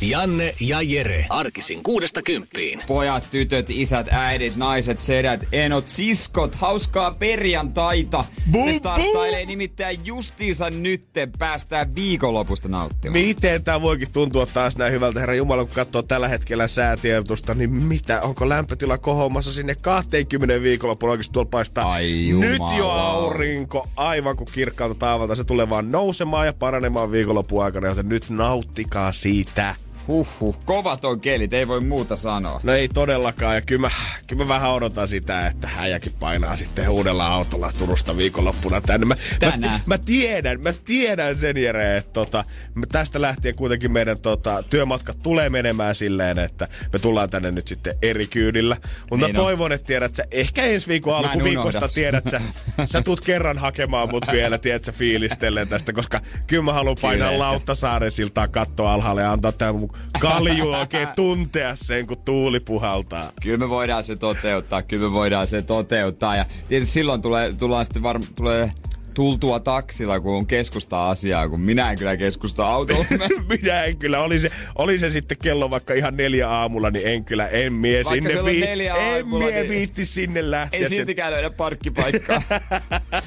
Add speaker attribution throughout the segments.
Speaker 1: Janne ja Jere. Arkisin kuudesta kymppiin.
Speaker 2: Pojat, tytöt, isät, äidit, naiset, sedät, enot, siskot, hauskaa perjantaita.
Speaker 3: Buu,
Speaker 2: Se starstailee nimittäin justiinsa nytten päästään viikonlopusta nauttimaan.
Speaker 3: Miten tämä voikin tuntua taas näin hyvältä, herra Jumala, kun katsoo tällä hetkellä säätiedotusta, niin mitä, onko lämpötila kohoamassa sinne 20 viikonloppuun oikeasti tuolla paistaa?
Speaker 2: Ai
Speaker 3: Nyt jo
Speaker 2: jumala.
Speaker 3: aurinko, aivan kuin kirkkaalta taavalta, se tulee vaan nousemaan ja paranemaan viikonlopun aikana, joten nyt nauttikaa siitä.
Speaker 2: Huhhuh, kovat on kelit, ei voi muuta sanoa.
Speaker 3: No ei todellakaan, ja kyllä mä, kyllä mä vähän odotan sitä, että äijäkin painaa sitten uudella autolla Turusta viikonloppuna tänne. Mä, mä,
Speaker 2: Tänään.
Speaker 3: mä, tiedän, mä tiedän sen Jere, että tota, tästä lähtien kuitenkin meidän tota, työmatkat tulee menemään silleen, että me tullaan tänne nyt sitten eri kyydillä. Mutta mä
Speaker 2: Niin on.
Speaker 3: toivon, että tiedät sä, ehkä ensi viikon
Speaker 2: Mä
Speaker 3: alkuviikosta tiedät sä, sä tuut kerran hakemaan mut vielä, tiedät sä, fiilistellen tästä, koska kyllä mä haluan painaa. Lauttasaaren siltaa kattoa alhaalle ja antaa tämän kalju oikein tuntea sen, kun tuuli puhaltaa.
Speaker 2: Kyllä me voidaan se toteuttaa, kyllä me voidaan se toteuttaa. Ja tietysti silloin tulee, tullaan sitten varm, tulee tultua taksilla, kun on keskustaa asiaa, kun minä en kyllä keskusta autolla.
Speaker 3: Minä en kyllä, oli se, oli se sitten kello vaikka ihan neljä aamulla, niin en kyllä, en mie
Speaker 2: Vaikka
Speaker 3: sinne
Speaker 2: on neljä
Speaker 3: en
Speaker 2: aamulla,
Speaker 3: mie
Speaker 2: niin-
Speaker 3: viitti sinne lähteä.
Speaker 2: Ei siltikään löydä parkkipaikkaa.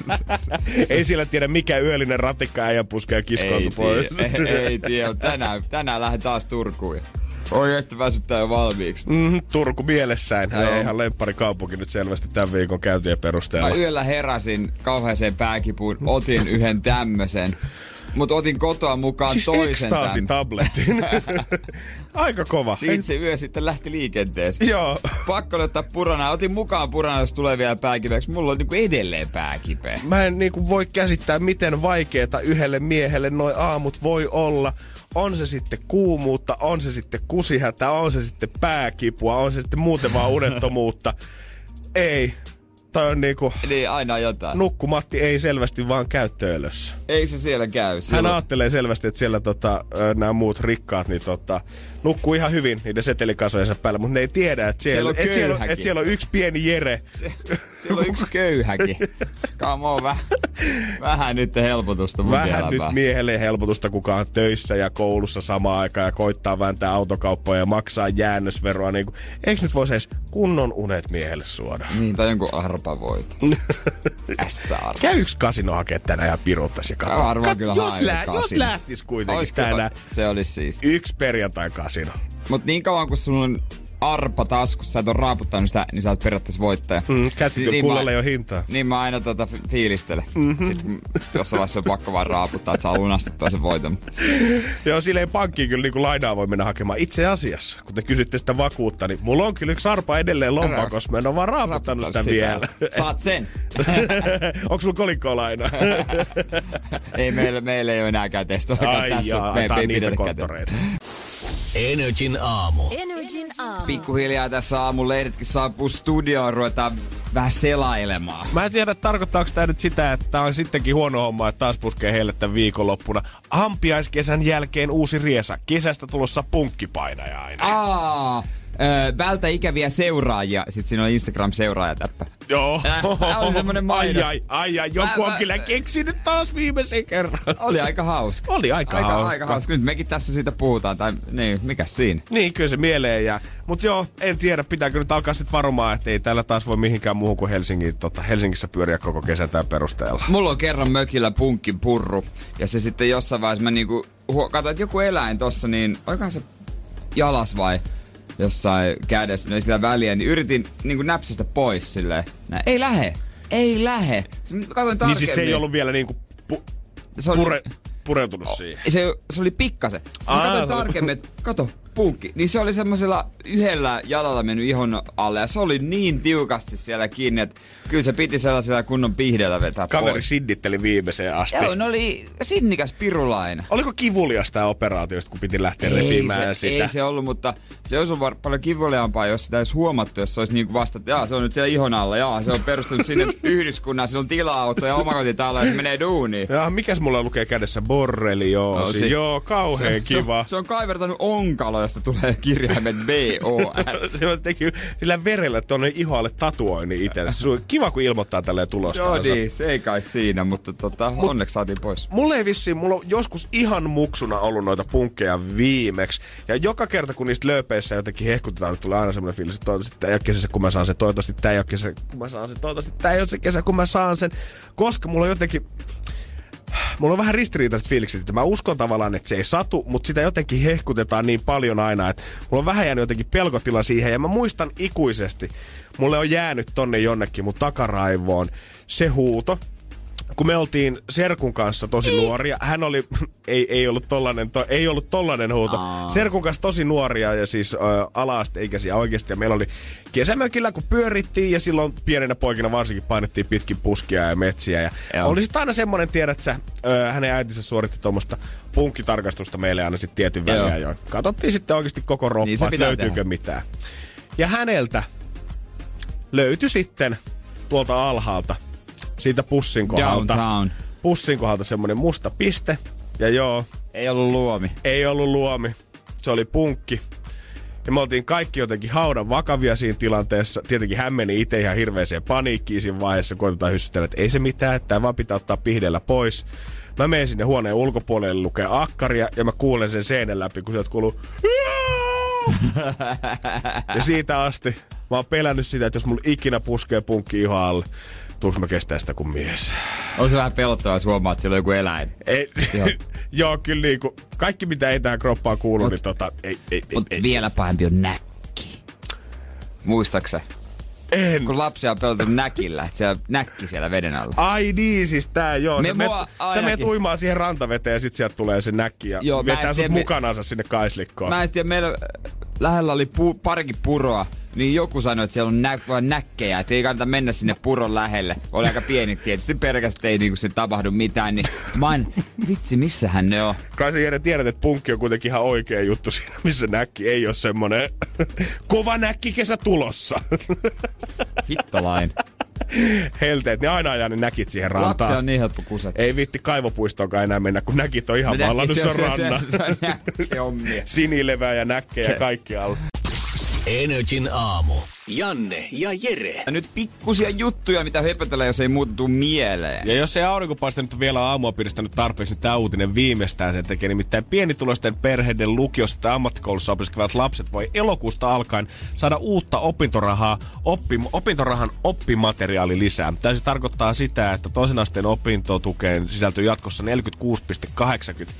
Speaker 3: ei siellä tiedä mikä yöllinen ratikka äijän puske ja kiskoutu
Speaker 2: ei,
Speaker 3: pois.
Speaker 2: tiedä, ei, ei tiedä. Tänään, tänään lähden taas Turkuun. Oi, että väsyttää jo valmiiksi.
Speaker 3: Mm, Turku mielessään.
Speaker 2: Joo.
Speaker 3: Joo. Ihan lemppari kaupunki nyt selvästi tämän viikon käytyjen perusteella.
Speaker 2: Mä yöllä heräsin kauheeseen pääkipuun, otin yhden tämmösen. Mutta otin kotoa mukaan
Speaker 3: siis
Speaker 2: toisen tämän.
Speaker 3: tabletin. Aika kova.
Speaker 2: Siitä se yö sitten lähti liikenteeseen.
Speaker 3: Joo.
Speaker 2: Pakko ottaa purana. Otin mukaan purana, jos tulee vielä pääkipeäksi. Mulla on niinku edelleen pääkipeä.
Speaker 3: Mä en niinku voi käsittää, miten vaikeeta yhdelle miehelle noin aamut voi olla. On se sitten kuumuutta, on se sitten kusihätä, on se sitten pääkipua, on se sitten muuten vaan unettomuutta. Ei. Toi on niinku,
Speaker 2: Niin aina jotain.
Speaker 3: nukkumatti ei selvästi vaan käy töölössä.
Speaker 2: Ei se siellä käy.
Speaker 3: Hän
Speaker 2: Silloin...
Speaker 3: ajattelee selvästi, että siellä tota, nämä muut rikkaat niin tota, nukkuu ihan hyvin niiden setelikasojensa päällä, mutta ne ei tiedä, että siellä,
Speaker 2: Siellä on
Speaker 3: et siellä, on, et siellä on yksi pieni Jere.
Speaker 2: Se, siellä on yksi köyhäkin. Come on, väh, vähän nyt helpotusta mun
Speaker 3: Vähän nyt miehelle helpotusta, kuka on töissä ja koulussa samaan aikaan ja koittaa vääntää autokauppoja ja maksaa jäännösveroa. Niin kuin, eikö nyt voisi edes kunnon unet miehelle suoda?
Speaker 2: Niin, tai jonkun arpavoit. S-arpa.
Speaker 3: Käy yksi kasino hakee tänään ja piruttas ja katso.
Speaker 2: Kyllä
Speaker 3: jos, lä- jos
Speaker 2: kasino.
Speaker 3: lähtis kuitenkin
Speaker 2: Oisko-
Speaker 3: tänään
Speaker 2: Se olisi siisti.
Speaker 3: yksi perjantai kasino.
Speaker 2: Mut niin kauan kun sulla on arpa taskussa, sä et ole raaputtanut sitä, niin sä oot periaatteessa voittaja.
Speaker 3: Mm, käsityö
Speaker 2: Niin
Speaker 3: kullalle
Speaker 2: mä-
Speaker 3: jo hintaa.
Speaker 2: Niin mä aina tota fi- fiilistelen. Mm-hmm. Sitten jossain vaiheessa on pakko vaan raaputtaa, että saa lunastettua sen voiton.
Speaker 3: Joo, silleen pankkiin kyllä niin lainaa voi mennä hakemaan. Itse asiassa, kun te kysytte sitä vakuutta, niin mulla on kyllä yksi arpa edelleen lompakossa. Mä en ole vaan raaputtanut sitä, vielä.
Speaker 2: Saat sen.
Speaker 3: Onko sulla kolikkoa lainaa?
Speaker 2: ei meillä, meillä ei ole enääkään testoa.
Speaker 3: Ai
Speaker 2: tässä
Speaker 3: jaa,
Speaker 2: me ei
Speaker 3: on niitä
Speaker 2: käteen.
Speaker 1: Energin aamu.
Speaker 4: Energin aamu.
Speaker 2: Pikkuhiljaa tässä aamun lehdetkin saapuu studioon, ruvetaan vähän selailemaan.
Speaker 3: Mä en tiedä, tarkoittaako tämä nyt sitä, että on sittenkin huono homma, että taas puskee heille tämän viikonloppuna. Ampiaiskesän jälkeen uusi riesa. Kesästä tulossa punkkipainaja aina.
Speaker 2: Aa, ö, vältä ikäviä seuraajia. Sitten siinä on Instagram-seuraajatäppä.
Speaker 3: Joo.
Speaker 2: Tää oli semmonen mainos.
Speaker 3: Ai ai, ai ai, joku
Speaker 2: Mä-
Speaker 3: on
Speaker 2: mä-
Speaker 3: kyllä keksinyt taas viimeisen kerran.
Speaker 2: Oli aika hauska.
Speaker 3: Oli aika,
Speaker 2: Aika,
Speaker 3: hauska.
Speaker 2: aika hauska. Nyt mekin tässä siitä puhutaan. Tai niin, mikä siinä?
Speaker 3: Niin, kyllä se mieleen jää. Mut joo, en tiedä, pitääkö nyt alkaa sitten varomaan, että ei täällä taas voi mihinkään muuhun kuin Helsingin, tota, Helsingissä pyöriä koko kesän tämän perusteella.
Speaker 2: Mulla on kerran mökillä punkkin purru. Ja se sitten jossain vaiheessa mä niinku huo- katsoin, että joku eläin tossa, niin oikohan se jalas vai jossain kädessä, ei sillä väliä, niin yritin niinku näpsistä pois silleen. Näin, ei lähe, ei lähe. Sitten Katsoin
Speaker 3: Niin
Speaker 2: tarkemmin.
Speaker 3: siis se ei ollut vielä niinku pu-
Speaker 2: Se oli-
Speaker 3: pure, pureutunut siihen.
Speaker 2: se, se oli pikkasen. Sitten
Speaker 3: Aa,
Speaker 2: katsoin tarkemmin, että kato, punkki, niin se oli semmoisella yhdellä jalalla mennyt ihon alle ja se oli niin tiukasti siellä kiinni, että kyllä se piti sellaisella kunnon pihdeellä vetää
Speaker 3: Kaveri
Speaker 2: pois.
Speaker 3: sinnitteli viimeiseen asti.
Speaker 2: Joo, ne oli sinnikäs pirulainen.
Speaker 3: Oliko kivulias tää operaatio, kun piti lähteä
Speaker 2: Ei
Speaker 3: repimään
Speaker 2: se,
Speaker 3: sitä?
Speaker 2: ei se ollut, mutta se olisi ollut paljon kivuliaampaa, jos sitä olisi huomattu, jos se olisi niin vasta, että jaa, se on nyt siellä ihon alla, jaa, se on perustunut sinne yhdyskunnan, sillä on tila-auto ja omakotitalo ja se menee duuniin.
Speaker 3: Ja mikäs mulla lukee kädessä? Borreli, joo.
Speaker 2: No,
Speaker 3: si-
Speaker 2: si-
Speaker 3: joo, kauhean
Speaker 2: se,
Speaker 3: kiva.
Speaker 2: Se, se, on kaivertanut onkalo, josta tulee kirjaimet B-O-R.
Speaker 3: se teki sillä verellä tonne ihoalle tatuoinnin itse. Se on kiva, kun ilmoittaa tälleen tulosta.
Speaker 2: Joo niin, se ei kai siinä, mutta tota, onneksi saatiin pois.
Speaker 3: Mulla ei vissiin, mulla on joskus ihan muksuna ollut noita punkkeja viimeksi. Ja joka kerta, kun niistä lööpeissä jotenkin hehkutetaan, niin tulee aina semmoinen fiilis, että toivottavasti tää ei ole kesä, kun mä saan sen. Toivottavasti tää ei ole kesä, kun mä saan sen. Toivottavasti tää ei ole se kesä, kun mä saan sen. Koska mulla on jotenkin... Mulla on vähän ristiriitaiset fiilikset, että mä uskon tavallaan, että se ei satu, mutta sitä jotenkin hehkutetaan niin paljon aina, että mulla on vähän jäänyt jotenkin pelkotila siihen. Ja mä muistan ikuisesti, mulle on jäänyt tonne jonnekin mun takaraivoon se huuto, kun me oltiin Serkun kanssa tosi nuoria, hän oli, ei, ei ollut tollanen, to, ei ollut tollanen huuto.
Speaker 2: Aa.
Speaker 3: Serkun kanssa tosi nuoria ja siis ö, ala-asteikäisiä oikeasti. Ja meillä oli kesämökillä, kun pyörittiin ja silloin pienenä poikina varsinkin painettiin pitkin puskia ja metsiä. Ja
Speaker 2: Joo.
Speaker 3: oli sitten aina semmonen, tiedät sä, ö, hänen äitinsä suoritti tuommoista punkkitarkastusta meille aina sitten tietyn väliä jo. Katsottiin sitten oikeasti koko roppa,
Speaker 2: Niin
Speaker 3: että löytyykö
Speaker 2: tehdä.
Speaker 3: mitään. Ja häneltä löytyi sitten tuolta alhaalta siitä pussin kohdalta
Speaker 2: Downtown.
Speaker 3: pussin kohdalta semmonen musta piste. Ja joo,
Speaker 2: Ei ollut luomi.
Speaker 3: ei ollut luomi. Se oli punkki. Ja me oltiin kaikki jotenkin haudan vakavia siinä tilanteessa. Tietenkin hän meni itse ihan hirveeseen paniikkiin siinä vaiheessa. Koitetaan hyssytellä, että ei se mitään, että tää vaan pitää ottaa pihdellä pois. Mä menen sinne huoneen ulkopuolelle lukee akkaria ja mä kuulen sen seinän läpi, kun sieltä kuuluu ja siitä asti mä oon pelännyt sitä, että jos mulla ikinä puskee punkki ihon alle, tuuks mä kestää sitä kuin mies.
Speaker 2: On se vähän pelottavaa, jos huomaa, että siellä on joku eläin.
Speaker 3: Ei,
Speaker 2: Joo.
Speaker 3: joo, kyllä niinku, kaikki mitä ei tähän kroppaan kuulu,
Speaker 2: Mut-
Speaker 3: niin tota, ei, ei, ei,
Speaker 2: Mut
Speaker 3: ei.
Speaker 2: vielä pahempi on näkki. Muistaksä?
Speaker 3: En.
Speaker 2: Kun lapsia on pelotettu näkillä, että siellä näkki siellä veden alla.
Speaker 3: Ai niin, siis tää joo.
Speaker 2: Me
Speaker 3: sä, sä
Speaker 2: ainakin-
Speaker 3: meet uimaan siihen rantaveteen ja sit sieltä tulee se näkki ja
Speaker 2: Joo,
Speaker 3: vetää sut
Speaker 2: me-
Speaker 3: mukanansa sinne kaislikkoon.
Speaker 2: Mä en tiedä, meillä lähellä oli pu, parikin puroa, niin joku sanoi, että siellä on nä, vaan näkkejä, että ei kannata mennä sinne puron lähelle. Oli aika pieni tietysti pelkästään, ei niinku se tapahdu mitään, niin mä en, vitsi, missähän ne on?
Speaker 3: Kai sä Jere tiedät, että punkki on kuitenkin ihan oikea juttu siinä, missä näkki ei ole semmonen kova näkki kesä tulossa.
Speaker 2: Hittolain.
Speaker 3: Helteet, ne aina ajaa ne näkit siihen rantaan.
Speaker 2: Lapsi on niin helppo kuset.
Speaker 3: Ei vitti kaivopuistoonkaan enää mennä, kun näkit on ihan ladussa
Speaker 2: se, se, se, se, on näkkihommia.
Speaker 3: Sinilevää ja näkkejä kaikkialla.
Speaker 1: Energin aamu. Janne ja Jere.
Speaker 2: Ja nyt pikkusia juttuja, mitä höpötellä, jos ei muuta tuu mieleen.
Speaker 3: Ja jos ei aurinkopaiste nyt vielä aamua piristänyt tarpeeksi, niin tämä uutinen viimeistään sen tekee. Nimittäin pienituloisten perheiden lukiossa tai ammattikoulussa opiskelevat lapset voi elokuusta alkaen saada uutta opintorahaa, oppi, opintorahan oppimateriaali lisää. Tämä se tarkoittaa sitä, että toisen asteen opintotukeen sisältyy jatkossa 46,80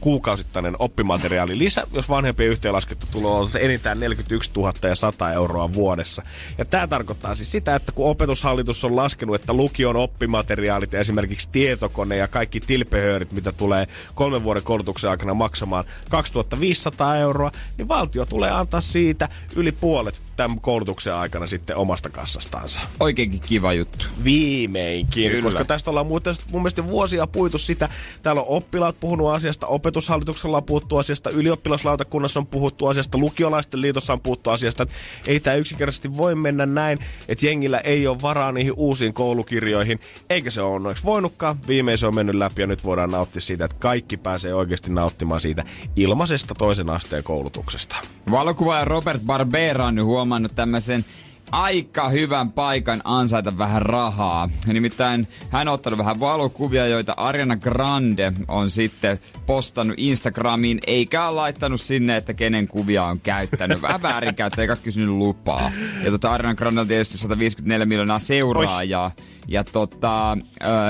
Speaker 3: kuukausittainen oppimateriaali lisä, jos vanhempien yhteenlaskettu tulo on enintään 41 000 ja 100 euroa vuodessa. Ja tämä tarkoittaa siis sitä, että kun opetushallitus on laskenut, että lukion oppimateriaalit, esimerkiksi tietokone ja kaikki tilpehöörit, mitä tulee kolmen vuoden koulutuksen aikana maksamaan 2500 euroa, niin valtio tulee antaa siitä yli puolet tämän koulutuksen aikana sitten omasta kassastansa.
Speaker 2: Oikeinkin kiva juttu.
Speaker 3: Viimeinkin,
Speaker 2: Kyllä.
Speaker 3: koska tästä ollaan muuten mun mielestä vuosia puitu sitä. Täällä on oppilaat puhunut asiasta, opetushallituksella on puhuttu asiasta, ylioppilaslautakunnassa on puhuttu asiasta, lukiolaisten liitossa on puhuttu asiasta. Että ei tämä yksinkertaisesti voi mennä näin, että jengillä ei ole varaa niihin uusiin koulukirjoihin, eikä se ole onneksi voinutkaan. Viimein se on mennyt läpi ja nyt voidaan nauttia siitä, että kaikki pääsee oikeasti nauttimaan siitä ilmaisesta toisen asteen koulutuksesta.
Speaker 2: Valokuvaaja Robert Barbera on nyt huomannut tämmöisen aika hyvän paikan ansaita vähän rahaa. Nimittäin hän on ottanut vähän valokuvia, joita Ariana Grande on sitten postannut Instagramiin, eikä ole laittanut sinne, että kenen kuvia on käyttänyt. Vähän väärinkäyttöä, eikä kysynyt lupaa. Ja tota Ariana Grande on tietysti 154 miljoonaa seuraajaa. Ja tota,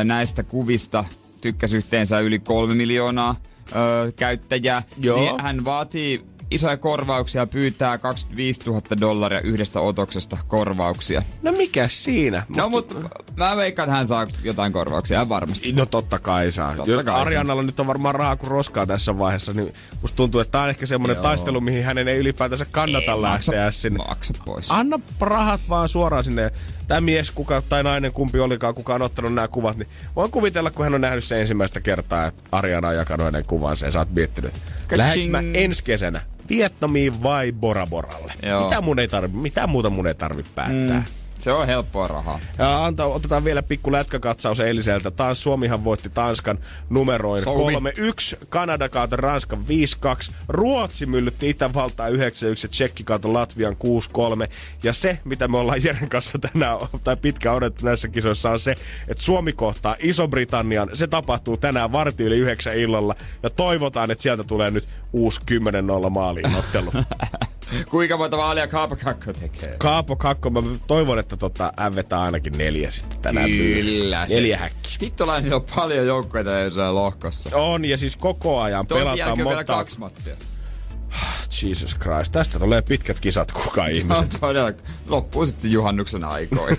Speaker 2: näistä kuvista tykkäsi yhteensä yli kolme miljoonaa ö, käyttäjää.
Speaker 3: Joo.
Speaker 2: Niin hän vaatii isoja korvauksia pyytää 25 000 dollaria yhdestä otoksesta korvauksia.
Speaker 3: No mikä siinä?
Speaker 2: No
Speaker 3: Musta-
Speaker 2: mut mä veikkaan, että hän saa jotain korvauksia, varmasti.
Speaker 3: No totta kai saa.
Speaker 2: Totta
Speaker 3: Jos
Speaker 2: kai saa.
Speaker 3: Ariannalla nyt on varmaan rahaa kuin roskaa tässä vaiheessa, niin musta tuntuu, että tää on ehkä semmoinen
Speaker 2: Joo.
Speaker 3: taistelu, mihin hänen ei ylipäätänsä kannata
Speaker 2: Ei,
Speaker 3: lähteä
Speaker 2: maksa-
Speaker 3: sinne.
Speaker 2: Maksa pois.
Speaker 3: Anna rahat vaan suoraan sinne. Tämä mies kuka, tai nainen, kumpi olikaan, kuka on ottanut nämä kuvat, niin voin kuvitella, kun hän on nähnyt sen ensimmäistä kertaa, että Ariana on jakanut hänen kuvansa ja sä oot miettinyt, lähdekö mä ensi kesänä Vietnamiin vai Bora Boralle?
Speaker 2: Joo.
Speaker 3: Mitä, mun ei tarvi, mitä muuta mun ei tarvi päättää? Mm.
Speaker 2: Se on helppoa rahaa.
Speaker 3: Ja anta, otetaan vielä pikku lätkäkatsaus eiliseltä. Taas Suomihan voitti Tanskan numeroin
Speaker 2: Suomi.
Speaker 3: 3-1, Kanada kaatoi Ranskan 5-2, Ruotsi myllytti Itävaltaa 9-1 ja Tsekki kaatoi Latvian 6-3. Ja se, mitä me ollaan Jeren kanssa tänään, tai pitkään odotettu näissä kisoissa, on se, että Suomi kohtaa Iso-Britannian. Se tapahtuu tänään varti yli yhdeksän illalla. Ja toivotaan, että sieltä tulee nyt uusi 10-0 maaliin ottelu.
Speaker 2: Kuinka monta maalia Kaapakakko tekee?
Speaker 3: Kaapo Kakko, mä toivon, että tota, hän vetää ainakin neljä sitten tänään.
Speaker 2: Kyllä. se-
Speaker 3: Neljä häkkiä.
Speaker 2: Hittolainen on paljon joukkueita jossain lohkossa.
Speaker 3: On, ja siis koko ajan
Speaker 2: Toki
Speaker 3: pelataan
Speaker 2: jälkeen vielä
Speaker 3: monta...
Speaker 2: kaksi matsia.
Speaker 3: Jesus Christ, tästä tulee pitkät kisat kuka
Speaker 2: No,
Speaker 3: ihmiset.
Speaker 2: todella. Loppuu sitten juhannuksen aikoihin.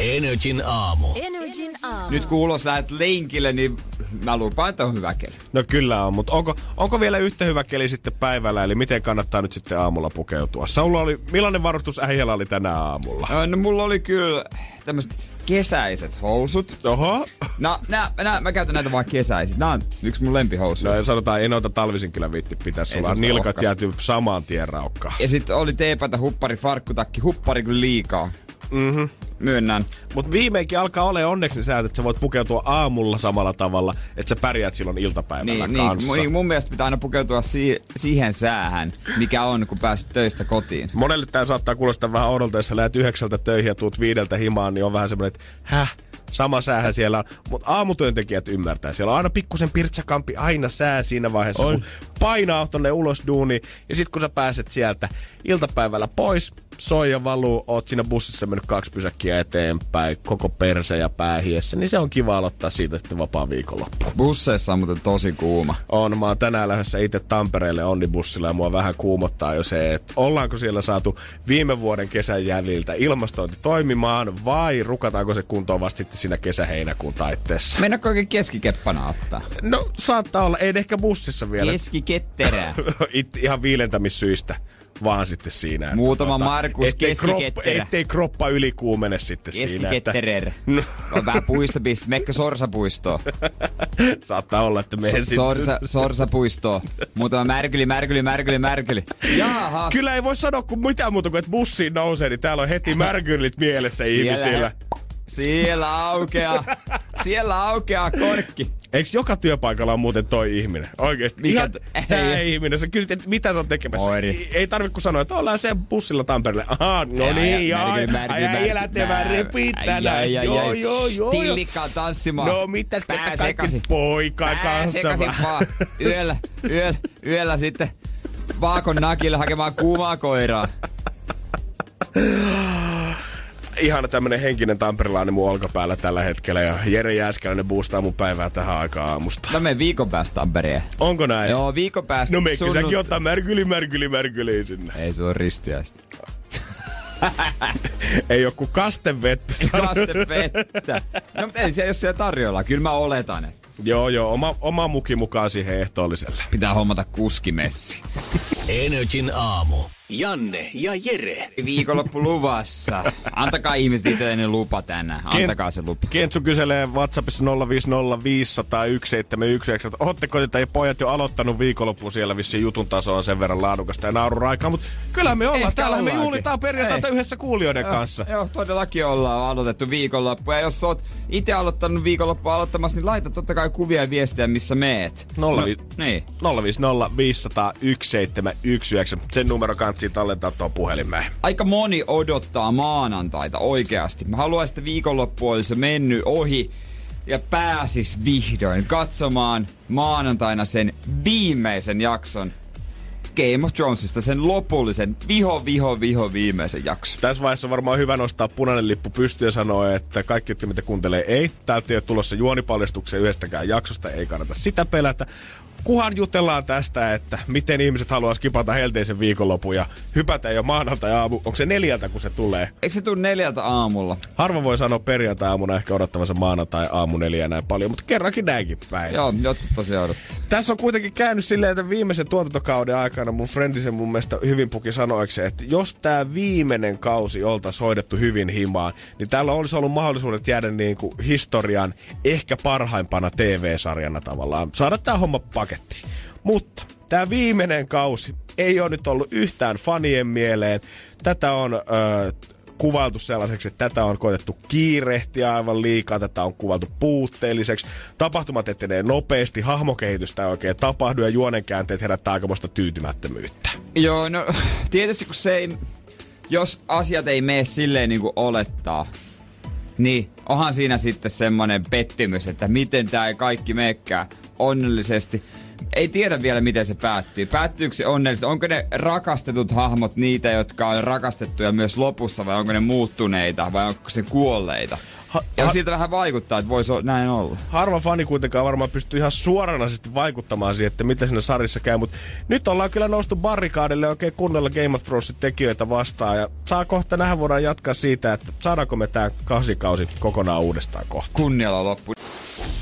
Speaker 1: Energin aamu.
Speaker 4: Energin aamu.
Speaker 2: Nyt kun ulos lähdet lenkille, niin mä lupaan, että on hyvä keli.
Speaker 3: No kyllä on, mutta onko, onko vielä yhtä hyvä keli sitten päivällä, eli miten kannattaa nyt sitten aamulla pukeutua? Saulla oli, millainen varustus äijällä oli tänä aamulla?
Speaker 2: Ö, No mulla oli kyllä tämmöiset kesäiset housut.
Speaker 3: Oho.
Speaker 2: No, nää, nää, mä käytän näitä vaan kesäisin. Nää on yksi mun lempihousuja.
Speaker 3: No ja sanotaan, ei noita talvisin kyllä viitti pitää. Sulla on
Speaker 2: semmoista
Speaker 3: nilkat jääty samaan tien raukkaan.
Speaker 2: Ja sitten oli teepätä, huppari, farkkutakki. Huppari kyllä liikaa.
Speaker 3: Mhm.
Speaker 2: Myönnän.
Speaker 3: Mutta viimeinkin alkaa olla onneksi ne säät, että sä voit pukeutua aamulla samalla tavalla, että sä pärjäät silloin iltapäivällä
Speaker 2: Niin, niin,
Speaker 3: kanssa.
Speaker 2: mun, mun mielestä pitää aina pukeutua si- siihen säähän, mikä on, kun pääset töistä kotiin.
Speaker 3: Monelle tämä saattaa kuulostaa vähän oudolta, jos sä lähdet yhdeksältä töihin ja tuut viideltä himaan, niin on vähän semmoinen, että häh, sama säähän siellä on. Mutta aamutyöntekijät ymmärtää. Siellä on aina pikkusen pirtsakampi, aina sää siinä vaiheessa,
Speaker 2: On.
Speaker 3: kun painaa tonne ulos duuni. Ja sitten kun sä pääset sieltä iltapäivällä pois, soi ja valuu, oot siinä bussissa mennyt kaksi pysäkkiä eteenpäin, koko perse ja päähiessä, niin se on kiva aloittaa siitä sitten vapaa viikonloppu.
Speaker 2: Busseissa on muuten tosi kuuma.
Speaker 3: On, mä oon tänään lähdössä itse Tampereelle onnibussilla ja mua vähän kuumottaa jo se, että ollaanko siellä saatu viime vuoden kesän jäljiltä ilmastointi toimimaan vai rukataanko se kuntoon vasta sitten siinä kesä-heinäkuun taitteessa.
Speaker 2: Mennäkö oikein keskikeppana ottaa?
Speaker 3: No saattaa olla, ei ehkä bussissa vielä.
Speaker 2: Keskiketterää.
Speaker 3: It, ihan viilentämissyistä vaan sitten siinä. että
Speaker 2: Muutama Markus
Speaker 3: ettei kroppa,
Speaker 2: keskiketterä.
Speaker 3: ettei kroppa ylikuumene sitten siinä. Että,
Speaker 2: Keskiketterer.
Speaker 3: No.
Speaker 2: On vähän puistopiste. Mekkä Sorsapuistoon.
Speaker 3: saattaa olla, että menen
Speaker 2: So, sorsa, sorsapuistoon. Muutama märkyli, märkyli, märkyli, märkyli. Jaha.
Speaker 3: Kyllä ei voi sanoa kuin mitään muuta kuin, että bussiin nousee, niin täällä on heti märkylit mielessä ihmisillä.
Speaker 2: Siellä aukeaa. Siellä aukeaa korkki.
Speaker 3: Eikö joka työpaikalla on muuten toi ihminen? Oikeesti.
Speaker 2: Mikä
Speaker 3: Ihan tää ihminen. Sä kysyt, että mitä sä oot tekemässä.
Speaker 2: Moiri.
Speaker 3: Ei, tarvitse kuin sanoa, että ollaan se bussilla Tampereelle. Aha, no
Speaker 2: Ja-
Speaker 3: niin,
Speaker 2: ja-
Speaker 3: joo. Ai, ai, elätevä
Speaker 2: mär-
Speaker 3: repit
Speaker 2: ai-
Speaker 3: tänään.
Speaker 2: ai- ai-
Speaker 3: Joo, joo, joo.
Speaker 2: Tillikkaan tanssimaan.
Speaker 3: No mitäs
Speaker 2: Pää
Speaker 3: kaikki
Speaker 2: sekaisin.
Speaker 3: poikaa
Speaker 2: Pää
Speaker 3: kanssa
Speaker 2: sekaisin
Speaker 3: vaan.
Speaker 2: Yöllä, yöllä, yöllä sitten Vaakon nakille hakemaan kuumaa koiraa.
Speaker 3: Ihana tämmönen henkinen tamperilainen mun olkapäällä tällä hetkellä. Ja Jere Jääskeläinen boostaa mun päivää tähän aikaan aamusta.
Speaker 2: Mä menen viikon päästä Tampereen.
Speaker 3: Onko näin?
Speaker 2: Joo, viikon päästä.
Speaker 3: No meikö
Speaker 2: sunnun-
Speaker 3: säkin ottaa märkyli, märkyli, märkyli sinne.
Speaker 2: Ei se on ristiäistä.
Speaker 3: Ei oo kuin kastevettä.
Speaker 2: Kaste vettä. No mutta ei siellä, jos siellä tarjolla. Kyllä mä oletan, että
Speaker 3: joo, joo, oma, oma muki mukaan siihen ehtoolliselle.
Speaker 2: pitää hommata kuskimessi.
Speaker 1: Energin aamu. Janne ja Jere.
Speaker 2: Viikonloppu luvassa. Antakaa ihmiset itselleni lupa tänään. Antakaa se lupa.
Speaker 3: Kentsu kyselee WhatsAppissa 050501719, että ootteko te tai pojat jo aloittanut viikonloppu siellä vissiin jutun taso on sen verran laadukasta ja naururaikaa, mutta kyllä me ollaan.
Speaker 2: Ehkä
Speaker 3: Täällä me juhlitaan perjantaita
Speaker 2: Ei.
Speaker 3: yhdessä kuulijoiden kanssa.
Speaker 2: Joo, todellakin ollaan aloitettu viikonloppu. Ja jos oot itse aloittanut viikonloppua aloittamassa, niin laita totta kai kuvia ja viestejä, missä meet.
Speaker 3: Nolla vi-
Speaker 2: niin.
Speaker 3: 050501719. Sen numero kantsii tallentaa tuon puhelimeen.
Speaker 2: Aika moni odottaa maanantaita oikeasti. Mä haluaisin, että viikonloppu olisi mennyt ohi ja pääsis vihdoin katsomaan maanantaina sen viimeisen jakson Game of Thronesista, sen lopullisen viho, viho, viho viimeisen jakson.
Speaker 3: Tässä vaiheessa on varmaan hyvä nostaa punainen lippu pystyyn ja sanoa, että kaikki, jotka mitä kuuntelee, ei. Täältä ei ole tulossa juonipaljastuksia yhdestäkään jaksosta, ei kannata sitä pelätä. Kuhan jutellaan tästä, että miten ihmiset haluaa skipata helteisen viikonlopun ja hypätä jo maanantai aamu. Onko se neljältä, kun se tulee?
Speaker 2: Eikö se tule neljältä aamulla?
Speaker 3: Harva voi sanoa perjantai aamuna ehkä odottavansa maanantai aamu neljä näin paljon, mutta kerrankin näinkin päin.
Speaker 2: Joo, jotkut tosiaan odottaa.
Speaker 3: Tässä on kuitenkin käynyt silleen, että viimeisen tuotantokauden aikana mun friendisen mun mielestä hyvin puki sanoiksi, että jos tämä viimeinen kausi oltaisiin hoidettu hyvin himaan, niin täällä olisi ollut mahdollisuudet jäädä niin kuin historian ehkä parhaimpana TV-sarjana tavallaan. Saada tämä homma pakettiin. Mutta tämä viimeinen kausi ei ole nyt ollut yhtään fanien mieleen. Tätä on öö, kuvailtu sellaiseksi, että tätä on koetettu kiirehtiä aivan liikaa, tätä on kuvailtu puutteelliseksi. Tapahtumat etenee nopeasti, hahmokehitystä ei oikein tapahdu ja juonenkäänteet herättää aikamoista tyytymättömyyttä.
Speaker 2: Joo, no tietysti kun se ei, jos asiat ei mene silleen niin kuin olettaa, niin onhan siinä sitten semmoinen pettymys, että miten tämä ei kaikki meekään onnellisesti. Ei tiedä vielä, miten se päättyy. Päättyykö se onnellisesti? Onko ne rakastetut hahmot niitä, jotka on rakastettuja myös lopussa, vai onko ne muuttuneita, vai onko se kuolleita?
Speaker 3: Ha-
Speaker 2: ja
Speaker 3: ha-
Speaker 2: siitä vähän vaikuttaa, että voisi näin olla.
Speaker 3: harva fani kuitenkaan varmaan pystyy ihan suoranaisesti vaikuttamaan siihen, että mitä siinä sarjassa käy, mutta nyt ollaan kyllä noustu barrikaadille oikein kunnolla Game of Thronesin tekijöitä vastaan ja saa kohta nähdä voidaan jatkaa siitä, että saadaanko me tää kasikausi kokonaan uudestaan kohta.
Speaker 2: Kunnialla loppu.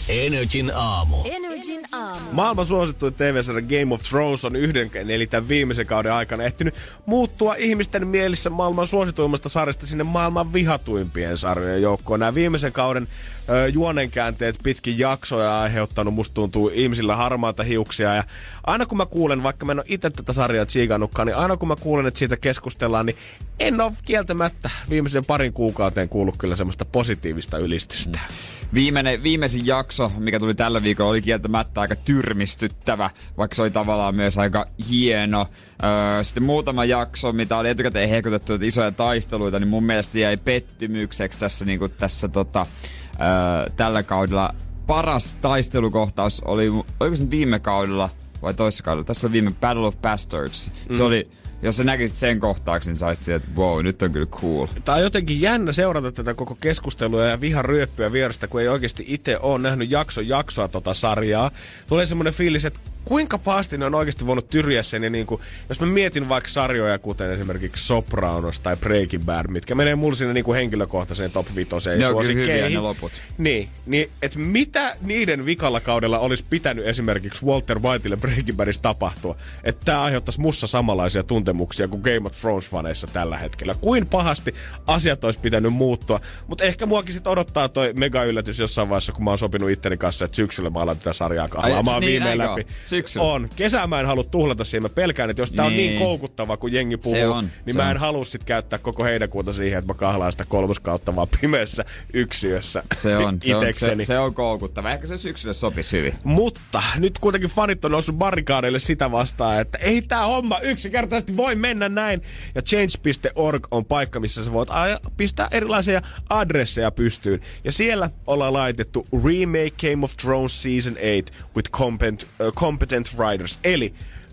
Speaker 1: Energin aamu.
Speaker 4: Energin aamu.
Speaker 3: Maailman suosituin TV-sarja Game of Thrones on yhden, eli tämän viimeisen kauden aikana ehtinyt muuttua ihmisten mielissä maailman suosituimmasta sarjasta sinne maailman vihatuimpien sarjojen joukkoon. Nämä viimeisen kauden ö, juonenkäänteet pitkin jaksoja aiheuttanut, musta tuntuu, ihmisillä harmaata hiuksia. Ja aina kun mä kuulen, vaikka mä en ole itse tätä sarjaa tsiikannutkaan, niin aina kun mä kuulen, että siitä keskustellaan, niin en ole kieltämättä viimeisen parin kuukauteen kuullut kyllä semmoista positiivista ylistystä.
Speaker 2: Viimeinen, viimeisin jakso, mikä tuli tällä viikolla, oli kieltämättä aika tyrmistyttävä, vaikka se oli tavallaan myös aika hieno. Öö, sitten muutama jakso, mitä oli etukäteen hekutettu, että isoja taisteluita, niin mun mielestä jäi pettymykseksi tässä, niin kuin tässä tota, öö, tällä kaudella. Paras taistelukohtaus oli, oliko se viime kaudella vai toisessa kaudella? Tässä oli viime Battle of Bastards. Mm. Se oli, jos sä näkisit sen kohtauksen, niin saisit sieltä, että wow, nyt on kyllä cool.
Speaker 3: Tää on jotenkin jännä seurata tätä koko keskustelua ja vihan ryöppyä vierestä, kun ei oikeasti itse ole nähnyt jakso jaksoa tota sarjaa. Tulee semmoinen fiilis, että kuinka pahasti ne on oikeasti voinut tyriä sen. Ja niin kuin, jos mä mietin vaikka sarjoja, kuten esimerkiksi Sopranos tai Breaking Bad, mitkä menee mulle sinne niin kuin henkilökohtaiseen top 5
Speaker 2: Ne on kyllä hyviä ne loput.
Speaker 3: Niin, niin että mitä niiden vikalla kaudella olisi pitänyt esimerkiksi Walter Whiteille Breaking Badissa tapahtua, että tämä aiheuttaisi mussa samanlaisia tuntemuksia kuin Game of Thrones-faneissa tällä hetkellä. Kuin pahasti asiat olisi pitänyt muuttua, mutta ehkä muakin sitten odottaa toi mega yllätys jossain vaiheessa, kun mä oon sopinut itteni kanssa, että syksyllä mä alan tätä sarjaa kahlaamaan
Speaker 2: niin,
Speaker 3: viimein läpi.
Speaker 2: Syksyllä?
Speaker 3: On. Kesää mä en halua tuhlata siihen. Mä pelkään, että jos tää on niin
Speaker 2: Niin.
Speaker 3: koukuttava, kun jengi puhuu,
Speaker 2: Se on,
Speaker 3: niin
Speaker 2: se
Speaker 3: mä
Speaker 2: on.
Speaker 3: en halua sit käyttää koko heinäkuuta siihen, että mä kahlaan sitä kolmoskautta vaan pimeässä yksiössä
Speaker 2: Se on, se on, se, se on koukuttava. Ehkä se syksyllä sopisi hyvin.
Speaker 3: Mutta nyt kuitenkin fanit on noussut barrikaadeille sitä vastaan, että ei tää homma yksinkertaisesti voi mennä näin. Ja change.org on paikka, missä sä voit a- pistää erilaisia adresseja pystyyn. Ja siellä ollaan laitettu Remake Game of Thrones Season 8 with competent, uh, competent writers. Eli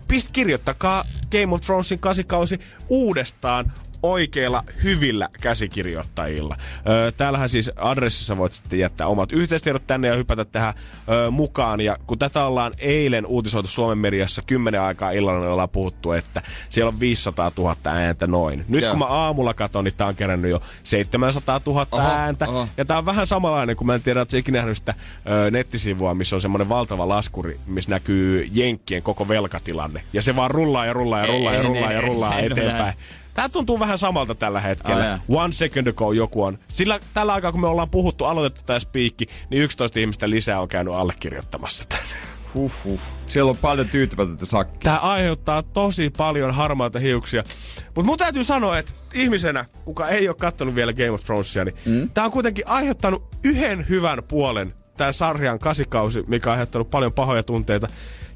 Speaker 3: pist kirjoittakaa Game of Thronesin kasikausi uudestaan oikeilla hyvillä käsikirjoittajilla. Öö, täällähän siis adressissa voit sitten jättää omat yhteistiedot tänne ja hypätä tähän öö, mukaan. Ja kun tätä ollaan eilen uutisoitu Suomen mediassa 10 aikaa illalla, niin ollaan puhuttu, että siellä on 500 000 ääntä noin. Nyt
Speaker 2: Joo.
Speaker 3: kun mä aamulla katson, niin tää on kerännyt jo 700 000
Speaker 2: Oho,
Speaker 3: ääntä.
Speaker 2: oho.
Speaker 3: Ja tää on vähän samanlainen, kun mä en tiedä, että ikinä nähnyt sitä ö, nettisivua, missä on semmoinen valtava laskuri, missä näkyy Jenkkien koko velkatilanne. Ja se vaan rullaa ja rullaa ja
Speaker 2: Ei,
Speaker 3: rullaa ja
Speaker 2: ei,
Speaker 3: rullaa
Speaker 2: ei,
Speaker 3: ja
Speaker 2: ei,
Speaker 3: rullaa
Speaker 2: ei,
Speaker 3: eteenpäin.
Speaker 2: nähnyt.
Speaker 3: Tää tuntuu vähän samalta tällä hetkellä.
Speaker 2: Ai
Speaker 3: One second ago joku on. Sillä tällä aikaa, kun me ollaan puhuttu, aloitettu tämä spiikki, niin 11 ihmistä lisää on käynyt allekirjoittamassa tänne.
Speaker 2: Huhhuh. Siellä on paljon tyytymätöntä sakkia.
Speaker 3: Tää aiheuttaa tosi paljon harmaita hiuksia. Mutta mun täytyy sanoa, että ihmisenä, kuka ei ole kattonut vielä Game of Thronesia, niin mm? tää on kuitenkin aiheuttanut yhden hyvän puolen tää sarjan kasikausi, mikä on aiheuttanut paljon pahoja tunteita.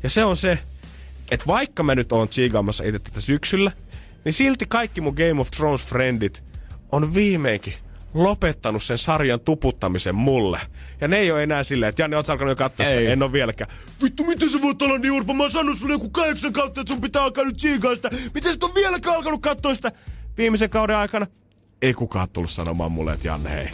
Speaker 3: Ja se on se, että vaikka mä nyt oon chiigaamassa itse tätä syksyllä, niin silti kaikki mun Game of Thrones-friendit on viimeinkin lopettanut sen sarjan tuputtamisen mulle. Ja ne ei ole enää silleen, että Janne, oot alkanut jo katsoa sitä? En ole vieläkään. Vittu, miten sä voit olla niin urpa? Mä oon sanonut sulle joku kahdeksan kautta, että sun pitää alkaa nyt tsiikaa sitä. Miten sä oot vieläkään alkanut katsoa sitä? Viimeisen kauden aikana ei kukaan tullut sanomaan mulle, että Janne, hei.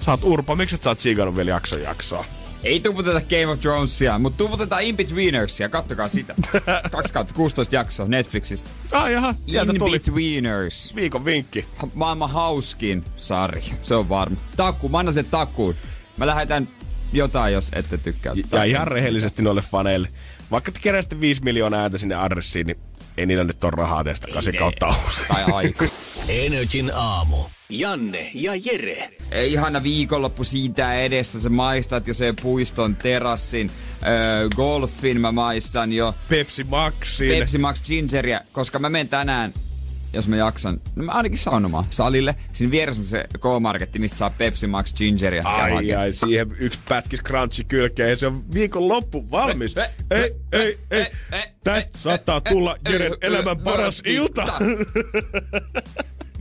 Speaker 3: Sä oot urpa, miksi et sä oot tsiikannut vielä jakson jaksoa?
Speaker 2: Ei tuputeta Game of Thronesia, mutta tuputetaan In-Betweenersia. Kattokaa sitä. 2 kautta 16 jaksoa Netflixistä.
Speaker 3: Ah jaha, sieltä tuli
Speaker 2: In-Betweeners.
Speaker 3: viikon vinkki.
Speaker 2: Maailman hauskin sarja. Se on varma. Takku, mä annan sen takkuun. Mä lähetän jotain, jos ette tykkää.
Speaker 3: Ja ihan rehellisesti noille faneille. Vaikka te keräsitte 5 miljoonaa ääntä sinne adressiin, niin ei niillä nyt ole rahaa teistä kasi kautta uusi.
Speaker 2: Tai aika.
Speaker 1: Energin aamu. Janne ja Jere.
Speaker 2: Ei ihana viikonloppu siitä edessä. Sä maistat jo sen puiston terassin. Öö, golfin mä maistan jo.
Speaker 3: Pepsi Maxin.
Speaker 2: Pepsi Max Gingeria, koska mä menen tänään jos mä jaksan, no mä ainakin saunomaan salille. Siinä vieressä on se K-Marketti, mistä saa Pepsi Max Gingeria.
Speaker 3: Ai ai, siihen yksi pätkis crunchi kylkeen ja se on viikon loppu valmis.
Speaker 2: Ei,
Speaker 3: Ei, ei, ei. Tästä saattaa tulla Jeren elämän paras ilta.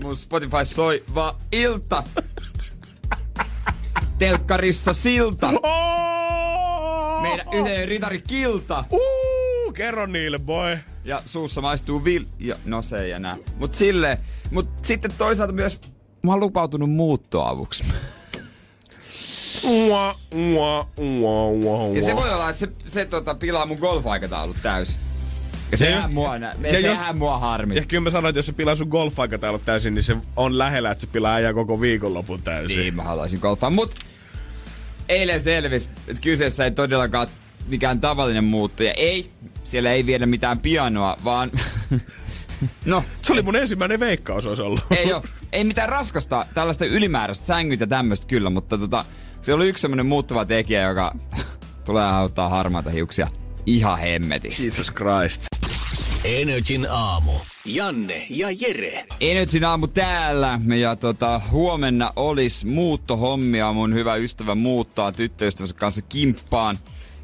Speaker 2: Mun Spotify soi vaan ilta. Telkkarissa silta. Meidän yhteinen ritari kilta.
Speaker 3: Uh, kerro niille, boy.
Speaker 2: Ja suussa maistuu vil... Ja, no se ja nää. Mut sille... Mut sitten toisaalta myös... Mä oon lupautunut muuttoavuksi.
Speaker 3: Ua, ua, ua, ua,
Speaker 2: Ja se voi olla, että se, se tota, pilaa mun golf-aikataulut täysin. Ja sehän,
Speaker 3: jos-
Speaker 2: mua,
Speaker 3: ja jos-
Speaker 2: sehän mua harmi.
Speaker 3: Ja kyllä mä sanoin, että jos se pilaa sun golf täysin, niin se on lähellä, että se pilaa äijä koko viikonlopun täysin.
Speaker 2: Niin, mä haluaisin golfaa. Mut eilen selvisi, että kyseessä ei todellakaan mikään tavallinen muuttuja. Ei, siellä ei viedä mitään pianoa, vaan... no,
Speaker 3: Se oli mun ensimmäinen veikkaus olisi ollut.
Speaker 2: ei oo. Ei mitään raskasta, tällaista ylimääräistä sängytä tämmöistä kyllä, mutta tota, se oli yksi semmonen muuttuva tekijä, joka tulee auttaa harmaata hiuksia ihan hemmetisti.
Speaker 3: Jesus Christ.
Speaker 1: Energin aamu. Janne ja Jere.
Speaker 2: Energin aamu täällä ja tota, huomenna olisi muuttohommia. Mun hyvä ystävä muuttaa tyttöystävänsä kanssa kimppaan.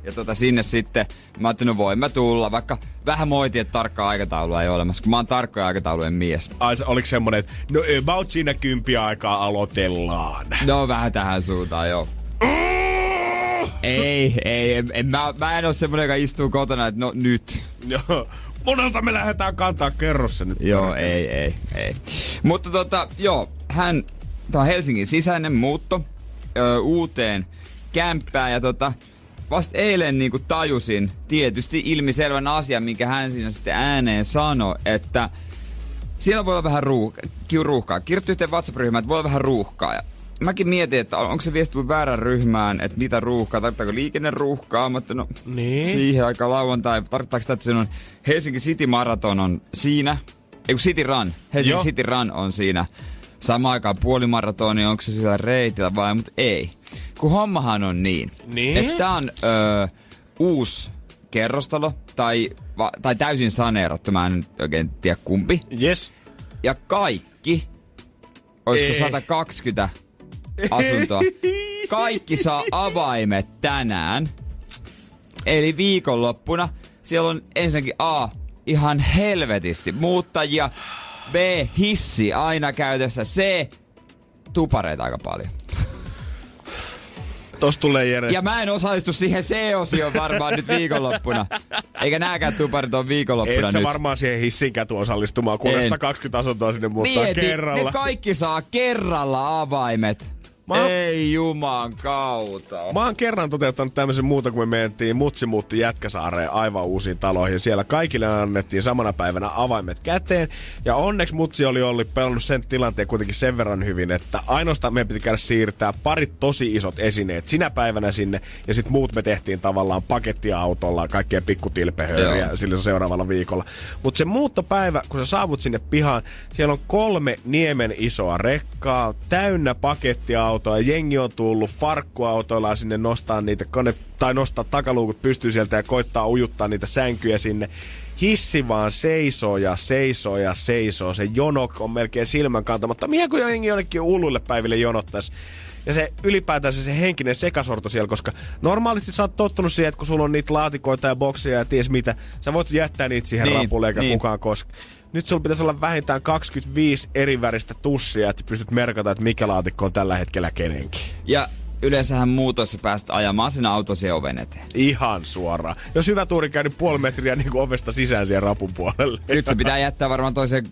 Speaker 2: Ja tota, sinne sitten mä ajattelin, no voin mä tulla, vaikka vähän moitin, että tarkkaa aikataulua ei ole olemassa, kun mä oon tarkkoja aikataulujen mies.
Speaker 3: Ai, oliko semmonen, että no about siinä kympi aikaa aloitellaan.
Speaker 2: No vähän tähän suuntaan, joo. ei, ei, en, en, mä, mä en oo semmonen, joka istuu kotona, että no nyt.
Speaker 3: Joo. Monelta me lähdetään kantaa, kerro se nyt.
Speaker 2: Joo, ei, ei, ei. Mutta tota, joo, hän, tää on Helsingin sisäinen muutto ö, uuteen kämppään ja tota, vasta eilen niinku tajusin tietysti ilmiselvän asian, minkä hän siinä sitten ääneen sanoi, että siellä voi olla vähän ruuhkaa, ruuhkaa. Kirjoitti yhteen WhatsApp-ryhmään, että voi olla vähän ruuhkaa. Ja mäkin mietin, että onko se viesti tullut väärään ryhmään, että mitä ruuhkaa, tarkoittaako liikenneruuhkaa, mutta no
Speaker 3: Niin.
Speaker 2: siihen aika lauantai, tarkoittaako sitä, että se on Helsinki City Marathon on siinä, ei kun City Run, Helsinki
Speaker 3: Joo.
Speaker 2: City Run on siinä. Samaan aikaan puolimaratoni, onko se sillä reitillä vai, mutta ei. Kun hommahan on niin,
Speaker 3: Niin?
Speaker 2: että tää on ö, uusi kerrostalo, tai, va, tai täysin saneerattu, mä en oikein tiedä kumpi.
Speaker 3: Yes.
Speaker 2: Ja kaikki, olisiko
Speaker 3: Ei.
Speaker 2: 120 asuntoa, kaikki saa avaimet tänään. Eli viikonloppuna siellä on ensinnäkin A, ihan helvetisti muuttajia. B, hissi aina käytössä. C, tupareita aika paljon.
Speaker 3: Tos tulee Jere.
Speaker 2: Ja mä en osallistu siihen C-osioon varmaan nyt viikonloppuna. Eikä nääkään tuparit on viikonloppuna
Speaker 3: Et sä
Speaker 2: nyt.
Speaker 3: varmaan siihen hissinkään tuu osallistumaan, kun
Speaker 2: En.
Speaker 3: 120 asuntoa sinne muuttaa
Speaker 2: Mieti,
Speaker 3: kerralla.
Speaker 2: ne kaikki saa kerralla avaimet.
Speaker 3: Mä-
Speaker 2: Ei juman kautta.
Speaker 3: Mä oon kerran toteuttanut tämmöisen muuta, kun me mentiin, mutsi muutti Jätkäsaareen aivan uusiin taloihin. Siellä kaikille annettiin samana päivänä avaimet käteen. Ja onneksi mutsi oli ollut pelannut sen tilanteen kuitenkin sen verran hyvin, että ainoastaan meidän piti käydä siirtää parit tosi isot esineet sinä päivänä sinne. Ja sitten muut me tehtiin tavallaan pakettiautolla kaikkea pikkutilpehööriä
Speaker 2: Joo.
Speaker 3: sillä seuraavalla viikolla. Mutta se muuttopäivä, kun sä saavut sinne pihaan, siellä on kolme niemen isoa rekkaa, täynnä pakettiautoa, jengi on tullut farkkuautoilla sinne nostaa niitä kone, tai nostaa takaluukut pystyy sieltä ja koittaa ujuttaa niitä sänkyjä sinne. Hissi vaan seisoo ja seisoo ja seisoo. Se jono on melkein silmän kantamatta. Mihin kun jengi jonnekin uluille päiville jonottaisi? Ja se ylipäätään se, se henkinen sekasorto siellä, koska normaalisti sä oot tottunut siihen, että kun sulla on niitä laatikoita ja bokseja ja ties mitä, sä voit jättää niitä siihen
Speaker 2: Niin,
Speaker 3: rapulle eikä
Speaker 2: niin.
Speaker 3: kukaan koske. Nyt sulla pitäisi olla vähintään 25 eri väristä tussia, että pystyt merkata, että mikä laatikko on tällä hetkellä kenenkin.
Speaker 2: Ja yleensähän muutossa päästä ajamaan sen auton oven eteen.
Speaker 3: Ihan suoraan. Jos hyvä tuuri käy, niin puoli metriä niin kuin ovesta sisään siihen rapun puolelle.
Speaker 2: Nyt se pitää jättää varmaan toiseen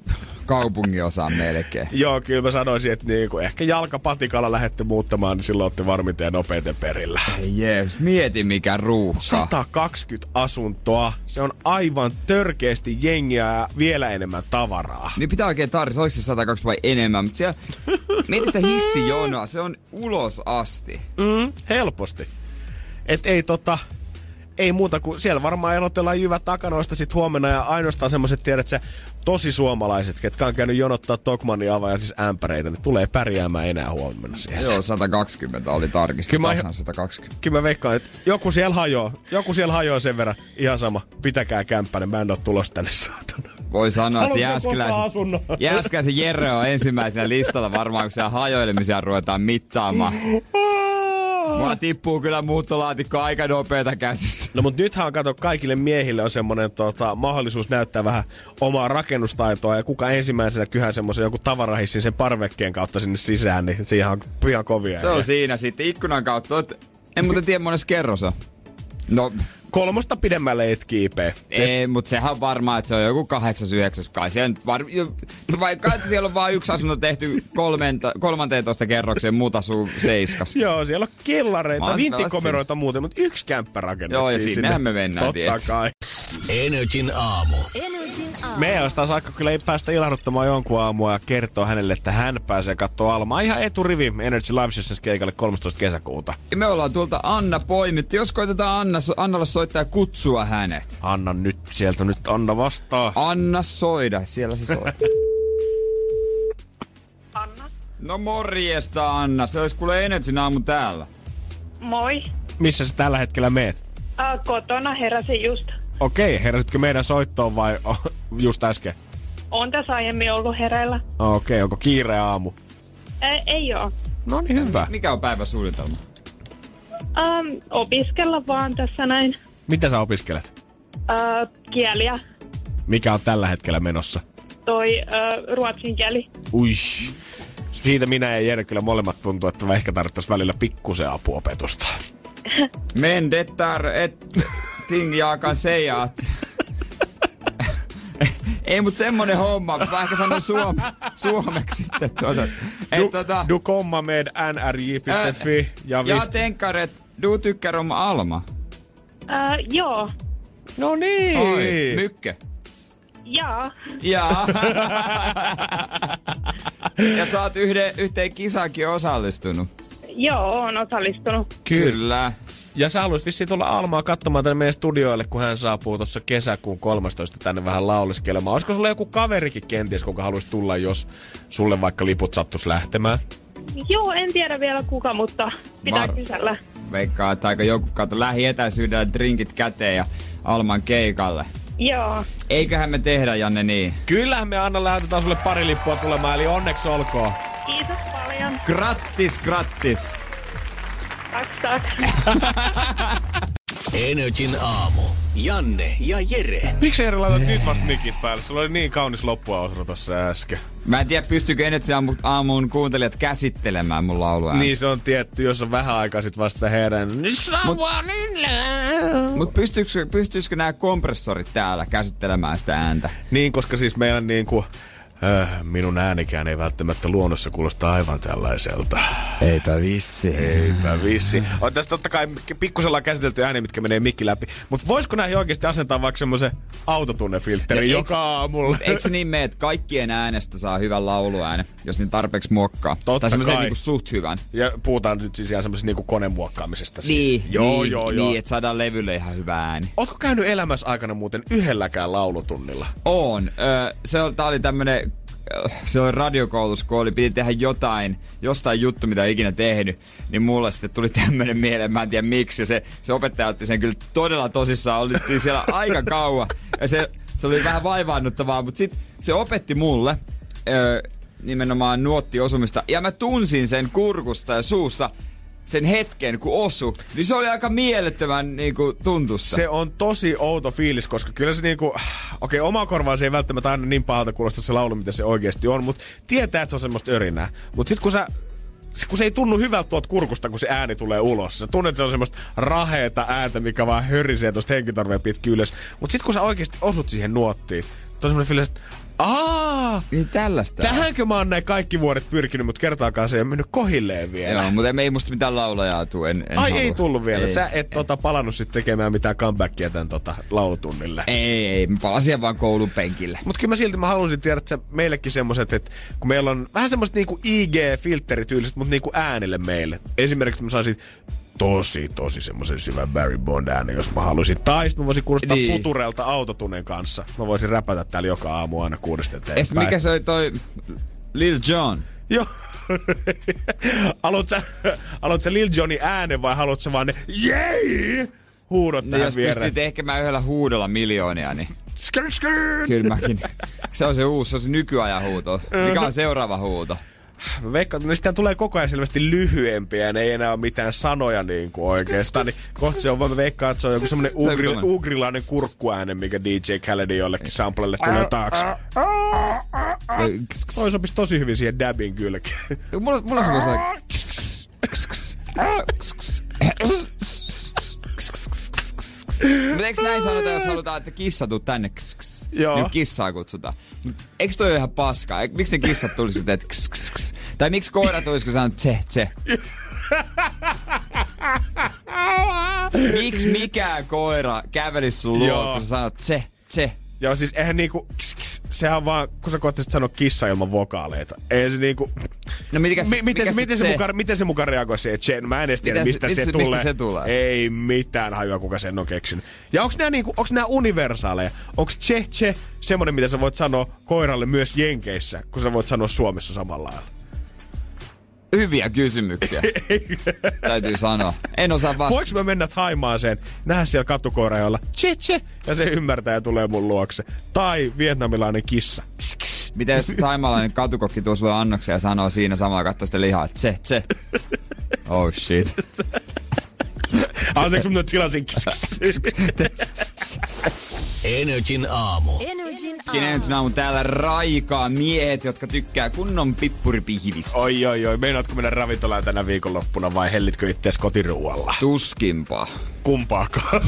Speaker 2: kaupunginosa melkein.
Speaker 3: Joo, kyllä mä sanoisin, että niinku, ehkä jalkapatikalla lähette muuttamaan, niin silloin olette varmiten ja nopeiten perillä.
Speaker 2: Jees, mieti mikä ruuhka.
Speaker 3: 120 asuntoa. Se on aivan törkeästi jengiä ja vielä enemmän tavaraa.
Speaker 2: Niin pitää oikein tarvita, oliko se 102 vai enemmän, mutta siellä, mieti sitä hissijonoa, se on ulos asti.
Speaker 3: Mm, helposti. Et ei tota, ei muuta kuin siellä varmaan erotellaan jyvät takanoista sit huomenna ja ainoastaan semmoiset tiedät sä, tosi suomalaiset, ketkä on käynyt jonottaa Tokmannin avaa siis ämpäreitä, niin tulee pärjäämään enää huomenna siellä.
Speaker 2: Joo, 120 oli tarkistettu,
Speaker 3: Kyllä mä-
Speaker 2: tasan 120.
Speaker 3: Kyllä mä veikkaan, että joku siellä hajoaa. Joku siellä hajoaa sen verran. Ihan sama. Pitäkää kämppäinen. Mä en oo tulossa tänne saatana.
Speaker 2: Voi sanoa, että Jääskeläisen? Jääskeläisen Jere on ensimmäisenä listalla varmaan, kun siellä hajoilemisia ruvetaan mittaamaan. Mua tippuu kyllä muuttolaatikko aika nopeeta käsistä.
Speaker 3: No mut nythän on kato, kaikille miehille on semmonen tota, mahdollisuus näyttää vähän omaa rakennustaitoa ja kuka ensimmäisenä kyhää semmoisen joku tavarahissin sen parvekkeen kautta sinne sisään, niin siihen on ihan kovia.
Speaker 2: Se on siinä sitten ikkunan kautta. En muuten tiedä monessa kerros on. No,
Speaker 3: Kolmosta pidemmälle et kiipeä.
Speaker 2: ei, mutta sehän on varmaa, että se on joku 8 kai se var... jo- Vaikka että siellä on vain yksi asunto tehty kolmenta, 13 kerrokseen, muut asuu seiskas.
Speaker 3: Joo, siellä on kellareita, vinttikomeroita muuten, mutta yksi kämppä rakennettiin
Speaker 2: Joo, ja sinnehän
Speaker 3: sinne.
Speaker 2: me mennään,
Speaker 3: Totta
Speaker 2: tiedätkö?
Speaker 3: kai.
Speaker 1: Energin aamu.
Speaker 3: Meidän olisi taas aika kyllä päästä ilahduttamaan jonkun aamua ja kertoa hänelle, että hän pääsee katsoa Almaa ihan eturivi Energy Live Sessions keikalle 13. kesäkuuta.
Speaker 2: Ja me ollaan tuolta Anna poimittu. Jos koitetaan Anna, Annalle soittaa ja kutsua hänet.
Speaker 3: Anna nyt sieltä nyt, Anna vastaa.
Speaker 2: Anna soida, siellä se soi.
Speaker 4: Anna.
Speaker 2: No morjesta Anna, se olisi kuule Energyn aamu täällä.
Speaker 4: Moi.
Speaker 3: Missä sä tällä hetkellä meet?
Speaker 4: Äh, kotona heräsin just.
Speaker 3: Okei, heräsitkö meidän soittoon vai oh, just äsken?
Speaker 4: On tässä aiemmin ollut hereillä.
Speaker 3: Okei, onko kiire aamu?
Speaker 4: Ä, ei oo.
Speaker 3: No niin, hyvä.
Speaker 2: Mikä on päiväsuunnitelma?
Speaker 4: Ähm, opiskella vaan tässä näin.
Speaker 3: Mitä sä opiskelet?
Speaker 4: Äh, kieliä.
Speaker 3: Mikä on tällä hetkellä menossa?
Speaker 4: Toi äh, ruotsin kieli.
Speaker 3: Ui. Siitä minä ja Jere kyllä molemmat tuntuu, että ehkä tarvittaisiin välillä pikkusen apuopetusta.
Speaker 2: Men dettar et ting jag kan säga att... Ei mut semmonen homma, mä ehkä sanon suom, suomeksi sitten tuota. Et,
Speaker 3: Du,
Speaker 2: tota,
Speaker 3: du komma med nrj.fi ja
Speaker 2: ja
Speaker 3: visst.
Speaker 2: tänker att du tycker om Alma.
Speaker 4: Äh, joo.
Speaker 3: No niin.
Speaker 2: Oi, Mykke.
Speaker 4: Jaa.
Speaker 2: Ja. ja sä oot yhden, yhteen kisaankin osallistunut.
Speaker 4: Joo, on osallistunut.
Speaker 2: Kyllä.
Speaker 3: Ja sä haluaisit vissiin tulla Almaa katsomaan tänne meidän studioille, kun hän saapuu tuossa kesäkuun 13 tänne vähän lauleskelemaan. Olisiko sulla joku kaverikin kenties, kuka haluaisi tulla, jos sulle vaikka liput sattus lähtemään?
Speaker 4: Joo, en tiedä vielä kuka, mutta pitää
Speaker 2: Mar-
Speaker 4: kysellä.
Speaker 2: Veikkaa, että aika joku kato lähietäisyydellä drinkit käteen ja Alman keikalle.
Speaker 4: Joo.
Speaker 2: Eiköhän me tehdä, Janne, niin.
Speaker 3: Kyllähän me Anna lähetetään sulle pari lippua tulemaan, eli onneksi olkoon.
Speaker 4: Kiitos paljon.
Speaker 2: Grattis, grattis.
Speaker 1: Energin aamu. Janne ja Jere.
Speaker 3: Miksi Jere laitat nyt vasta mikit päälle? Sulla oli niin kaunis loppuausro tossa äsken.
Speaker 2: Mä en tiedä, pystyykö Energy aamu, aamuun kuuntelijat käsittelemään mun laulua.
Speaker 3: Niin se on tietty, jos on vähän aikaa sit vasta herännyt. Niin
Speaker 2: Mut, mut pystyisikö, pystyisikö nämä kompressorit täällä käsittelemään sitä ääntä?
Speaker 3: Niin, koska siis meidän niinku... Äh, minun äänikään ei välttämättä luonnossa kuulosta aivan tällaiselta.
Speaker 2: Eipä vissi.
Speaker 3: Eipä vissi. On tässä totta kai pikkusella käsitelty ääni, mitkä menee mikki läpi. Mutta voisiko näihin oikeasti asentaa vaikka semmoisen autotunnefiltterin
Speaker 2: No, eiks-
Speaker 3: joka aamulla?
Speaker 2: Eikö se niin mene, että kaikkien äänestä saa hyvän lauluäänen, jos niin tarpeeksi muokkaa?
Speaker 3: Totta
Speaker 2: tai semmoisen niinku suht hyvän.
Speaker 3: Ja puhutaan nyt siis ihan semmoisesta niinku konemuokkaamisesta. Siis.
Speaker 2: Niin,
Speaker 3: Joo,
Speaker 2: niin,
Speaker 3: joo, joo.
Speaker 2: Niin, että saadaan levylle ihan hyvä ääni.
Speaker 3: Ootko käynyt elämässä aikana muuten yhdelläkään laulutunnilla?
Speaker 2: On. Öö, se oli, tää oli tämmönen, se oli radiokoulutus, kun oli, piti tehdä jotain, jostain juttu, mitä ei ikinä tehnyt, niin mulle sitten tuli tämmönen mieleen, mä en tiedä miksi, ja se, se opettaja otti sen kyllä todella tosissaan, oltiin siellä aika kauan, ja se, se oli vähän vaivaannuttavaa, mutta sitten se opetti mulle öö, nimenomaan nuottiosumista, ja mä tunsin sen kurkusta ja suussa, sen hetken, kun osu, niin se oli aika mielettömän niinku, tuntussa.
Speaker 3: Se on tosi outo fiilis, koska kyllä se niinku... Okei, okay, oma korvaan se ei välttämättä aina niin pahalta kuulosta se laulu, mitä se oikeasti on, mutta tietää, että se on semmoista örinää. Mutta sitten kun sä kun se ei tunnu hyvältä tuolta kurkusta, kun se ääni tulee ulos. Sä tunnet, että se on semmoista raheeta ääntä, mikä vaan hörisee tuosta henkitorveen pitkin ylös. Mutta sitten kun sä oikeasti osut siihen nuottiin, on semmoinen fiilis, että Aa,
Speaker 2: Niin tällaista.
Speaker 3: tähänkö mä oon näin kaikki vuodet pyrkinyt, mutta kertaakaan se ei ole mennyt kohilleen vielä.
Speaker 2: Joo, mutta ei musta mitään laulajaa tuu. En, en
Speaker 3: Ai
Speaker 2: halua.
Speaker 3: ei tullut vielä.
Speaker 2: Ei,
Speaker 3: Sä et tota, palannut sitten tekemään mitään comebackia tämän tota, laulutunnille.
Speaker 2: Ei, ei, mä palasin vaan koulun penkille.
Speaker 3: Mutta kyllä mä silti mä halusin tiedä, että meillekin semmoset, että kun meillä on vähän semmoiset niinku IG-filterityyliset, mutta niinku äänelle meille. Esimerkiksi mä saisin tosi, tosi semmoisen syvän Barry Bond äänen, jos mä haluaisin. Tai sitten mä voisin kuulostaa
Speaker 2: Niin.
Speaker 3: Futurelta autotunen kanssa. Mä voisin räpätä täällä joka aamu aina kuudesta eteenpäin.
Speaker 2: mikä se oli toi Lil Jon?
Speaker 3: Joo. haluat sä, haluat sä Lil Johnny äänen vai haluat sä vaan ne jei huudot
Speaker 2: No
Speaker 3: tähän
Speaker 2: jos
Speaker 3: viereen?
Speaker 2: pystyt tekemään yhdellä huudolla miljoonia, niin
Speaker 3: Skr, skr.
Speaker 2: kyllä mäkin. Se on se uusi, se on se nykyajan huuto. Mikä on seuraava huuto?
Speaker 3: Mä veikkaan, että niistä tulee koko ajan selvästi lyhyempiä ja ne ei enää ole mitään sanoja niin kuin oikeastaan. Niin kohta se on vaan, mä veikkaan, että se on joku semmonen
Speaker 2: Se on
Speaker 3: ugri, ugrilainen kurkkuääne, mikä DJ Khaledin jollekin samplelle tulee taakse. Toi sopisi tosi hyvin siihen dabin kylkeen.
Speaker 2: Mulla, mulla on semmoista... Mutta eikö näin sanota, jos halutaan, että kissa tuu tänne? Ks, ks.
Speaker 3: Joo.
Speaker 2: Niin kissaa kutsutaan. Mut Eikö toi ole ihan paskaa? Eik- Miksi ne kissat tulisi, kun teet ks, ks, ks? Tai miksi koira tulisi, kun sanoo tse, tse? Miksi mikään koira kävelisi sun luo, kun sä sanot tse, tse?
Speaker 3: Joo, siis eihän niinku, kss, kss, sehän on vaan, kun sä koettaisit sanoa kissa ilman vokaaleita. Ei se niinku,
Speaker 2: No mikäs,
Speaker 3: Mi- miten,
Speaker 2: mikäs
Speaker 3: se, miten, se
Speaker 2: tse?
Speaker 3: mukaan, miten se mukaan reagoi siihen Chen? Mä en edes tiedä, mistä,
Speaker 2: mistä-
Speaker 3: se,
Speaker 2: mistä
Speaker 3: tulee.
Speaker 2: se tulee?
Speaker 3: Ei mitään hajua, kuka sen on keksinyt. Ja onks nää, niinku, onks nää universaaleja? Onks che che semmonen, mitä sä voit sanoa koiralle myös Jenkeissä, kun sä voit sanoa Suomessa samalla lailla?
Speaker 2: Hyviä kysymyksiä. Täytyy sanoa. En osaa vastata.
Speaker 3: Voinko mä mennä Haimaaseen, nähdä siellä katukoira, jolla che che, ja se ymmärtää ja tulee mun luokse. Tai vietnamilainen kissa. Kss, kss.
Speaker 2: Miten jos taimalainen katukokki tuo sulle annoksia ja sanoo siinä samalla katsoa sitä lihaa, että se, se. Oh shit.
Speaker 3: Anteeksi, mun tilasin. Kss, kss.
Speaker 1: Energin aamu.
Speaker 2: Kenen aamu täällä raikaa miehet, jotka tykkää kunnon pippuripihvistä.
Speaker 3: Oi, oi, oi. Meinaatko mennä ravintolaan tänä viikonloppuna vai hellitkö itseäsi kotiruualla?
Speaker 2: Tuskinpa.
Speaker 3: Kumpaakaan.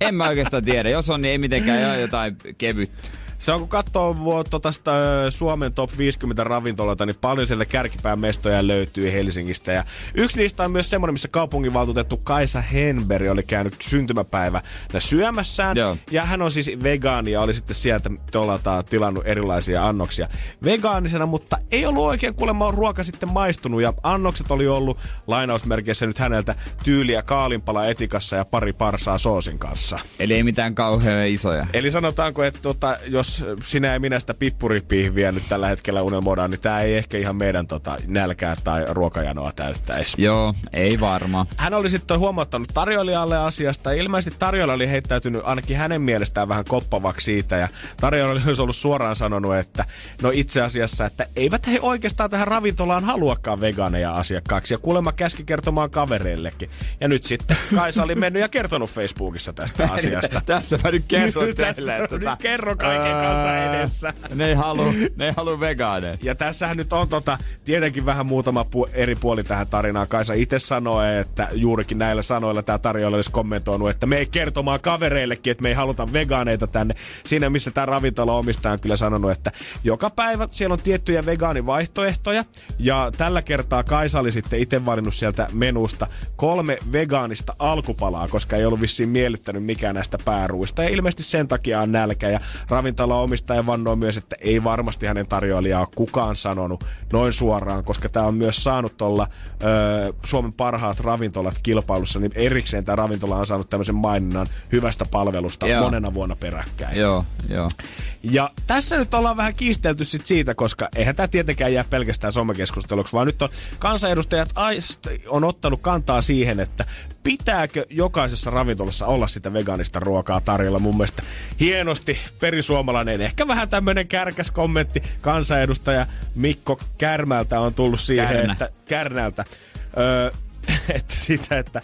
Speaker 2: En mä oikeastaan tiedä. Jos on, niin ei mitenkään jotain kevyttä.
Speaker 3: Se on kun katsoo tota sitä, Suomen top 50 ravintoloita, niin paljon sieltä kärkipään mestoja löytyy Helsingistä. Ja yksi niistä on myös semmoinen, missä kaupunginvaltuutettu Kaisa Henberg oli käynyt syntymäpäivä syömässään.
Speaker 2: Joo.
Speaker 3: Ja hän on siis vegaani ja oli sitten sieltä tolata, tilannut erilaisia annoksia vegaanisena, mutta ei ollut oikein kuulemma ruoka sitten maistunut. Ja annokset oli ollut lainausmerkeissä nyt häneltä tyyliä kaalinpala etikassa ja pari parsaa soosin kanssa.
Speaker 2: Eli ei mitään kauhean isoja.
Speaker 3: Eli sanotaanko, että tota, jos sinä ja minä sitä pippuripihviä nyt tällä hetkellä unelmoidaan, niin tämä ei ehkä ihan meidän tota, nälkää tai ruokajanoa täyttäisi.
Speaker 2: Joo, ei varma.
Speaker 3: Hän oli sitten huomauttanut tarjoilijalle asiasta. Ilmeisesti tarjoilija oli heittäytynyt ainakin hänen mielestään vähän koppavaksi siitä. Ja tarjoilija oli myös ollut suoraan sanonut, että no itse asiassa, että eivät he oikeastaan tähän ravintolaan haluakaan vegaaneja asiakkaaksi. Ja kuulemma käski kertomaan kavereillekin. Ja nyt sitten Kaisa oli mennyt ja kertonut Facebookissa tästä asiasta.
Speaker 2: Tässä mä nyt kerron
Speaker 3: Tässä
Speaker 2: teille.
Speaker 3: nyt
Speaker 2: että tota,
Speaker 3: kerro kaiken kanssa
Speaker 2: ää,
Speaker 3: edessä.
Speaker 2: Ne ei halu, ne ei halu vegaaneja.
Speaker 3: Ja tässähän nyt on tota, tietenkin vähän muutama pu- eri puoli tähän tarinaan. Kaisa itse sanoi, että juurikin näillä sanoilla tämä tarjoilija olisi kommentoinut, että me ei kertomaan kavereillekin, että me ei haluta vegaaneita tänne. Siinä missä tämä ravintola omistaja on kyllä sanonut, että joka päivä siellä on tiettyjä vegaanivaihtoehtoja. Ja tällä kertaa Kaisa oli sitten itse valinnut sieltä menusta kolme vegaanista alkupalaa, koska ei ollut vissiin miellyttänyt mikään näistä pääruista. Ja ilmeisesti sen takia on nälkä. Ja ravintola omistaja vannoo myös, että ei varmasti hänen tarjoilijaa ole kukaan sanonut noin suoraan, koska tämä on myös saanut olla ö, Suomen parhaat ravintolat kilpailussa, niin erikseen tämä ravintola on saanut tämmöisen maininnan hyvästä palvelusta
Speaker 2: Joo.
Speaker 3: monena vuonna peräkkäin.
Speaker 2: Joo, joo.
Speaker 3: Ja tässä nyt ollaan vähän kiistelty sit siitä, koska eihän tämä tietenkään jää pelkästään somekeskusteluksi, vaan nyt on kansanedustajat on ottanut kantaa siihen, että pitääkö jokaisessa ravintolassa olla sitä vegaanista ruokaa tarjolla. Mun mielestä hienosti perisuomalainen, ehkä vähän tämmönen kärkäs kommentti. Kansanedustaja Mikko Kärmältä on tullut siihen,
Speaker 2: Kärnä.
Speaker 3: että Kärnältä, öö, että sitä, että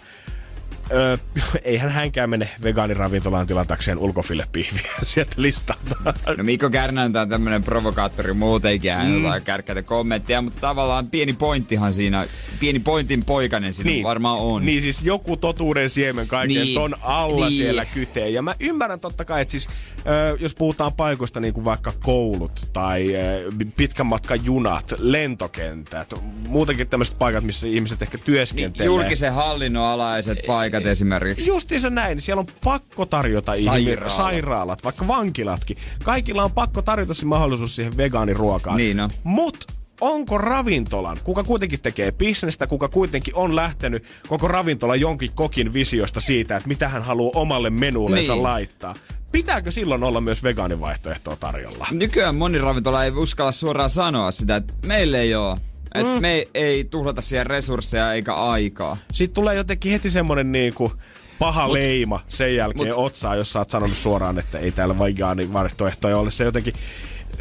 Speaker 3: Öö, eihän hänkään mene vegaaniravintolaan tilatakseen ulkofillepihviä sieltä listalta.
Speaker 2: No Mikko Kärnäntä on tämmönen provokaattori muutenkin, hän mm. kärkkäitä kommentteja, mutta tavallaan pieni pointtihan siinä, pieni pointin poikainen siinä niin. varmaan on.
Speaker 3: Niin siis joku totuuden siemen kaiken niin. ton alla niin. siellä kytee. Ja mä ymmärrän totta kai, että siis ö, jos puhutaan paikoista niin kuin vaikka koulut tai ö, pitkän matkan junat, lentokentät, muutenkin tämmöiset paikat, missä ihmiset ehkä työskentelee.
Speaker 2: Niin, julkisen hallinnon alaiset paikat esimerkiksi.
Speaker 3: Justiinsa näin. Siellä on pakko tarjota Sairaalat. sairaalat, vaikka vankilatkin. Kaikilla on pakko tarjota se mahdollisuus siihen vegaaniruokaan.
Speaker 2: Niin on.
Speaker 3: Mut onko ravintolan, kuka kuitenkin tekee bisnestä, kuka kuitenkin on lähtenyt koko ravintola jonkin kokin visiosta siitä, että mitä hän haluaa omalle menuullensa niin. laittaa. Pitääkö silloin olla myös vegaanivaihtoehtoa tarjolla?
Speaker 2: Nykyään moni ravintola ei uskalla suoraan sanoa sitä, että meille ei ole. Et mm. me ei, ei tuhlata siihen resursseja eikä aikaa.
Speaker 3: Sitten tulee jotenkin heti semmonen niinku paha mut, leima sen jälkeen mut, otsaa, jos sä oot sanonut suoraan, että ei täällä vegaanivaihtoehtoja ole. Se jotenkin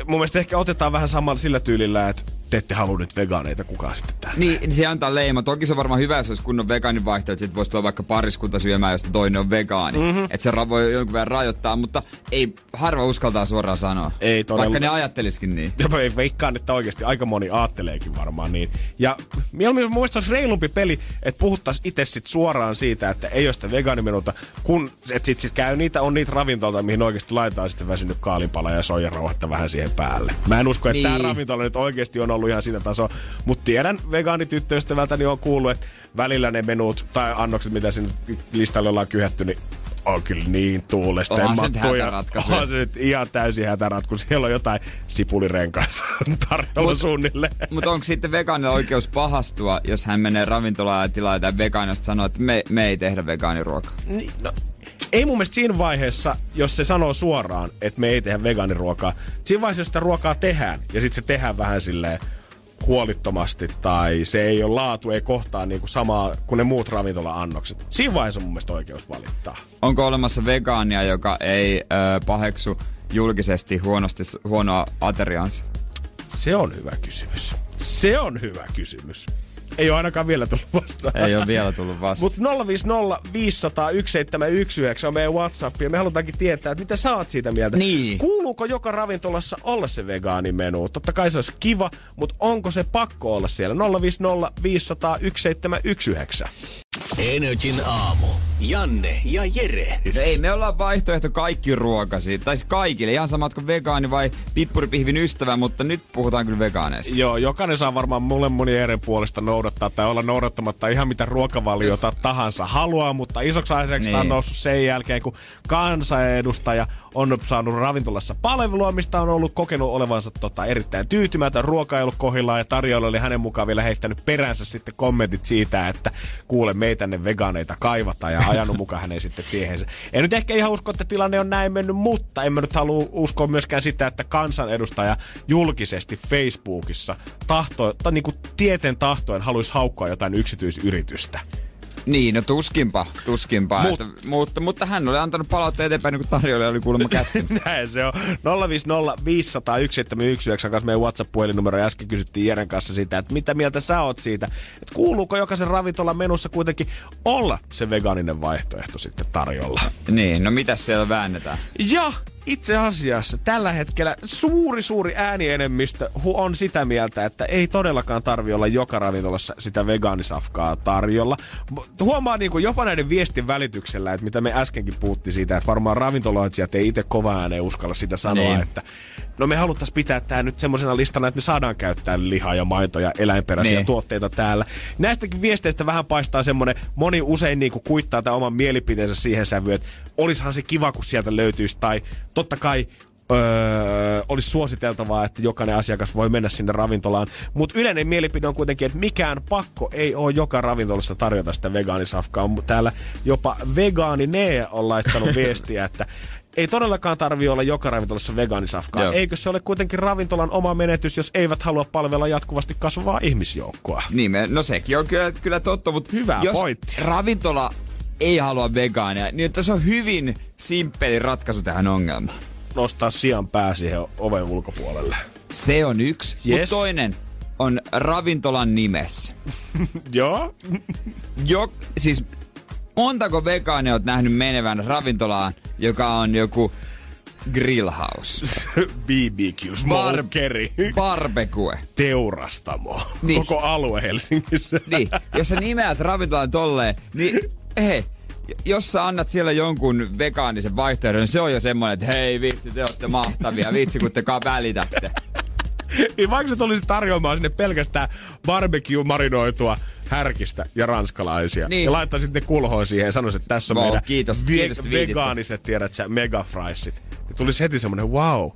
Speaker 3: mun mielestä ehkä otetaan vähän samalla sillä tyylillä, että te ette halua nyt vegaaneita kukaan sitten tänne.
Speaker 2: Niin, niin se antaa leima. Toki se on varmaan hyvä, jos olisi kunnon vegaanivaihtoehto, että sit voisi tulla vaikka pariskunta syömään, josta toinen on vegaani. Mm-hmm. Että se voi jonkun verran rajoittaa, mutta ei harva uskaltaa suoraan sanoa.
Speaker 3: Ei todella.
Speaker 2: Vaikka ne ajattelisikin niin.
Speaker 3: Ja veikkaan, että oikeasti aika moni ajatteleekin varmaan niin. Ja mieluummin mielestä olisi reilumpi peli, että puhuttaisiin itse sit suoraan siitä, että ei ole sitä vegaanimenuta, kun että sit, sit käy niitä, on niitä ravintolta, mihin oikeasti laitetaan sitten väsynyt kaalipala ja soijarauhatta vähän siihen päälle. Mä en usko, että niin. tämä ravintola nyt oikeasti on ollut ihan sitä tasoa. Mutta tiedän vegaanityttöystävältäni on kuullut, että välillä ne menut tai annokset, mitä sinne listalle ollaan kyhätty, niin on kyllä niin tuulesta.
Speaker 2: Onhan se Onhan
Speaker 3: se nyt ihan täysin hätäratku. Siellä on jotain sipulirenkaissa tarjolla mut, suunnilleen.
Speaker 2: Mutta onko sitten vegaanilla oikeus pahastua, jos hän menee ravintolaan ja tilaa jotain vegaanista sanoo, että me, me ei tehdä vegaaniruokaa?
Speaker 3: Niin, no, ei mun mielestä siinä vaiheessa, jos se sanoo suoraan, että me ei tehdä vegaaniruokaa, siinä vaiheessa, jos sitä ruokaa tehdään, ja sitten se tehdään vähän silleen, huolittomasti tai se ei ole laatu, ei kohtaa niin kuin samaa kuin ne muut ravintola-annokset. Siinä vaiheessa on mun mielestä oikeus valittaa.
Speaker 2: Onko olemassa vegaania, joka ei ö, paheksu julkisesti huonosti, huonoa ateriaansa?
Speaker 3: Se on hyvä kysymys. Se on hyvä kysymys. Ei ole ainakaan vielä tullut vastaan.
Speaker 2: Ei ole vielä tullut vastaan.
Speaker 3: Mutta 050 500 1719 on meidän WhatsApp ja me halutaankin tietää, että mitä sä oot siitä mieltä.
Speaker 2: Niin.
Speaker 3: Kuuluuko joka ravintolassa olla se vegaanimenu? Totta kai se olisi kiva, mutta onko se pakko olla siellä? 050 500 1719.
Speaker 1: Energin aamu. Janne ja Jere.
Speaker 2: No ei me ollaan vaihtoehto kaikki ruokasi. Tai siis kaikille. Ihan samat kuin vegaani vai pippuripihvin ystävä, mutta nyt puhutaan kyllä vegaaneista.
Speaker 3: Joo, jokainen saa varmaan mulle moni eri puolesta noudattaa tai olla noudattamatta ihan mitä ruokavaliota yes. tahansa haluaa, mutta isoksi asiaksi niin. on noussut sen jälkeen, kun kansanedustaja on saanut ravintolassa palvelua, mistä on ollut kokenut olevansa tota, erittäin tyytymätön. Ruoka ei ollut kohillaan ja tarjolla oli hänen mukaan vielä heittänyt peränsä sitten kommentit siitä, että kuule meitä tänne vegaaneita kaivata ja ajanut mukaan hänen sitten tiehensä. En nyt ehkä ihan usko, että tilanne on näin mennyt, mutta en mä nyt halua uskoa myöskään sitä, että kansanedustaja julkisesti Facebookissa tahto, tai niin kuin tieten tahtoen haluaisi haukkoa jotain yksityisyritystä.
Speaker 2: Niin, no tuskinpa, tuskinpa. Mut, että, mutta, mutta hän oli antanut palautteen eteenpäin, niin kuin tarjoilija oli kuulemma käsken.
Speaker 3: Näin se on. 050 500 kanssa meidän WhatsApp-puhelinnumero. Ja äsken kysyttiin Jeren kanssa sitä, että mitä mieltä sä oot siitä. Että kuuluuko jokaisen ravintolan menussa kuitenkin olla se vegaaninen vaihtoehto sitten tarjolla.
Speaker 2: Niin, no mitä siellä väännetään?
Speaker 3: Ja itse asiassa tällä hetkellä suuri suuri äänienemmistö on sitä mieltä, että ei todellakaan tarvi olla joka ravintolassa sitä vegaanisafkaa tarjolla. Huomaa niin kuin jopa näiden viestin välityksellä, että mitä me äskenkin puhuttiin siitä, että varmaan ravintoloitsijat ei itse kova ääneen uskalla sitä sanoa, niin. että no me haluttaisiin pitää tämä nyt semmoisena listana, että me saadaan käyttää lihaa ja maitoja, eläinperäisiä niin. tuotteita täällä. Näistäkin viesteistä vähän paistaa semmoinen, moni usein niin kuin kuittaa tämän oman mielipiteensä siihen sävyyn, että olisihan se kiva, kun sieltä löytyisi, tai totta kai öö, olisi suositeltavaa, että jokainen asiakas voi mennä sinne ravintolaan. Mutta yleinen mielipide on kuitenkin, että mikään pakko ei ole joka ravintolassa tarjota sitä vegaanisafkaa. Täällä jopa vegaani ne on laittanut viestiä, että ei todellakaan tarvi olla joka ravintolassa vegaanisafkaa. Joo. Eikö se ole kuitenkin ravintolan oma menetys, jos eivät halua palvella jatkuvasti kasvavaa ihmisjoukkoa?
Speaker 2: Niin, no sekin on kyllä, kyllä totta, mutta
Speaker 3: Hyvä
Speaker 2: jos
Speaker 3: pointti.
Speaker 2: ravintola ei halua vegaania, niin se on hyvin simppeli ratkaisu tähän ongelmaan.
Speaker 3: Nostaa sian pää siihen oven ulkopuolelle.
Speaker 2: Se on yksi. Yes. Mutta toinen on ravintolan nimessä.
Speaker 3: Joo.
Speaker 2: jo, siis montako vegaania oot nähnyt menevän ravintolaan, joka on joku grillhouse?
Speaker 3: BBQ, smokeri,
Speaker 2: Barbecue.
Speaker 3: teurastamo.
Speaker 2: Niin.
Speaker 3: Koko alue Helsingissä.
Speaker 2: Niin, jos sä nimeät ravintolan tolleen, niin hei, jos sä annat siellä jonkun vegaanisen vaihtoehdon, niin se on jo semmoinen, että hei vitsi, te olette mahtavia, vitsi kun te ka- välitätte.
Speaker 3: Niin vaikka se tulisi tarjoamaan sinne pelkästään barbecue-marinoitua härkistä ja ranskalaisia.
Speaker 2: Niin.
Speaker 3: Ja laittaisit ne kulhoon siihen ja sanoisit, että tässä on
Speaker 2: Wow,
Speaker 3: meidän
Speaker 2: kiitos, kiitos twiitit.
Speaker 3: vegaaniset, tiedät sä, megafraisit. Ja tulisi heti semmoinen, wow,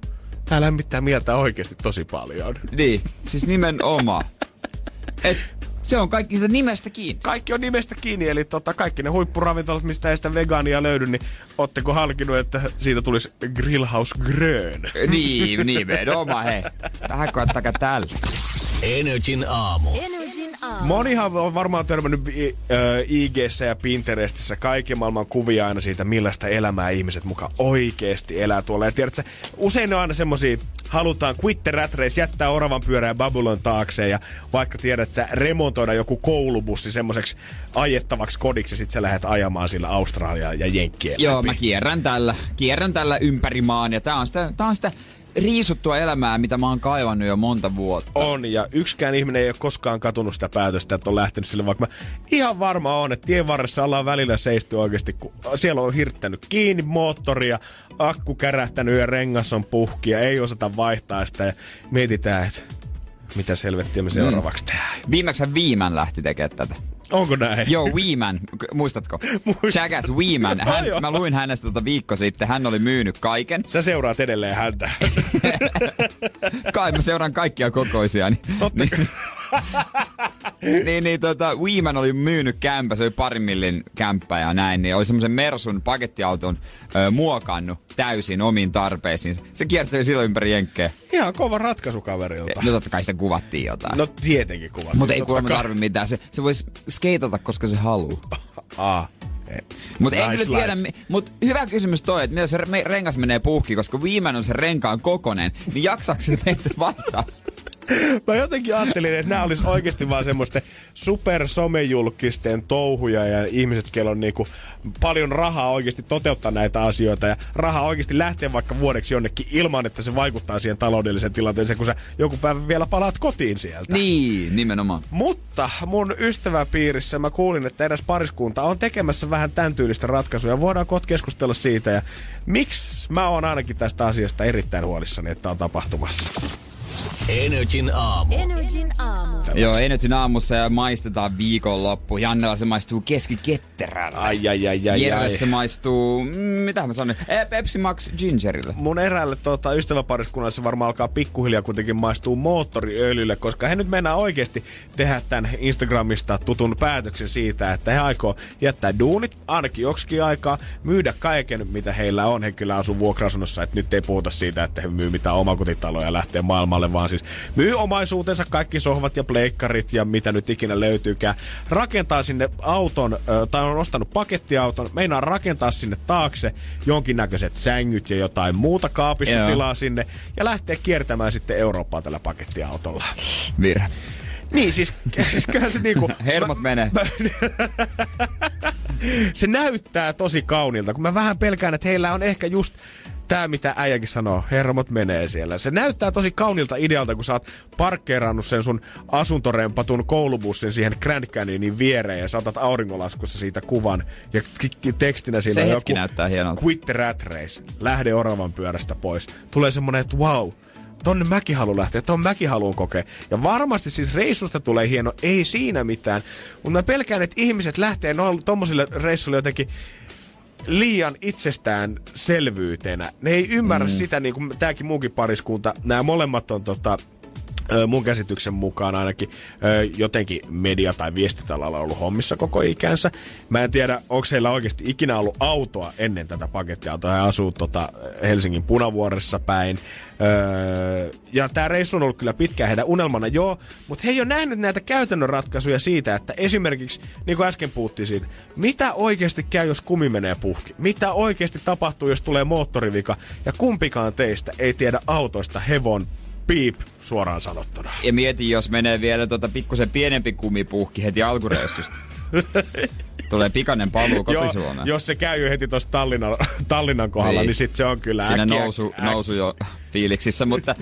Speaker 3: tää lämmittää mieltä oikeasti tosi paljon.
Speaker 2: Niin, siis nimenomaan. Et se on kaikki sitä nimestä kiinni.
Speaker 3: Kaikki on nimestä kiinni, eli tota, kaikki ne huippuravintolat, mistä ei sitä vegaania löydy, niin ootteko halkinnut, että siitä tulisi Grillhouse Grön?
Speaker 2: Niin, nimenomaan, hei. Vähän koettakaa tällä.
Speaker 1: Energin aamu.
Speaker 3: Monihan on varmaan törmännyt i- ö, IGssä ja Pinterestissä kaiken maailman kuvia aina siitä, millaista elämää ihmiset mukaan oikeesti elää tuolla. Ja tiedätkö, usein ne on aina semmosia, halutaan quit the rat race, jättää oravan pyörää Babylon taakse ja vaikka tiedät, sä remontoida joku koulubussi semmoiseksi ajettavaksi kodiksi ja sit sä lähdet ajamaan sillä Australiaan ja Jenkkien
Speaker 2: Joo,
Speaker 3: läpi.
Speaker 2: mä kierrän tällä, kierrän tällä ympäri maan ja tää on sitä, tää on sitä riisuttua elämää, mitä mä oon kaivannut jo monta vuotta.
Speaker 3: On, ja yksikään ihminen ei ole koskaan katunut sitä päätöstä, että on lähtenyt sille, vaikka mä ihan varma on, että tien varressa ollaan välillä seisty oikeasti, kun siellä on hirttänyt kiinni moottoria, akku kärähtänyt ja rengas on puhki ja ei osata vaihtaa sitä ja mietitään, että mitä selvettiä me seuraavaksi tehdään.
Speaker 2: Viimeksi Viimän lähti tekemään tätä.
Speaker 3: Onko näin?
Speaker 2: Joo, Weeman, muistatko?
Speaker 3: Muistan.
Speaker 2: Jackass Weeman. Hän,
Speaker 3: Joo.
Speaker 2: mä luin hänestä tota viikko sitten, hän oli myynyt kaiken.
Speaker 3: Sä seuraat edelleen häntä.
Speaker 2: Kai mä seuraan kaikkia kokoisia. Niin,
Speaker 3: Totta
Speaker 2: niin, niin, niin tota, Weeman oli myynyt kämpä, se oli parin millin kämppä ja näin, niin oli semmoisen Mersun pakettiauton ö, muokannut täysin omiin tarpeisiin. Se kierteli silloin ympäri jenkkejä.
Speaker 3: Ihan kova ratkaisu kaverilta.
Speaker 2: No totta kai sitä kuvattiin jotain.
Speaker 3: No tietenkin kuvat.
Speaker 2: Mutta ei kuulemma tarvi mitään. Se, se voisi skeitata, koska se haluaa.
Speaker 3: Aa, ei.
Speaker 2: Mutta en
Speaker 3: Nice
Speaker 2: kyllä tiedä,
Speaker 3: life.
Speaker 2: mi- mut hyvä kysymys toi, että re- rengas menee puhki, koska viimeinen on se renkaan kokonen, niin jaksaako se meitä vaihtaa?
Speaker 3: Mä jotenkin ajattelin, että nämä olisi oikeasti vaan semmoisten supersomejulkisten touhuja ja ihmiset, kello on niinku paljon rahaa oikeasti toteuttaa näitä asioita ja rahaa oikeasti lähtee vaikka vuodeksi jonnekin ilman, että se vaikuttaa siihen taloudelliseen tilanteeseen, kun sä joku päivä vielä palaat kotiin sieltä.
Speaker 2: Niin, nimenomaan.
Speaker 3: Mutta mun ystäväpiirissä mä kuulin, että eräs pariskunta on tekemässä vähän tämän tyylistä ratkaisuja. Voidaan kohta keskustella siitä ja miksi mä oon ainakin tästä asiasta erittäin huolissani, että on tapahtumassa.
Speaker 1: Energin aamu.
Speaker 5: Energin aamu.
Speaker 2: Joo, Energyn aamussa ja maistetaan viikonloppu. Jannella se maistuu keskiketterällä.
Speaker 3: Ai, ai, ai, ai,
Speaker 2: Jerelle
Speaker 3: ai.
Speaker 2: se maistuu, mm, mitä mä sanon, eh, Pepsi Max Gingerille.
Speaker 3: mun eräälle tota, ystäväpariskunnalle se varmaan alkaa pikkuhiljaa kuitenkin maistuu moottoriöljylle, koska he nyt mennään oikeasti tehdä tämän Instagramista tutun päätöksen siitä, että he aikoo jättää duunit ainakin joksikin aikaa, myydä kaiken, mitä heillä on. He kyllä asuu vuokra-asunnossa, että nyt ei puhuta siitä, että he myy mitään omakotitaloja ja lähtee maailmalle, vaan siis myy omaisuutensa, kaikki sohvat ja pleikkarit ja mitä nyt ikinä löytyykään. Rakentaa sinne auton, tai on ostanut pakettiauton, meinaa rakentaa sinne taakse jonkinnäköiset sängyt ja jotain muuta kaapistotilaa sinne ja lähtee kiertämään sitten Eurooppaa tällä pakettiautolla.
Speaker 2: Virhe.
Speaker 3: Niin, siis, siis kyllähän se niinku...
Speaker 2: Hermot menee.
Speaker 3: se näyttää tosi kaunilta, kun mä vähän pelkään, että heillä on ehkä just tämä, mitä äijäkin sanoo, hermot menee siellä. Se näyttää tosi kaunilta idealta, kun sä oot parkkeerannut sen sun asuntorempatun koulubussin siihen Grand Canyonin viereen ja saatat auringolaskussa siitä kuvan ja tekstinä siinä
Speaker 2: Se
Speaker 3: joku
Speaker 2: näyttää hienolta.
Speaker 3: Quit the rat race, lähde oravan pyörästä pois. Tulee semmonen, että wow, tonne mäkin haluan lähteä, ton mäkin haluan kokea. Ja varmasti siis reissusta tulee hieno, ei siinä mitään. Mutta mä pelkään, että ihmiset lähtee no, tommosille reissuille jotenkin liian itsestään selvyytenä. Ne ei ymmärrä mm. sitä, niin kuin tämäkin muukin pariskunta. Nämä molemmat on tota, mun käsityksen mukaan ainakin jotenkin media- tai viestintäalalla ollut hommissa koko ikänsä. Mä en tiedä, onko heillä oikeasti ikinä ollut autoa ennen tätä pakettiautoa. He asuu tota Helsingin punavuoressa päin. Ja tämä reissu on ollut kyllä pitkään heidän unelmana, joo, mutta he ei ole nähnyt näitä käytännön ratkaisuja siitä, että esimerkiksi, niin kuin äsken puhuttiin siitä, mitä oikeasti käy, jos kumi menee puhki? Mitä oikeasti tapahtuu, jos tulee moottorivika? Ja kumpikaan teistä ei tiedä autoista hevon piip suoraan sanottuna.
Speaker 2: Ja mieti, jos menee vielä tota pikkusen pienempi kumipuhki heti alkureissusta. Tulee pikainen paluu kotisuomeen.
Speaker 3: jos se käy heti tuossa Tallinnan, Tallinnan kohdalla, niin,
Speaker 2: Niin.
Speaker 3: niin sit se on kyllä
Speaker 2: Siinä
Speaker 3: äkkiä,
Speaker 2: nousu,
Speaker 3: äk-
Speaker 2: nousu jo fiiliksissä, mutta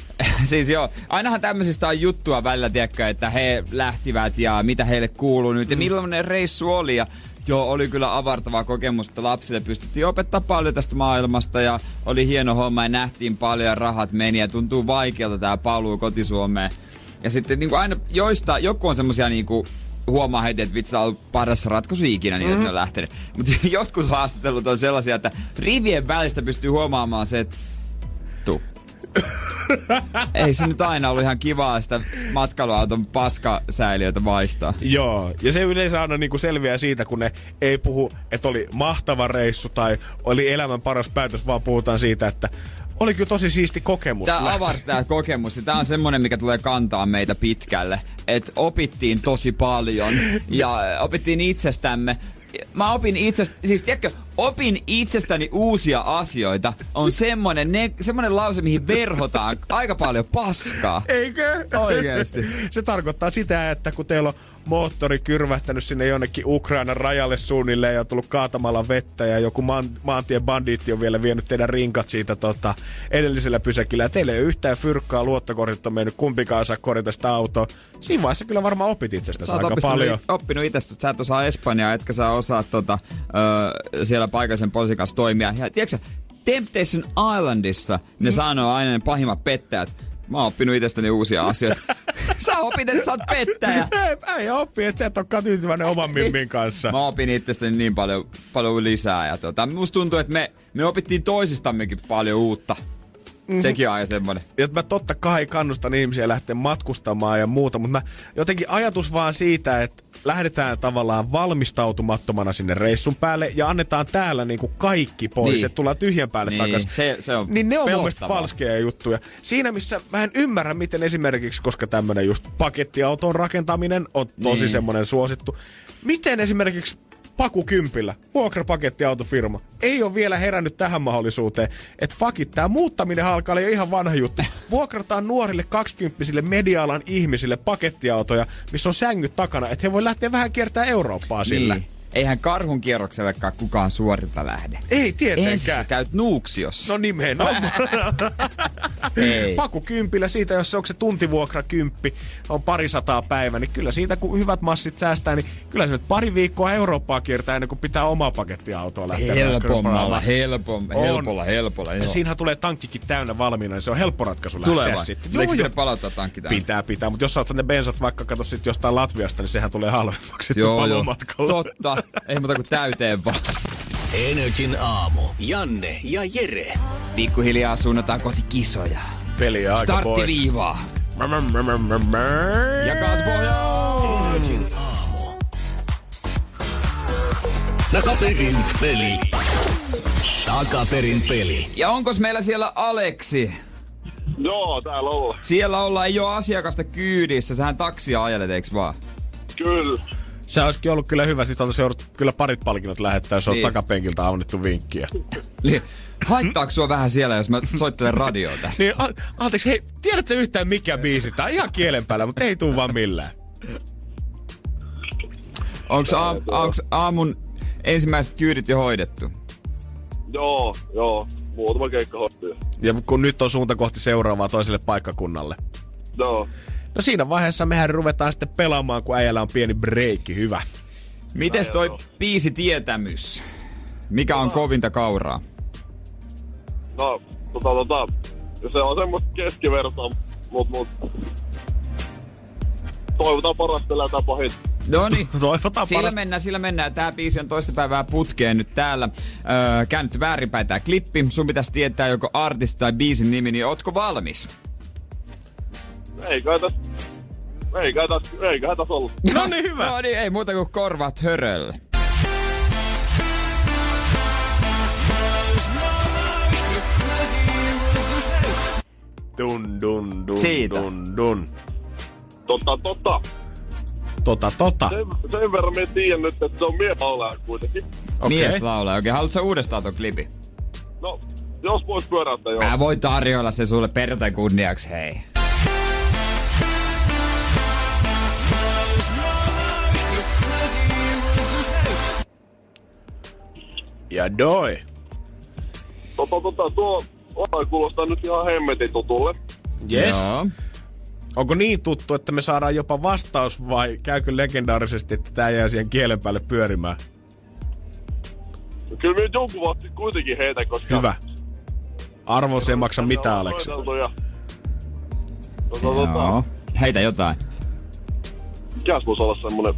Speaker 2: siis joo, ainahan tämmöisistä on juttua välillä, tiedätkö, että he lähtivät ja mitä heille kuuluu nyt ja millainen reissu oli ja Joo, oli kyllä avartava kokemus, että lapsille pystyttiin opettaa paljon tästä maailmasta ja oli hieno homma ja nähtiin paljon ja rahat meni ja tuntuu vaikealta tää paluu kotisuomeen. Ja sitten niin kuin aina joista, joku on semmosia niin kuin huomaa heti, että vitsi, on ollut paras ratkaisu ikinä, niin että ne on lähtenyt. Mutta jotkut haastattelut on sellaisia, että rivien välistä pystyy huomaamaan se, että. Ei se nyt aina ollut ihan kivaa sitä matkailuauton paskasäiliöitä vaihtaa.
Speaker 3: Joo, ja se yleensä aina niinku selviää siitä, kun ne ei puhu, että oli mahtava reissu tai oli elämän paras päätös, vaan puhutaan siitä, että oli kyllä tosi siisti kokemus.
Speaker 2: Tää avarsi tää kokemus ja tää on semmonen, mikä tulee kantaa meitä pitkälle. Et opittiin tosi paljon ja opittiin itsestämme. Mä opin itsestä, siis tiedätkö, opin itsestäni uusia asioita on semmonen, ne, semmonen lause, mihin verhotaan aika paljon paskaa.
Speaker 3: Eikö?
Speaker 2: Oikeesti.
Speaker 3: Se tarkoittaa sitä, että kun teillä on moottori kyrvähtänyt sinne jonnekin Ukrainan rajalle suunnilleen ja on tullut kaatamalla vettä ja joku maan, maantien bandiitti on vielä vienyt teidän rinkat siitä tota, edellisellä pysäkillä ja teillä ei ole yhtään fyrkkaa, luottokortit on mennyt, kumpikaan saa korjata sitä autoa. Siinä vaiheessa kyllä varmaan opit itsestäsi aika paljon.
Speaker 2: oppinut itsestä, että sä et osaa Espanjaa, etkä sä osaa tota, ö, siellä paikallisen poliisin kanssa toimia. Ja tiedätkö Temptation Islandissa ne
Speaker 3: Mm.
Speaker 2: sanoo aina ne pahimmat pettäjät. Mä oon oppinut itsestäni uusia asioita. sä opit, että sä oot pettäjä.
Speaker 3: Ei, ei oppi, että sä et olekaan tyytyväinen oman mimmin kanssa.
Speaker 2: Mä opin itsestäni niin paljon, paljon lisää. Ja tota, musta tuntuu, että me, me opittiin toisistammekin paljon uutta.
Speaker 3: Mhm.
Speaker 2: Sekin on aina semmonen.
Speaker 3: ja mä totta kai kannustan ihmisiä lähteä matkustamaan ja muuta, mutta mä jotenkin ajatus vaan siitä, että lähdetään tavallaan valmistautumattomana sinne reissun päälle ja annetaan täällä niinku kaikki pois,
Speaker 2: Niin.
Speaker 3: että tullaan tyhjän päälle
Speaker 2: Niin,
Speaker 3: takaisin.
Speaker 2: se- se on
Speaker 3: niin ne on mun mielestä falskeja juttuja. Siinä missä mä en ymmärrä, miten esimerkiksi, koska tämmönen just pakettiauton rakentaminen on tosi
Speaker 2: Niin.
Speaker 3: semmonen suosittu. Miten esimerkiksi Paku Kympillä, vuokrapakettiautofirma, ei ole vielä herännyt tähän mahdollisuuteen, että fakit, tämä muuttaminen alkaa jo ihan vanha juttu. Vuokrataan nuorille kaksikymppisille media-alan ihmisille pakettiautoja, missä on sängyt takana, että he voi lähteä vähän kiertämään Eurooppaa sillä.
Speaker 2: Niin. Eihän karhun kierroksellekaan kukaan suorilta lähde.
Speaker 3: Ei
Speaker 2: Ensin sä
Speaker 3: tietenkään.
Speaker 2: käyt Nuuksiossa.
Speaker 3: No nimenomaan.
Speaker 2: Ei.
Speaker 3: Paku kympillä siitä, jos se onko se tuntivuokra kymppi, on pari sataa päivä, niin kyllä siitä kun hyvät massit säästää, niin kyllä se nyt pari viikkoa Eurooppaa kiertää ennen kuin pitää omaa pakettiautoa lähteä.
Speaker 2: Helpommalla, helpommalla, helpolla, helpolla.
Speaker 3: Ja
Speaker 2: Joo.
Speaker 3: siinähän tulee tankkikin täynnä valmiina, niin se on helppo ratkaisu
Speaker 2: Tulee
Speaker 3: lähteä sitten.
Speaker 2: Eikö pitää palauttaa tankki tähän?
Speaker 3: Pitää, pitää, mutta jos sä ne bensat vaikka kato sit jostain Latviasta, niin sehän tulee halvemmaksi sitten
Speaker 2: Joo, joo. Totta. Ei muuta kuin täyteen vaan.
Speaker 1: Energin aamu. Janne ja Jere.
Speaker 2: Pikkuhiljaa suunnataan kohti kisoja.
Speaker 3: Peliä aika.
Speaker 2: Starttiviivaa. Ja kaaspohjaa!
Speaker 1: Energin aamu. Takaperin peli. Takaperin peli.
Speaker 2: Ja onkos meillä siellä Aleksi?
Speaker 5: Joo, täällä ollaan.
Speaker 2: Siellä ollaan, ei ole asiakasta kyydissä. Sähän taksia ajelet, eiks vaan?
Speaker 5: Kyllä.
Speaker 3: Se olisikin ollut kyllä hyvä, sit oltaisiin joudut kyllä parit palkinnot lähettää, jos on
Speaker 2: Niin.
Speaker 3: takapenkiltä annettu vinkkiä.
Speaker 2: Eli haittaako sua vähän siellä, jos mä soittelen radioa tässä?
Speaker 3: Niin, a- anteeksi, hei, tiedätkö yhtään mikä biisi? Tää on ihan kielen päällä, mutta ei tuu vaan millään.
Speaker 2: Onks, aam, onks aamun ensimmäiset kyydit jo hoidettu?
Speaker 5: Joo, joo. Muutama keikka hoituu.
Speaker 3: Ja kun nyt on suunta kohti seuraavaa toiselle paikkakunnalle.
Speaker 5: Joo.
Speaker 3: No siinä vaiheessa mehän ruvetaan sitten pelaamaan, kun äijällä on pieni breikki. Hyvä.
Speaker 2: Mites toi biisi tietämys? Mikä on kovinta kauraa?
Speaker 5: No, tota, tota. Se on semmoista keskivertoa, mut, mut. Toivotaan parasta elätään pahin.
Speaker 2: No niin.
Speaker 3: Toivotaan
Speaker 2: Sillä
Speaker 3: parasta.
Speaker 2: mennään, sillä mennään. Tää biisi on toista päivää putkeen nyt täällä. Öö, käännetty väärinpäin tää klippi. Sun pitäisi tietää joko artisti tai biisin nimi, niin ootko valmis?
Speaker 5: Ei kai täs... Ei kai täs... Ei kai täs ollut.
Speaker 3: No niin, hyvä.
Speaker 2: No niin, ei muuta kuin korvat hörölle.
Speaker 3: Dun, dun, dun,
Speaker 2: Siitä.
Speaker 3: dun, dun.
Speaker 5: Totta, totta.
Speaker 3: Tota, tota.
Speaker 5: Sen, sen verran me tiedän nyt, että se on mies laulaa kuitenkin.
Speaker 3: Okei.
Speaker 2: Mies laulaa. Okei, haluatko sä uudestaan ton klipi?
Speaker 5: No, jos vois pyöräyttää joo.
Speaker 2: Mä voin tarjoilla se sulle perjantain kunniaksi, hei.
Speaker 3: Ja doi.
Speaker 5: Tota, tota, tuo oi kuulostaa nyt ihan hemmetin tutulle.
Speaker 3: Yes.
Speaker 2: Joo.
Speaker 3: Onko niin tuttu, että me saadaan jopa vastaus vai käykö legendaarisesti, että tää jää siihen kielen päälle pyörimään?
Speaker 5: Kyllä minä jonkun vasti kuitenkin heitä, koska...
Speaker 3: Hyvä. Arvos ei maksa mitään, Aleksi.
Speaker 5: Tota, tota.
Speaker 2: Heitä jotain.
Speaker 5: mikäs voisi olla semmonen...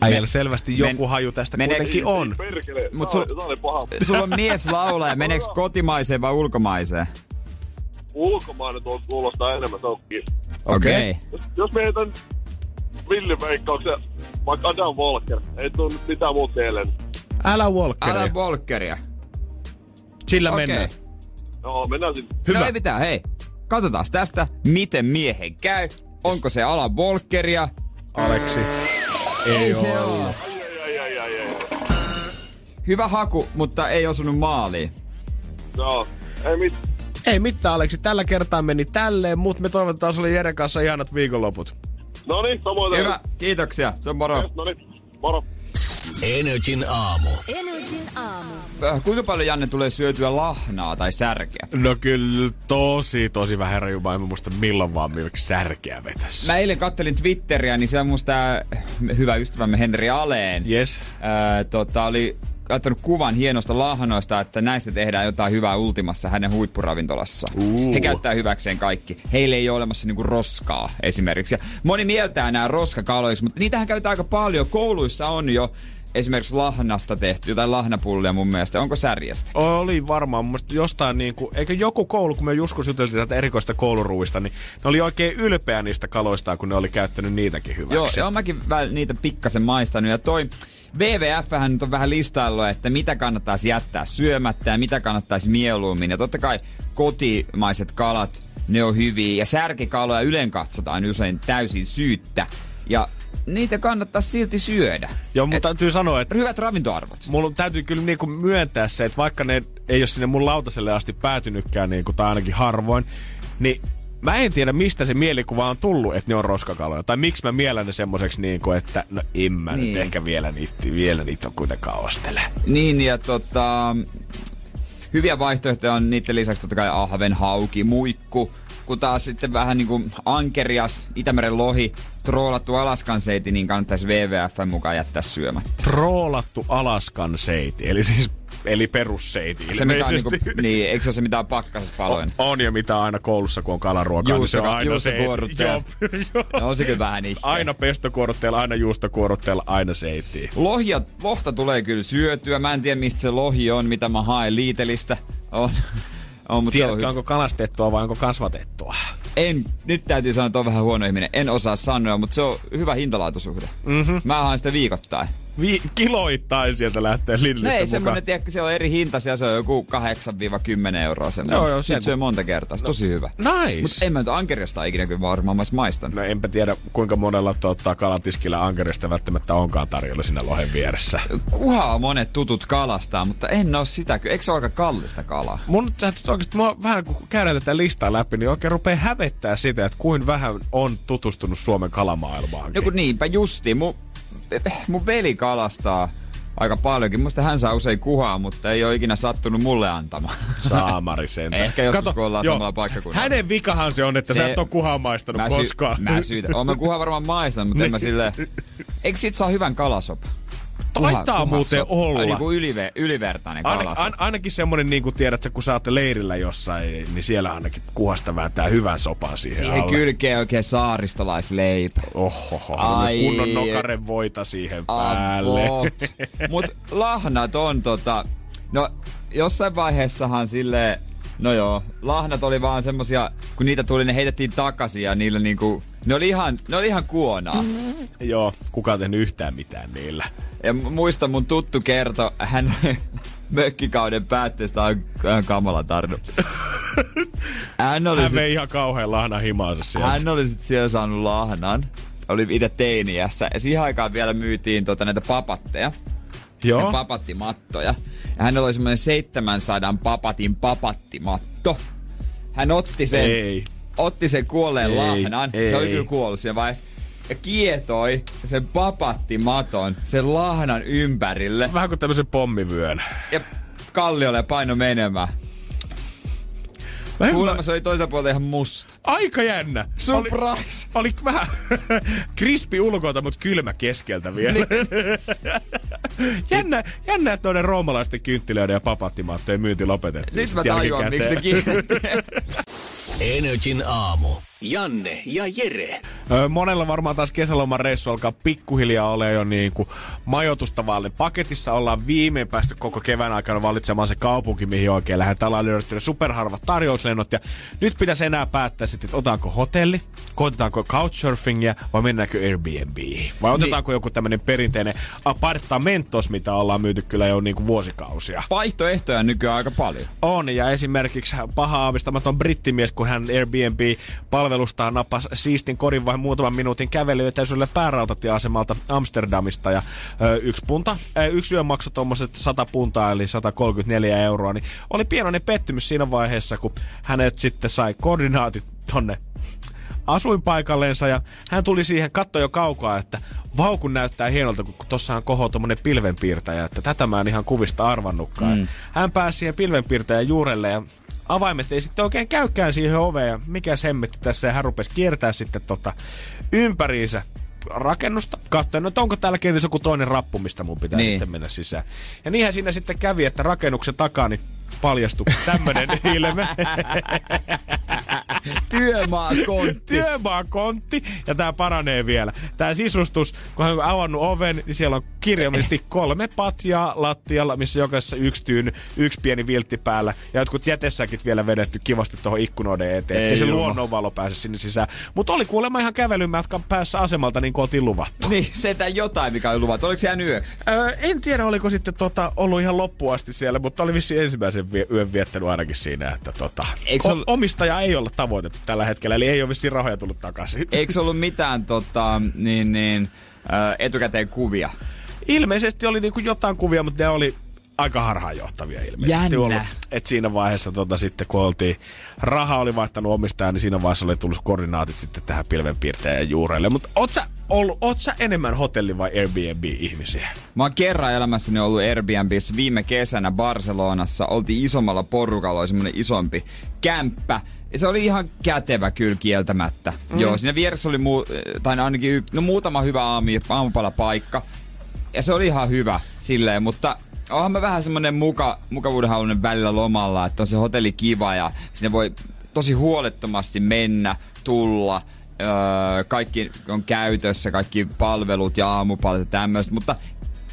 Speaker 3: Äijällä selvästi
Speaker 2: Men-
Speaker 3: joku haju tästä
Speaker 2: meneekö-
Speaker 3: kuitenkin on.
Speaker 5: Perkele,
Speaker 2: Mut
Speaker 5: Mut
Speaker 2: sul-. Sulla on mies laulaa ja meneekö kotimaiseen vai ulkomaiseen?
Speaker 5: Ulkomainen tuo kuulostaa enemmän, se.
Speaker 2: Okei. Okay.
Speaker 5: Jos, jos me heitän villiveikkauksen, vaikka Adam Walker, ei tuu nyt mitään muuta mieleen.
Speaker 3: Älä Walkeri.
Speaker 2: Älä Volkeria.
Speaker 3: Sillä
Speaker 2: Okei.
Speaker 3: mennään.
Speaker 5: Joo, mennään sinne.
Speaker 2: Hyvä. No ei mitään, hei. Katsotaan tästä, miten miehen käy. Onko se Alan Volkeria?
Speaker 3: Aleksi. Ei,
Speaker 2: se
Speaker 3: oo.
Speaker 2: oo.
Speaker 5: Ai, ai, ai, ai, ai.
Speaker 2: Hyvä haku, mutta ei osunut maaliin.
Speaker 5: Joo, ei mit...
Speaker 3: Ei mitään, Aleksi. Tällä kertaa meni tälleen, mutta me toivotetaan sulle Jeren kanssa ihanat viikonloput.
Speaker 5: No niin, samoin.
Speaker 2: Hyvä, kiitoksia. Se on moro.
Speaker 5: No niin, moro.
Speaker 1: Energin aamu.
Speaker 6: Energin aamu.
Speaker 2: Äh, Kuinka paljon Janne tulee syötyä lahnaa tai särkeä?
Speaker 3: No kyllä tosi, tosi vähän herra Jumala. En muista milloin vaan milloin särkeä vetäs.
Speaker 2: Mä eilen kattelin Twitteriä, niin siellä musta tää hyvä ystävämme Henri Aleen
Speaker 3: Yes.
Speaker 2: ää, tota, oli ottanut kuvan hienosta lahnoista, että näistä tehdään jotain hyvää Ultimassa hänen huippuravintolassa.
Speaker 3: Uh.
Speaker 2: He käyttää hyväkseen kaikki. Heille ei ole olemassa niinku roskaa esimerkiksi. Ja moni mieltää nämä roskakaloiksi, mutta niitähän käytetään aika paljon. Kouluissa on jo esimerkiksi lahnasta tehty, jotain lahnapullia mun mielestä. Onko särjestä?
Speaker 3: Oli varmaan mun mielestä jostain niinku, eikö joku koulu, kun me joskus juteltiin tätä erikoista kouluruuista, niin ne oli oikein ylpeä niistä kaloistaan, kun ne oli käyttänyt niitäkin hyväksi.
Speaker 2: Joo, joo, mäkin väl, niitä pikkasen maistanut. Ja toi WWF hän nyt on vähän listaillut, että mitä kannattaisi jättää syömättä ja mitä kannattaisi mieluummin. Ja totta kai kotimaiset kalat, ne on hyviä. Ja särkikaloja ylen katsotaan usein täysin syyttä. Ja niitä kannattaa silti syödä.
Speaker 3: Joo, mutta
Speaker 2: Et-
Speaker 3: täytyy sanoa, että
Speaker 2: Hyvät ravintoarvot.
Speaker 3: mulla täytyy kyllä niinku myöntää se, että vaikka ne ei ole sinne mun lautaselle asti päätynytkään, niinku, tai ainakin harvoin, niin mä en tiedä, mistä se mielikuva on tullut, että ne on roskakaloja. Tai miksi mä mielän ne semmoiseksi, niinku, että no en mä niin.
Speaker 2: Niin.
Speaker 3: nyt ehkä vielä niitä, vielä niitä on kuitenkaan ostele.
Speaker 2: Niin, ja tota, hyviä vaihtoehtoja on niiden lisäksi totta kai ahven, hauki, muikku, kun taas sitten vähän niinku ankerias, Itämeren lohi, troolattu Alaskan seiti, niin kannattaisi WWFn mukaan jättää syömättä.
Speaker 3: Troolattu Alaskan seiti, eli siis eli perusseiti
Speaker 2: Se mikä on niinku, niin, eikö se ole se mitään pakkasessa paloin?
Speaker 3: On ja mitä aina koulussa, kun on kalaruokaa, niin se on
Speaker 2: Juusto-
Speaker 3: aina seiti. Joo, joo.
Speaker 2: No on se kyllä vähän ihkeä.
Speaker 3: Aina pestokuorutteella, aina juustokuorutteella, aina seittiin.
Speaker 2: Lohia, lohta tulee kyllä syötyä. Mä en tiedä mistä se lohi on, mitä mä haen liitelistä. On, on mutta se on
Speaker 3: Tiedätkö,
Speaker 2: hy-
Speaker 3: onko kalastettua vai onko kasvatettua?
Speaker 2: En, nyt täytyy sanoa, että on vähän huono ihminen. En osaa sanoa, mutta se on hyvä hintalaatusuhde. Mm-hmm. Mä haen sitä viikoittain.
Speaker 3: Vi- kiloittain sieltä lähtee
Speaker 2: No
Speaker 3: Lidlistä
Speaker 2: ei
Speaker 3: mukaan.
Speaker 2: semmonen, tiedätkö, se on eri hinta, se on joku 8-10 euroa semmonen.
Speaker 3: Joo, joo,
Speaker 2: Sit
Speaker 3: se-
Speaker 2: syö monta kertaa, on tosi hyvä.
Speaker 3: Nice.
Speaker 2: Mutta en mä nyt ankeriasta ikinä kyllä varmaan mä ois maistanut.
Speaker 3: No enpä tiedä, kuinka monella tota, kalatiskillä ankerista välttämättä onkaan tarjolla siinä lohen vieressä.
Speaker 2: Kuhaa monet tutut kalastaa, mutta en oo sitä kyllä. Eikö se ole aika kallista kalaa?
Speaker 3: Mun täytyy oikeasti, mua vähän kun käydään tätä listaa läpi, niin oikein rupeaa hävettää sitä, että kuin vähän on tutustunut Suomen kalamaailmaan.
Speaker 2: No kun niinpä justi. Mun, mun veli kalastaa aika paljonkin. Musta hän saa usein kuhaa, mutta ei ole ikinä sattunut mulle antamaan.
Speaker 3: Saamari sen.
Speaker 2: Ehkä joskus, kun ollaan samalla paikkakunnalla.
Speaker 3: Hänen vikahan se on, että se, sä et ole kuhaa maistanut
Speaker 2: mä,
Speaker 3: koskaan.
Speaker 2: mä syytän. Oon mä kuhaa varmaan maistanut, mutta en mä silleen... Eikö sit saa hyvän kalasopa?
Speaker 3: Taitaa muuten olla.
Speaker 2: Niinku ylive, ylivertainen kalasopa.
Speaker 3: ain, ainakin semmonen, niin kuin tiedät, sä, kun sä oot leirillä jossain, niin siellä ainakin kuhasta vääntää hyvän sopan siihen,
Speaker 2: Siihen
Speaker 3: alle.
Speaker 2: kylkee oikein saaristolaisleipä.
Speaker 3: Ohoho,
Speaker 2: Ai.
Speaker 3: kunnon nokaren voita siihen päälle.
Speaker 2: Mut lahnat on tota... No, jossain vaiheessahan sille No joo, lahnat oli vaan semmosia, kun niitä tuli, ne heitettiin takaisin ja niillä niinku, ne oli ihan, ne oli ihan kuonaa.
Speaker 3: Joo, kuka on tehnyt yhtään mitään niillä.
Speaker 2: Ja mu- muista mun tuttu kerto, hän mökkikauden päätteestä on ihan kamala tarina. Hän oli,
Speaker 3: Hän
Speaker 2: sit,
Speaker 3: ihan kauhean lahna himaansa sieltä.
Speaker 2: hän oli sit siellä saanut lahnan. Oli itse teiniässä. Ja siihen aikaan vielä myytiin tota näitä papatteja.
Speaker 3: Joo.
Speaker 2: Ja papattimattoja. Ja hänellä oli semmoinen 700 papatin papattimatto. Hän otti sen,
Speaker 3: Ei.
Speaker 2: Otti sen kuolleen
Speaker 3: Ei,
Speaker 2: lahnan.
Speaker 3: ei.
Speaker 2: Se oli kyllä kuollut siinä vaiheessa. ja kietoi sen papattimaton sen lahnan ympärille.
Speaker 3: Vähän kuin tämmöisen pommivyön.
Speaker 2: Ja kalliolle paino menemään.
Speaker 3: Mä en-
Speaker 2: Kuulemma se oli toiselta puolelta ihan musta.
Speaker 3: Aika jännä. Oli,
Speaker 2: Surprise!
Speaker 3: oli vähän krispi ulkoilta, mutta kylmä keskeltä vielä.
Speaker 2: Niin.
Speaker 3: jännä, jännä, että noiden roomalaisten kynttilöiden ja papattimaattojen myynti lopetettiin.
Speaker 2: Nyt mä tajuan, miksi ne.
Speaker 1: Energin aamu. Janne ja Jere.
Speaker 3: Monella varmaan taas kesäloman reissu alkaa pikkuhiljaa ole jo niin kuin majoitusta vaille. Paketissa ollaan viimein päästy koko kevään aikana valitsemaan se kaupunki, mihin oikein lähdetään. Ollaan löydetty superharvat tarjouslennot ja nyt pitäisi enää päättää sitten, että otanko hotelli, kootetaanko couchsurfingia vai mennäänkö Airbnbiin. Vai otetaanko joku tämmöinen perinteinen apartamentos, mitä ollaan myyty kyllä jo niin kuin vuosikausia.
Speaker 2: Vaihtoehtoja nykyään aika paljon.
Speaker 3: On, ja esimerkiksi paha aavistamaton brittimies, kun hän Airbnb-palvelustaan nappasi siistin korin vain muutaman minuutin kävelyetäisyydelle päärautatieasemalta Amsterdamista. Ja ö, yksi punta, ö, yksi yö maksoi tuommoiset 100 puntaa, eli 134 euroa, niin oli pienoinen pettymys siinä vaiheessa, kun hänet sitten sai koordinaatit tonne asuinpaikallensa ja hän tuli siihen katto jo kaukaa, että vau kun näyttää hienolta, kun tossahan kohoo tommonen pilvenpiirtäjä, että tätä mä en ihan kuvista arvannutkaan. Mm. Hän pääsi siihen pilvenpiirtäjän juurelle ja avaimet ei sitten oikein käykään siihen oveen ja mikä hemmetti tässä ja hän rupesi kiertää sitten tota ympäriinsä rakennusta, katsoin, no, että onko täällä kenties joku toinen rappu, mistä mun pitää
Speaker 2: niin.
Speaker 3: sitten mennä sisään. Ja niinhän siinä sitten kävi, että rakennuksen takaa niin paljastui tämmönen ilme.
Speaker 2: Työmaakontti.
Speaker 3: työmaakontti ja tää paranee vielä. Tää sisustus, kun hän on avannut oven, niin siellä on kirjaimellisesti kolme patjaa lattialla, missä jokaisessa yksi tyyny, yksi pieni viltti päällä ja jotkut jätesäkit vielä vedetty kivasti tuohon ikkunoiden eteen.
Speaker 2: Ei
Speaker 3: se luonnonvalo pääse sinne sisään. Mutta oli kuulemma ihan kävelymätkä päässä asemalta niin kuin oltiin luvattu.
Speaker 2: Niin, se jotain, mikä oli luvattu. Oliko se jäänyt yöksi?
Speaker 3: Öö, en tiedä, oliko sitten tota, ollut ihan loppuun asti siellä, mutta oli vissi ensimmäisen vie- yön viettänyt ainakin siinä, että tota,
Speaker 2: Eikö
Speaker 3: o-
Speaker 2: ollut-
Speaker 3: omistaja ei ole tavoitettu tällä hetkellä, eli ei ole vissiin rahoja tullut takaisin.
Speaker 2: Eikö se ollut mitään tota, niin, niin, etukäteen kuvia?
Speaker 3: Ilmeisesti oli niinku jotain kuvia, mutta ne oli aika harhaanjohtavia ilmeisesti
Speaker 2: Jännä.
Speaker 3: ollut. Et siinä vaiheessa tota, sitten, kun oltiin, raha oli vaihtanut omistajan, niin siinä vaiheessa oli tullut koordinaatit sitten tähän pilvenpiirtäjän juurelle. Mutta oot sä, ollut, oot sä enemmän hotelli- vai Airbnb-ihmisiä?
Speaker 2: Mä oon kerran elämässäni ollut Airbnbissä viime kesänä Barcelonassa. Oltiin isommalla porukalla, oli semmonen isompi kämppä. Se oli ihan kätevä kyllä kieltämättä. Mm. Joo, siinä vieressä oli muu, tai ainakin y, no, muutama hyvä aamu, aamupalapaikka. Ja se oli ihan hyvä silleen, mutta onhan mä vähän semmonen muka, mukavuudenhalunen välillä lomalla, että on se hotelli kiva ja sinne voi tosi huolettomasti mennä, tulla. Öö, kaikki on käytössä, kaikki palvelut ja aamupalat ja tämmöistä, mutta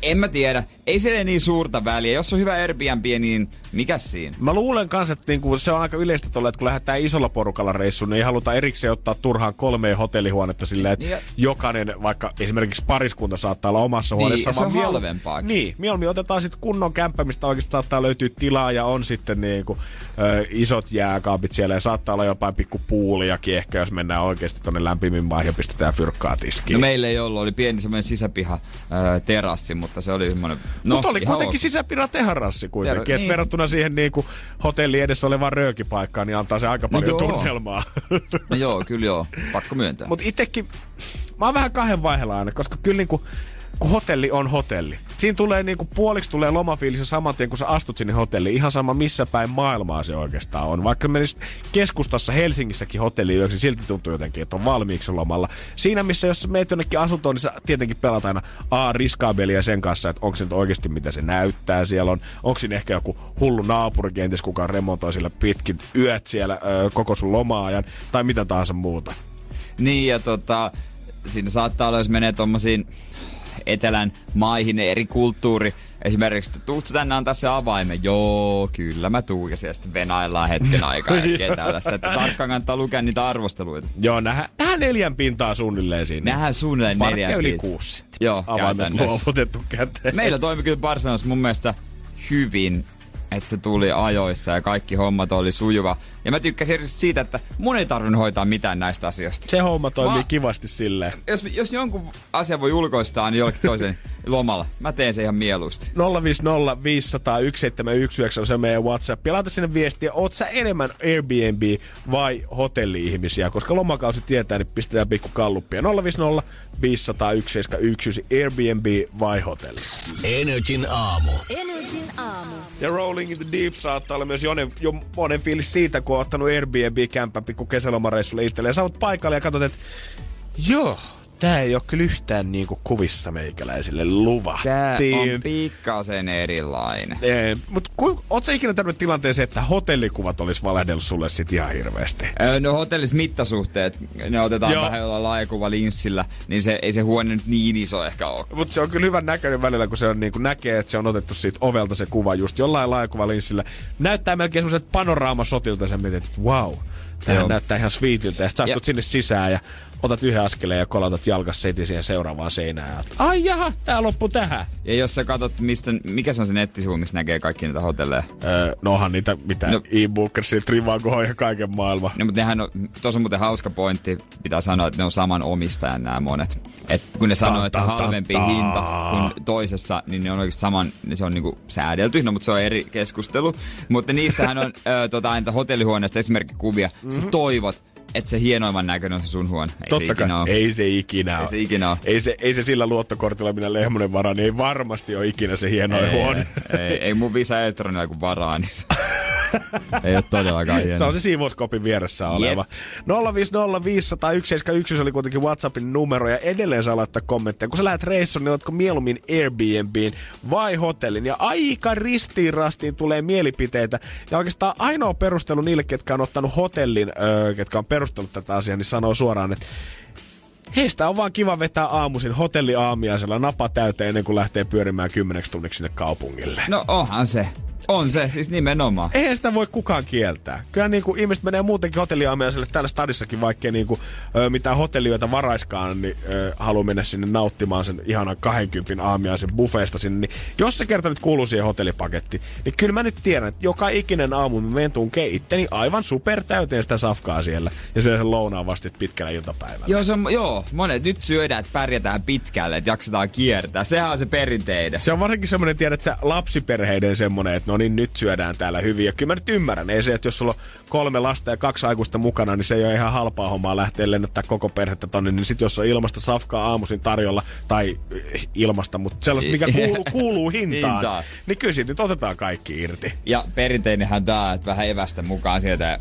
Speaker 2: en mä tiedä. Ei sille niin suurta väliä. Jos on hyvä Airbnb, niin mikä siinä?
Speaker 3: Mä luulen kanssa, että niinku se on aika yleistä tuolla, että kun lähdetään isolla porukalla reissuun, niin ei haluta erikseen ottaa turhaan kolmea hotellihuonetta silleen, että
Speaker 2: Niin,
Speaker 3: jokainen, vaikka esimerkiksi pariskunta saattaa olla omassa
Speaker 2: Niin,
Speaker 3: huoneessa.
Speaker 2: se on
Speaker 3: mielu-
Speaker 2: halvempaakin.
Speaker 3: Niin, mieluummin otetaan sitten kunnon kämppä, mistä oikeasti saattaa löytyä tilaa ja on sitten niinku, ö, isot jääkaapit siellä ja saattaa olla jotain pikku puuliakin ehkä, jos mennään oikeasti tonne lämpimmin maihin ja pistetään fyrkkaa tiskiin.
Speaker 2: No meillä ei ollut, oli pieni semmoinen sisäpiha öö, terassi, mutta se oli semmoinen... No,
Speaker 3: Mutta oli kuitenkin
Speaker 2: ok.
Speaker 3: sisäpiha teharassi kuitenkin.
Speaker 2: Ter- niin.
Speaker 3: verrattuna siihen niinku hotelli edessä olevaan röökipaikkaan, niin antaa se aika paljon
Speaker 2: joo.
Speaker 3: tunnelmaa.
Speaker 2: No joo, kyllä joo. Pakko myöntää.
Speaker 3: Mutta itekin, mä oon vähän kahden vaiheella aina, koska kyllä niinku, kun hotelli on hotelli. Siinä tulee niinku puoliksi tulee lomafiilis ja saman tien kun sä astut sinne hotelliin. Ihan sama missä päin maailmaa se oikeastaan on. Vaikka menis keskustassa Helsingissäkin hotelliin yöksi, silti tuntuu jotenkin, että on valmiiksi lomalla. Siinä missä jos meet jonnekin asuntoon, niin sä tietenkin pelat aina A, riskaabelia sen kanssa, että onko se nyt oikeasti mitä se näyttää siellä on. Onko siinä ehkä joku hullu naapuri kenties, kuka remontoi sillä pitkin yöt siellä ö, koko sun loma-ajan tai mitä tahansa muuta.
Speaker 2: Niin ja tota, siinä saattaa olla, jos menee tommosiin etelän maihin, eri kulttuuri. Esimerkiksi, että tuut sä tänne antaa se avaimen. Joo, kyllä mä tuun. Ja sitten venaillaan hetken aikaa ja tällaista. Että tarkkaan kannattaa lukea niitä arvosteluita.
Speaker 3: Joo, nähdään, nähdään neljän pintaa suunnilleen siinä.
Speaker 2: Nähdään suunnilleen
Speaker 3: Varttia
Speaker 2: neljä
Speaker 3: yli kuusi.
Speaker 2: Joo,
Speaker 3: Avaimet luovutettu käteen.
Speaker 2: Meillä toimi kyllä Barcelonassa mun mielestä hyvin, että se tuli ajoissa ja kaikki hommat oli sujuva. Ja mä tykkäsin siitä, että mun ei tarvinnut hoitaa mitään näistä asioista.
Speaker 3: Se homma toimii
Speaker 2: Mä-
Speaker 3: kivasti silleen.
Speaker 2: jos, jos jonkun asian voi ulkoistaa, niin jollekin toisen, lomalla. Mä teen sen ihan mieluusti.
Speaker 3: 050 500 1719 on se meidän WhatsApp. Laita sinne viestiä, oot sä enemmän Airbnb vai hotelli-ihmisiä? Koska lomakausi tietää, niin pistetään pikku kalluppia. 050 500 1719 Airbnb vai hotelli.
Speaker 1: Energin aamu.
Speaker 6: Energin aamu.
Speaker 3: Ja Rolling in the Deep saattaa olla myös jonen, jo monen fiilis siitä, kun on ottanut Airbnb-kämpän pikku kesälomareissulle itselleen. Ja sä oot paikalle ja katsot, että joo, tää ei ole kyllä yhtään niinku kuvissa meikäläisille
Speaker 2: Tää
Speaker 3: luvattiin.
Speaker 2: on pikkasen erilainen.
Speaker 3: Ee, mut ku, oot sä ikinä törmännyt tilanteeseen, että hotellikuvat olisi valehdellut sulle sit ihan hirveästi?
Speaker 2: Öö, No hotellis mittasuhteet, ne otetaan
Speaker 3: Joo.
Speaker 2: vähän jollain laajakuvalinssillä, niin se, ei se huone nyt niin iso ehkä ole.
Speaker 3: Mutta se on kyllä hyvän näköinen välillä, kun se on niinku näkee, että se on otettu siitä ovelta se kuva just jollain laajakuvalinssillä. Näyttää melkein semmoiset panoraamasotilta ja sä mietit, että wow,
Speaker 2: Joo.
Speaker 3: näyttää ihan sweetiltä. Ja sä astut sinne sisään ja otat yhden askeleen ja kolautat jalkas heti siihen seuraavaan seinään. Ja, Ai jaha, tää loppu tähän.
Speaker 2: Ja jos sä katsot, mistä, mikä se on se nettisivu, missä näkee kaikki niitä hotelleja.
Speaker 3: Öö, no onhan niitä mitä
Speaker 2: No.
Speaker 3: e-bookersia, Trivagoa ja kaiken maailman.
Speaker 2: No, mutta nehän on, tuossa on muuten hauska pointti, pitää sanoa, että ne on saman omistajan nämä monet. Et kun ne sanoo, että halvempi
Speaker 3: ta.
Speaker 2: hinta kuin toisessa, niin ne on oikeasti saman, niin se on niinku säädelty, no mutta se on eri keskustelu. Mutta niistähän on ö, tota, hotellihuoneesta esimerkkikuvia. Mm-hmm. Sä toivot, että se hienoimman näköinen on se sun huone. Ei se
Speaker 3: Totta kai,
Speaker 2: ikinä ole.
Speaker 3: ei se ikinä ole.
Speaker 2: se ikinä ole.
Speaker 3: Ei se, ei se sillä luottokortilla, minä Lehmonen varaa, niin ei varmasti ole ikinä se hieno
Speaker 2: ei,
Speaker 3: huone.
Speaker 2: ei, ei, mun Visa Eltronilla kun varaa, niin se ei ole todellakaan hieno.
Speaker 3: Se on se siivouskopin vieressä oleva. 050501711 oli kuitenkin WhatsAppin numero ja edelleen saa laittaa kommentteja. Kun sä lähdet reissuun, niin ootko mieluummin Airbnbin vai hotellin? Ja aika ristiin rastiin tulee mielipiteitä. Ja oikeastaan ainoa perustelu niille, ketkä on ottanut hotellin, öö, ketkä on perustellut tätä asiaa, niin sanoo suoraan, että Heistä on vaan kiva vetää aamuisin hotelliaamiaisella napa täyteen ennen kuin lähtee pyörimään kymmeneksi tunniksi sinne kaupungille.
Speaker 2: No onhan se. On se, siis nimenomaan.
Speaker 3: Eihän sitä voi kukaan kieltää. Kyllä niin kuin ihmiset menee muutenkin hotelliaamiaiselle täällä stadissakin, vaikkei niin kuin, ö, mitään hotellioita varaiskaan, niin ö, haluaa mennä sinne nauttimaan sen ihanan 20 aamiaisen buffeesta sinne. Niin jos se kerta nyt kuuluu siihen hotellipakettiin, niin kyllä mä nyt tiedän, että joka ikinen aamu mä menen tunkeen itteni aivan super täyteen sitä safkaa siellä. Ja syön sen lounaan vasta pitkällä iltapäivällä.
Speaker 2: Joo, se on, joo, monet nyt syödään, että pärjätään pitkälle, että jaksetaan kiertää. Sehän on se perinteinen.
Speaker 3: Se on varsinkin semmoinen, tiedät sä, lapsiperheiden semmoinen, että no niin, nyt syödään täällä hyvin. Ja kyllä mä nyt ymmärrän. Ei se, että jos sulla on kolme lasta ja kaksi aikuista mukana, niin se ei ole ihan halpaa hommaa lähteä lennättää koko perhettä tonne. Niin sit jos on ilmasta safkaa aamuisin tarjolla, tai eh, ilmasta, mutta sellaista, mikä kuuluu, kuuluu hintaan,
Speaker 2: Hintaan.
Speaker 3: niin kyllä siitä nyt otetaan kaikki irti.
Speaker 2: Ja perinteinenhän tää, että vähän evästä mukaan sieltä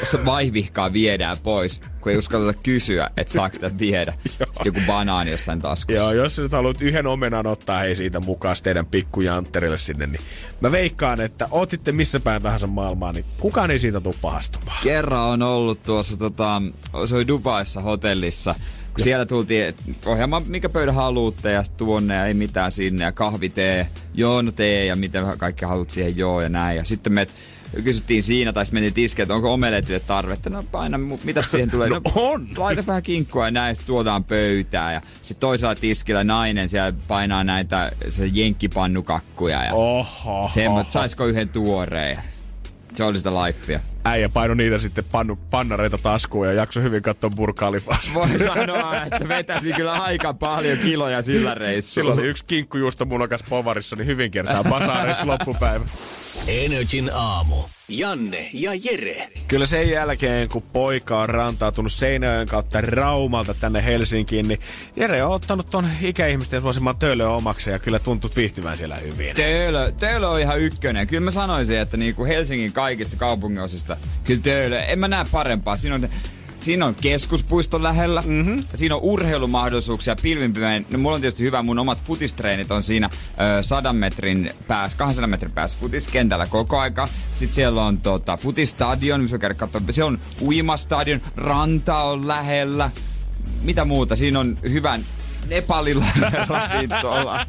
Speaker 2: jos se vaivihkaa viedään pois, kun ei uskalleta kysyä, että saako sitä viedä. Sitten joku banaani jossain taskussa.
Speaker 3: Joo, jos sä nyt haluat yhden omenan ottaa hei siitä mukaan teidän pikkujantterille sinne, niin mä veikkaan, että otitte missä päin tahansa maailmaa, niin kukaan ei siitä tule pahastumaan.
Speaker 2: Kerran on ollut tuossa, tota, se oli Dubaissa hotellissa, kun siellä tultiin et ohjelma, mikä pöydä haluatte ja tuonne ja ei mitään sinne ja kahvi tee, joo no tee ja mitä kaikki haluat siihen joo ja näin. Ja sitten me kysyttiin siinä tai mentiin tiskeen, että onko omeletille tarvetta. No paina, mitä siihen tulee?
Speaker 3: No on.
Speaker 2: Laita vähän kinkkua ja näin, tuodaan pöytää. Ja sitten toisella tiskillä nainen siellä painaa näitä se jenkkipannukakkuja. Ja
Speaker 3: Oho.
Speaker 2: semmoista, saisiko yhden tuoreen. Se oli sitä lifea.
Speaker 3: Äijä paino niitä sitten pannu, pannareita taskuun ja jakso hyvin katsoa burkaalifas.
Speaker 2: Voi sanoa, että vetäsi kyllä aika paljon kiloja sillä reissulla.
Speaker 3: Silloin oli yksi kinkkujuusto munakas povarissa, niin hyvin kertaa basaareissa loppupäivä.
Speaker 1: Energin aamu. Janne ja Jere.
Speaker 3: Kyllä sen jälkeen, kun poika on rantautunut Seinäjoen kautta Raumalta tänne Helsinkiin, niin Jere on ottanut ton ikäihmisten suosimaan töölön omaksi ja kyllä tuntut viihtyvän siellä hyvin.
Speaker 2: Töölö, Töölö on ihan ykkönen. Kyllä mä sanoisin, että niinku Helsingin kaikista kaupunginosista, kyllä Töölö, en mä näe parempaa. Siinä on, siinä on keskuspuisto lähellä, mm-hmm. ja siinä on urheilumahdollisuuksia pilvinpimeen. No mulla on tietysti hyvä, mun omat futistreenit on siinä ö, 100 metrin päässä, 200 metrin päässä futiskentällä koko aika. Sitten siellä on tota, futistadion, missä käydä katsomaan. Siellä on uimastadion, ranta on lähellä. Mitä muuta? Siinä on hyvän Nepalilla ravintola.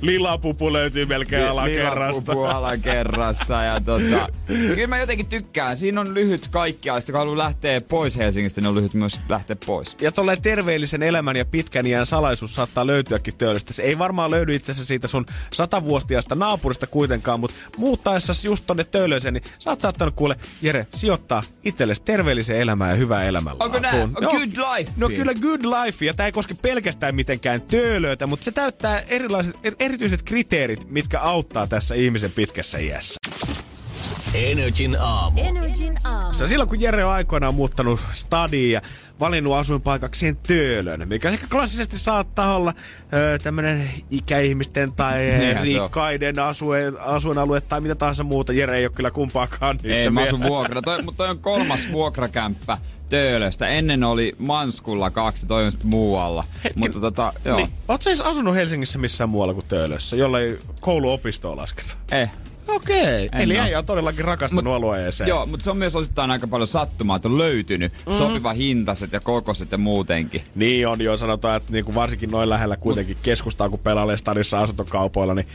Speaker 3: Lilapupu löytyy melkein alakerrasta.
Speaker 2: Lilapupu alakerrassa. Ja tota, kyllä mä jotenkin tykkään. Siinä on lyhyt kaikkiaista, kun haluaa lähteä pois Helsingistä, niin on lyhyt myös lähteä pois.
Speaker 3: Ja tolleen terveellisen elämän ja pitkän iän salaisuus saattaa löytyäkin töölöstä. Se ei varmaan löydy itse asiassa siitä sun satavuotiaasta naapurista kuitenkaan, mutta muuttaessa just tonne töölöiseen, niin sä oot saattanut kuule, Jere, sijoittaa itsellesi terveelliseen elämään ja hyvää elämänlaatua.
Speaker 2: Onko nää?
Speaker 3: No,
Speaker 2: good life?
Speaker 3: No kyllä good life, ja tää ei koske pelkästään mitään mitenkään töölöitä, mutta se täyttää erilaiset, er- erityiset kriteerit, mitkä auttaa tässä ihmisen pitkässä iässä.
Speaker 1: Energin aamu.
Speaker 6: Energin aamu.
Speaker 3: Ja silloin kun Jere on aikoinaan muuttanut stadiin ja valinnut asuinpaikakseen Töölön, mikä ehkä klassisesti saattaa olla ö, tämmönen ikäihmisten tai
Speaker 2: Niinhän se
Speaker 3: rikkaiden asuen, asuinalue tai mitä tahansa muuta. Jere ei ole kyllä kumpaakaan niistä
Speaker 2: Ei, mä asun vuokra. Toi, mutta toi on kolmas vuokrakämppä Töölöstä. Ennen oli Manskulla kaksi, toi on sitten muualla. Mutta tota, joo.
Speaker 3: Niin. Oot sä edes asunut Helsingissä missään muualla kuin Töölössä, jollei kouluopistoa lasketa?
Speaker 2: Eh.
Speaker 3: Okei,
Speaker 2: En
Speaker 3: eli äijä on todellakin rakastanut
Speaker 2: Mut-
Speaker 3: alueeseen.
Speaker 2: Joo, mutta se on myös osittain aika paljon sattumaa, että on löytynyt mm. sopiva hintaiset ja kokoiset ja muutenkin.
Speaker 3: Niin on jo, sanotaan, että niinku varsinkin noin lähellä kuitenkin keskustaa, kun pelailee stadissa asuntokaupoilla, niin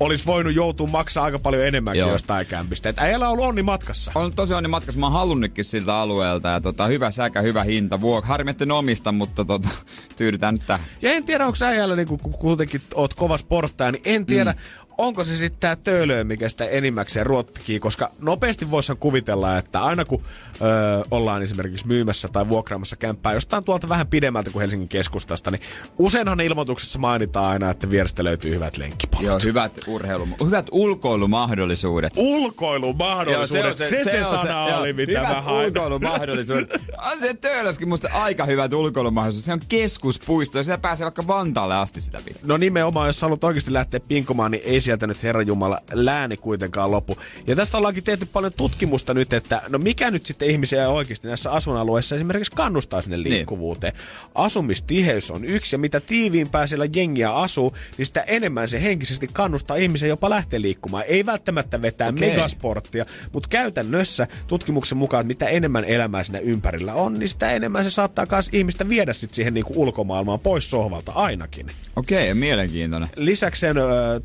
Speaker 3: olisi voinut joutua maksaa aika paljon enemmänkin
Speaker 2: Joo.
Speaker 3: jostain kämpistä. Et äijällä on ollut onni matkassa.
Speaker 2: On tosi onni matkassa, mä oon halunnutkin siltä alueelta ja tota, hyvä säkä, hyvä hinta. Vuok, harmi, omista, mutta tota, tyydytään nyt tähän.
Speaker 3: Ja en tiedä, onko äijällä, niin kun kuitenkin oot kova sporttaja, niin en tiedä, mm. Onko se sitten tää töölöö, mikä sitä enimmäkseen ruotkii, koska nopeasti voisi kuvitella, että aina kun öö, ollaan esimerkiksi myymässä tai vuokraamassa kämppää jostain tuolta vähän pidemmältä kuin Helsingin keskustasta, niin useinhan ilmoituksessa mainitaan aina, että vierestä löytyy hyvät lenkkipolut.
Speaker 2: Joo, hyvät urheilu, hyvät ulkoilumahdollisuudet.
Speaker 3: Ulkoilumahdollisuudet, se, se, se, se sana
Speaker 2: joo,
Speaker 3: oli, mitä
Speaker 2: hyvät
Speaker 3: mä hain.
Speaker 2: ulkoilumahdollisuudet. On se Töölöskin musta aika hyvät ulkoilumahdollisuudet. Se on keskuspuisto ja siellä pääsee vaikka Vantaalle asti sitä pitää.
Speaker 3: No nimenomaan, jos haluat oikeasti lähteä pinkomaan, niin ei sieltä nyt Herran Jumala lääni kuitenkaan lopu. Ja tästä ollaankin tehty paljon tutkimusta nyt, että no mikä nyt sitten ihmisiä oikeasti näissä asuinalueissa esimerkiksi kannustaa sinne liikkuvuuteen. Asumistiheys on yksi, ja mitä tiiviimpää siellä jengiä asuu, niin sitä enemmän se henkisesti kannustaa ihmisiä jopa lähteä liikkumaan. Ei välttämättä vetää
Speaker 2: Okei.
Speaker 3: megasporttia, mutta käytännössä tutkimuksen mukaan, että mitä enemmän elämää siinä ympärillä on, niin sitä enemmän se saattaa myös ihmistä viedä sit siihen niinku ulkomaailmaan pois sohvalta ainakin.
Speaker 2: Okei, mielenkiintoinen.
Speaker 3: Lisäksi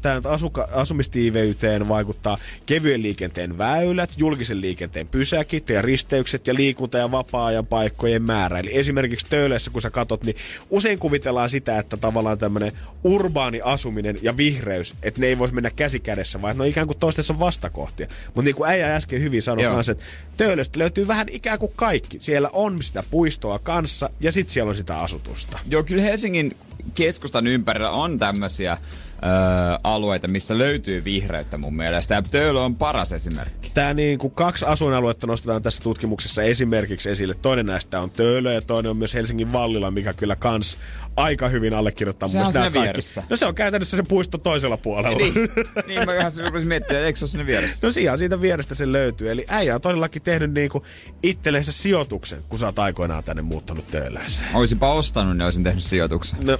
Speaker 3: tämä asuka, asumistiiveyteen vaikuttaa kevyen liikenteen väylät, julkisen liikenteen pysäkit ja risteykset ja liikunta- ja vapaa-ajan paikkojen määrä. Eli esimerkiksi Töölössä, kun sä katot, niin usein kuvitellaan sitä, että tavallaan tämmöinen urbaani asuminen ja vihreys, että ne ei voisi mennä käsi kädessä, vaan ne on ikään kuin toistensa vastakohtia. Mutta niin kuin äijä äsken hyvin sanoi
Speaker 2: Joo.
Speaker 3: kanssa, että Töölöstä löytyy vähän ikään kuin kaikki. Siellä on sitä puistoa kanssa ja sitten siellä on sitä asutusta.
Speaker 2: Joo, kyllä Helsingin keskustan ympärillä on tämmöisiä öö, alueita, mistä löytyy vihreyttä mun mielestä. Ja Töölö on paras esimerkki.
Speaker 3: Tämä niin kuin kaksi asuinaluetta nostetaan tässä tutkimuksessa esimerkiksi esille. Toinen näistä on Töölö ja toinen on myös Helsingin Vallila, mikä kyllä kans aika hyvin allekirjoittaa. mun
Speaker 2: Sehän on
Speaker 3: mielestä
Speaker 2: siinä vieressä.
Speaker 3: No se on käytännössä se puisto toisella puolella.
Speaker 2: Niin, niin mä vähän rupesin miettimään, eikö se ole sinne vieressä?
Speaker 3: No ihan siitä vierestä se löytyy. Eli äijä on todellakin tehnyt niinku itsellensä sijoituksen, kun sä oot aikoinaan tänne muuttanut töölöiseen.
Speaker 2: Oisinpa ostanut, niin olisin tehnyt sijoituksen.
Speaker 3: No,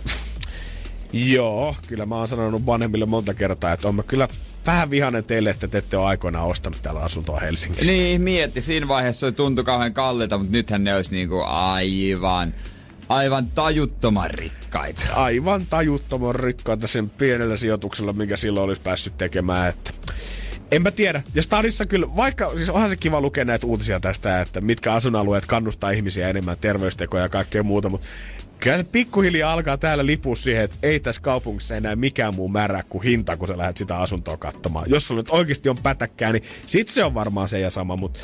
Speaker 3: joo, kyllä mä oon sanonut vanhemmille monta kertaa, että on mä kyllä vähän vihanen teille, että te ette ole aikoinaan ostanut täällä asuntoa Helsingissä.
Speaker 2: Niin, mietti. Siinä vaiheessa se tuntui kauhean kalliilta, mutta nythän ne olisi niinku aivan, aivan tajuttoman rikkaita.
Speaker 3: aivan tajuttoman rikkaita sen pienellä sijoituksella, minkä silloin olisi päässyt tekemään. Että en mä tiedä. Ja Stadissa kyllä, vaikka siis onhan se kiva lukea näitä uutisia tästä, että mitkä asuinalueet kannustaa ihmisiä enemmän terveystekoja ja kaikkea muuta, mutta kyllä se pikkuhiljaa alkaa täällä lipua siihen, että ei tässä kaupungissa enää mikään muu määrää kuin hinta, kun sä lähdet sitä asuntoa katsomaan. Jos sulla nyt oikeasti on pätäkkää, niin sit se on varmaan se ja sama, mutta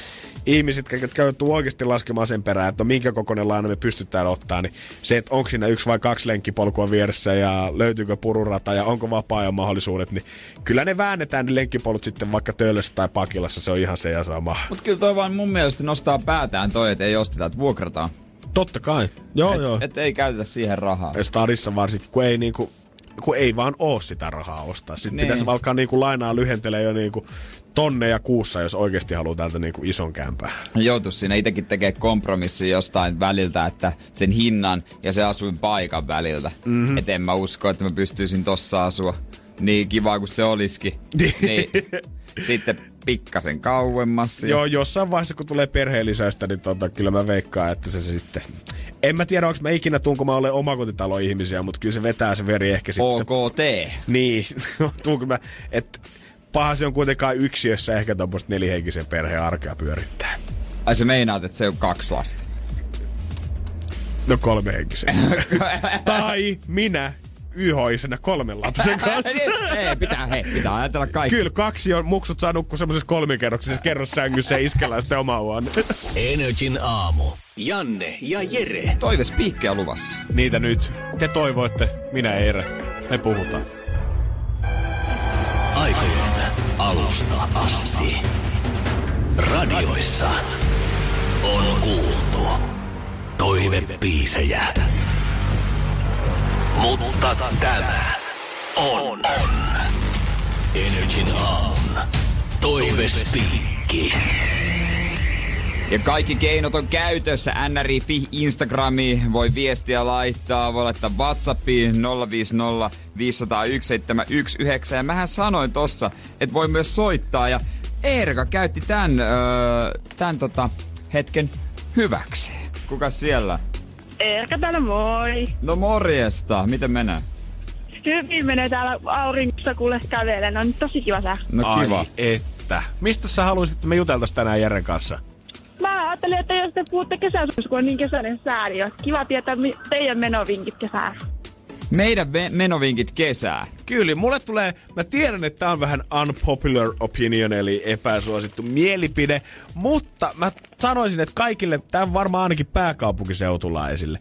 Speaker 3: ihmiset, jotka joutuu oikeasti laskemaan sen perään, että no minkä kokoinen laina me pystytään ottaa, niin se, että onko siinä yksi vai kaksi lenkkipolkua vieressä ja löytyykö pururata ja onko vapaa-ajan mahdollisuudet, niin kyllä ne väännetään ne lenkkipolut sitten vaikka Töölössä tai Pakilassa, se on ihan se ja sama.
Speaker 2: Mut kyllä toi vaan mun mielestä nostaa päätään toi, että ei osteta, että vuokrataan.
Speaker 3: Totta kai, joo
Speaker 2: et,
Speaker 3: joo.
Speaker 2: Et ei käytetä siihen rahaa.
Speaker 3: Ja Stadissa varsinkin, kun ei niinku, kun ei vaan oo sitä rahaa ostaa. Sitten
Speaker 2: Niin.
Speaker 3: pitäisi alkaa niinku lainaa lyhentelee jo niinku tonneja kuussa, jos oikeasti haluaa täältä niinku ison kämpää.
Speaker 2: Joutuisi siinä itsekin tekee kompromissi jostain väliltä, että sen hinnan ja se asuin paikan väliltä. Mm-hmm. Et en mä usko, että mä pystyisin tossa asua. Niin kiva kuin se olisikin. niin sitten pikkasen kauemmas. ja-
Speaker 3: Joo, jossain vaiheessa kun tulee perheellisäystä, niin tota, kyllä mä veikkaan, että se, se sitten... En mä tiedä, onko mä ikinä tuun, kun mä olen omakotitalo-ihmisiä, mutta kyllä se vetää se veri ehkä sitten.
Speaker 2: OKT.
Speaker 3: Niin, tuunko mä, että paha se on kuitenkaan yksiössä ehkä tuommoista nelihenkisen perheen arkea pyörittää.
Speaker 2: Ai sä meinaat, että se on kaksi lasta.
Speaker 3: No kolme henkisen. tai minä YH-isänä kolmen lapsen kanssa.
Speaker 2: ei, pitää, hei, pitää ajatella kaikki.
Speaker 3: Kyllä, kaksi on muksut saa nukkua semmoisessa kolmikerroksisessa kerrossängyssä ja iskellään sitten omaa huone.
Speaker 1: Energin aamu. Janne ja Jere.
Speaker 2: Toive spiikkejä luvassa.
Speaker 3: Niitä nyt. Te toivoitte, minä Eere. Me puhutaan.
Speaker 1: Aikojen alusta asti. Radioissa on kuultu toivepiisejä. Mutta tämä on Energin aamun toivespiikki.
Speaker 2: Ja kaikki keinot on käytössä. NRI.fi, Instagrami, voi viestiä laittaa, voi laittaa Whatsappiin 050 501 719. Ja mähän sanoin tossa, että voi myös soittaa. Ja Eerika käytti tämän, öö, tämän tota, hetken hyväksi. Kuka siellä?
Speaker 4: Erkä täällä moi.
Speaker 2: No morjesta, miten menee?
Speaker 4: Hyvin menee täällä auringossa kuule kävelen. On tosi kiva sää.
Speaker 2: No kiva.
Speaker 3: Ai että. Mistä sä haluaisit, että me juteltais tänään Jeren kanssa?
Speaker 4: Mä ajattelin, että jos te puhutte kesäsuus, kun on niin kesäinen sää, niin olisi kiva tietää mi- teidän menovinkit kesään.
Speaker 2: Meidän menovinkit kesää.
Speaker 3: Kyllä, mulle tulee, mä tiedän, että tää on vähän unpopular opinion, eli epäsuosittu mielipide, mutta mä sanoisin, että kaikille, tämä on varmaan ainakin pääkaupunkiseutulaisille.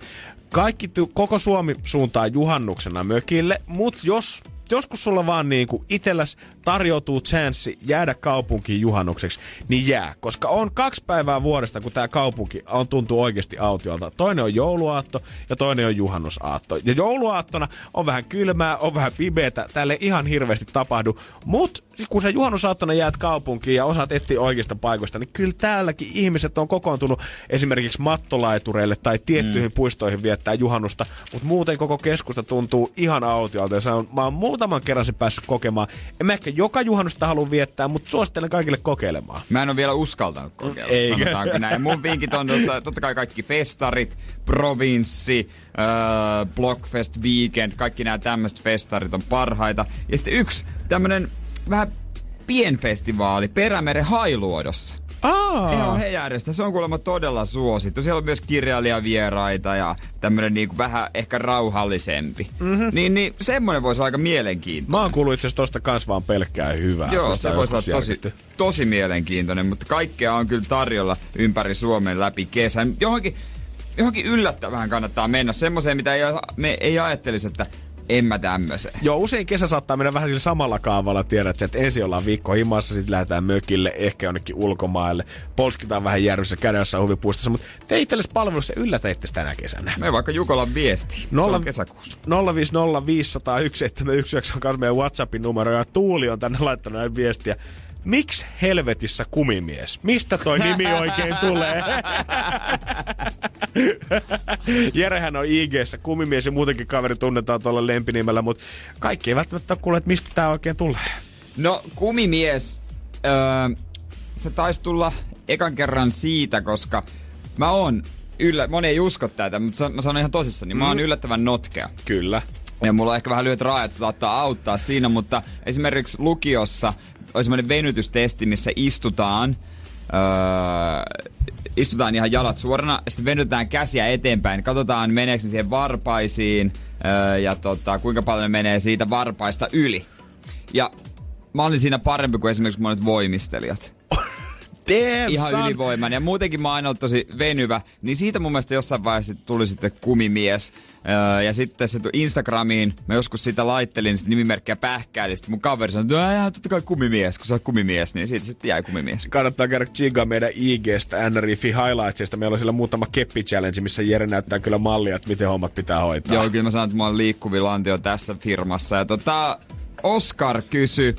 Speaker 3: Kaikki, koko Suomi suuntaa juhannuksena mökille, mutta jos joskus sulla vaan niin kuin itelläs tarjoutuu chanssi jäädä kaupunkiin juhannukseksi, niin jää. Koska on kaksi päivää vuodesta, kun tämä kaupunki on tuntuu oikeasti autiolta. Toinen on jouluaatto ja toinen on juhannusaatto. Ja jouluaattona on vähän kylmää, on vähän pimeätä, tälle ihan hirveästi tapahdu. Mut kun sä juhannusaattona jäät kaupunkiin ja osaat etsiä oikeista paikoista, niin kyllä täälläkin ihmiset on kokoontunut esimerkiksi mattolaitureille tai tiettyihin mm. puistoihin viettää juhannusta, mutta muuten koko keskusta tuntuu ihan autiolta. Ja se on, mä oon muutaman kerran se päässyt kokemaan. En mä ehkä joka juhannusta halua viettää, mutta suosittelen kaikille kokeilemaan.
Speaker 2: Mä en ole vielä uskaltanut kokeilla,
Speaker 3: Eikä.
Speaker 2: sanotaanko näin. Mun vinkit on totta, totta kai kaikki festarit, provinssi, äh, Blockfest, Weekend, kaikki nämä tämmöiset festarit on parhaita. Ja sitten yksi tämmönen vähän pienfestivaali Perämeren Hailuodossa.
Speaker 3: Aa,
Speaker 2: Joo, he järjestää. Se on kuulemma todella suosittu. Siellä on myös kirjailijavieraita ja tämmönen niinku vähän ehkä rauhallisempi. Mm-hmm. Niin, niin semmonen voisi olla aika mielenkiintoinen.
Speaker 3: Mä oon kuullut itse tosta kans vaan pelkkää hyvää.
Speaker 2: Joo, se voisi olla tosi, tosi mielenkiintoinen, mutta kaikkea on kyllä tarjolla ympäri Suomen läpi kesän. Johonkin, johonkin yllättävään kannattaa mennä. Semmoiseen, mitä ei, me ei ajattelisi, että en mä tämmöiseen.
Speaker 3: Joo, usein kesä saattaa mennä vähän sillä samalla kaavalla, tiedät että ensin ollaan viikko himassa, sitten lähdetään mökille, ehkä jonnekin ulkomaille, polskitaan vähän järvissä, käydään jossain huvipuistossa, mutta te itsellesi palvelussa yllätä itse tänä kesänä.
Speaker 2: Me vaikka Jukolan viesti.
Speaker 3: Nolla-
Speaker 2: Se on kesäkuussa.
Speaker 3: 050 500 1719 on kanssa meidän WhatsAppin numero ja Tuuli on tänne laittanut näin viestiä. Miksi helvetissä kumimies? Mistä toi nimi oikein tulee? Jerehän on IGssä kumimies ja muutenkin kaveri tunnetaan tuolla lempinimellä, mutta kaikki ei välttämättä kuulleet, että mistä tää oikein tulee.
Speaker 2: No, kumimies, öö, se taisi tulla ekan kerran siitä, koska mä oon yllä, moni ei usko tätä, mutta mä sanon ihan tosissani, niin mä oon yllättävän notkea.
Speaker 3: Kyllä.
Speaker 2: Ja mulla on ehkä vähän lyhyet rajat, se saattaa auttaa siinä, mutta esimerkiksi lukiossa on semmoinen venytystesti, missä istutaan, öö, istutaan ihan jalat suorana, sitten venytetään käsiä eteenpäin, katsotaan meneekö ne siihen varpaisiin, öö, ja tota, kuinka paljon ne menee siitä varpaista yli. Ja mä olin siinä parempi kuin esimerkiksi monet voimistelijat
Speaker 3: Damn,
Speaker 2: ihan
Speaker 3: son.
Speaker 2: ylivoimainen. Ja muutenkin mä oon aina tosi venyvä, niin siitä mun mielestä jossain vaiheessa tuli sitten kumimies. Öö, ja sitten se tuli Instagramiin, mä joskus sitä laittelin sit nimimerkkiä pähkäili, sitten mun kaveri sanoi, että "Ää, totta kai kumimies, kun sä oot kumimies, niin siitä sitten jäi kumimies.
Speaker 3: Kannattaa käydä chigaa meidän IGstä, NRIFI Highlightsista. Meillä on siellä muutama keppi challenge, missä Jere näyttää kyllä mallia, että miten hommat pitää hoitaa.
Speaker 2: Joo, kyllä mä sanon, että mä oon liikkuvin lantio tässä firmassa. Ja tota, Oscar kysyi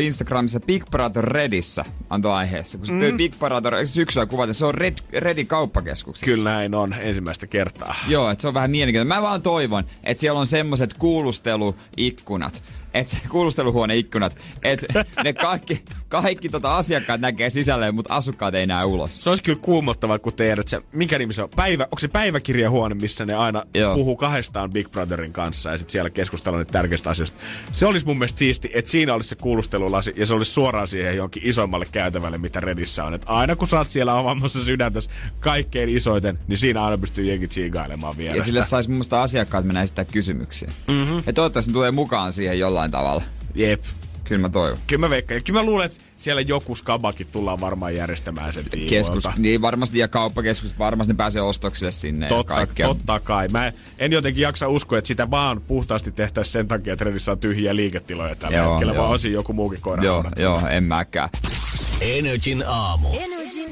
Speaker 2: Instagramissa Big Brother Redissä antoi aiheessa. Kun mm. Big Brother syksyllä kuvata, se on Red, Redin kauppakeskuksessa.
Speaker 3: Kyllä näin on ensimmäistä kertaa.
Speaker 2: Joo, että se on vähän mielenkiintoista. Mä vaan toivon, että siellä on semmoset kuulusteluikkunat, että se kuulusteluhuone ikkunat, että ne kaikki, kaikki tota asiakkaat näkee sisälle, mutta asukkaat ei näe ulos.
Speaker 3: Se olisi kyllä kuumottavaa, kun tiedät, se, minkä nimi se on? Päivä, onko se päiväkirjahuone, missä ne aina
Speaker 2: Joo.
Speaker 3: puhuu kahdestaan Big Brotherin kanssa ja sitten siellä keskustellaan niitä tärkeistä asioista. Se olisi mun mielestä siisti, että siinä olisi se kuulustelulasi ja se olisi suoraan siihen johonkin isommalle käytävälle, mitä Redissä on. Et aina kun sä oot siellä avaamassa sydäntäs kaikkein isoiten, niin siinä aina pystyy jenkin tsiigailemaan vielä.
Speaker 2: Ja sille saisi mun mielestä asiakkaat mennä esittää kysymyksiä. Mm-hmm. Ja toivottavasti tulee mukaan siihen jollain tavalla.
Speaker 3: Jep.
Speaker 2: Kyllä mä toivon.
Speaker 3: Kyllä mä veikkaan. Kyllä mä luulen, että siellä joku skabakin tullaan varmaan järjestämään sen
Speaker 2: Keskus, niin varmasti ja kauppakeskus, varmasti ne pääsee ostoksille sinne ja
Speaker 3: Totta,
Speaker 2: kaikkea.
Speaker 3: totta kai. Mä en jotenkin jaksa uskoa, että sitä vaan puhtaasti tehtäisiin sen takia, että Redissä on tyhjiä liiketiloja tällä
Speaker 2: Joo,
Speaker 3: hetkellä, vaan
Speaker 2: joo.
Speaker 3: osin joku muukin koira
Speaker 2: Joo, joo, en mäkään.
Speaker 1: Energin aamu.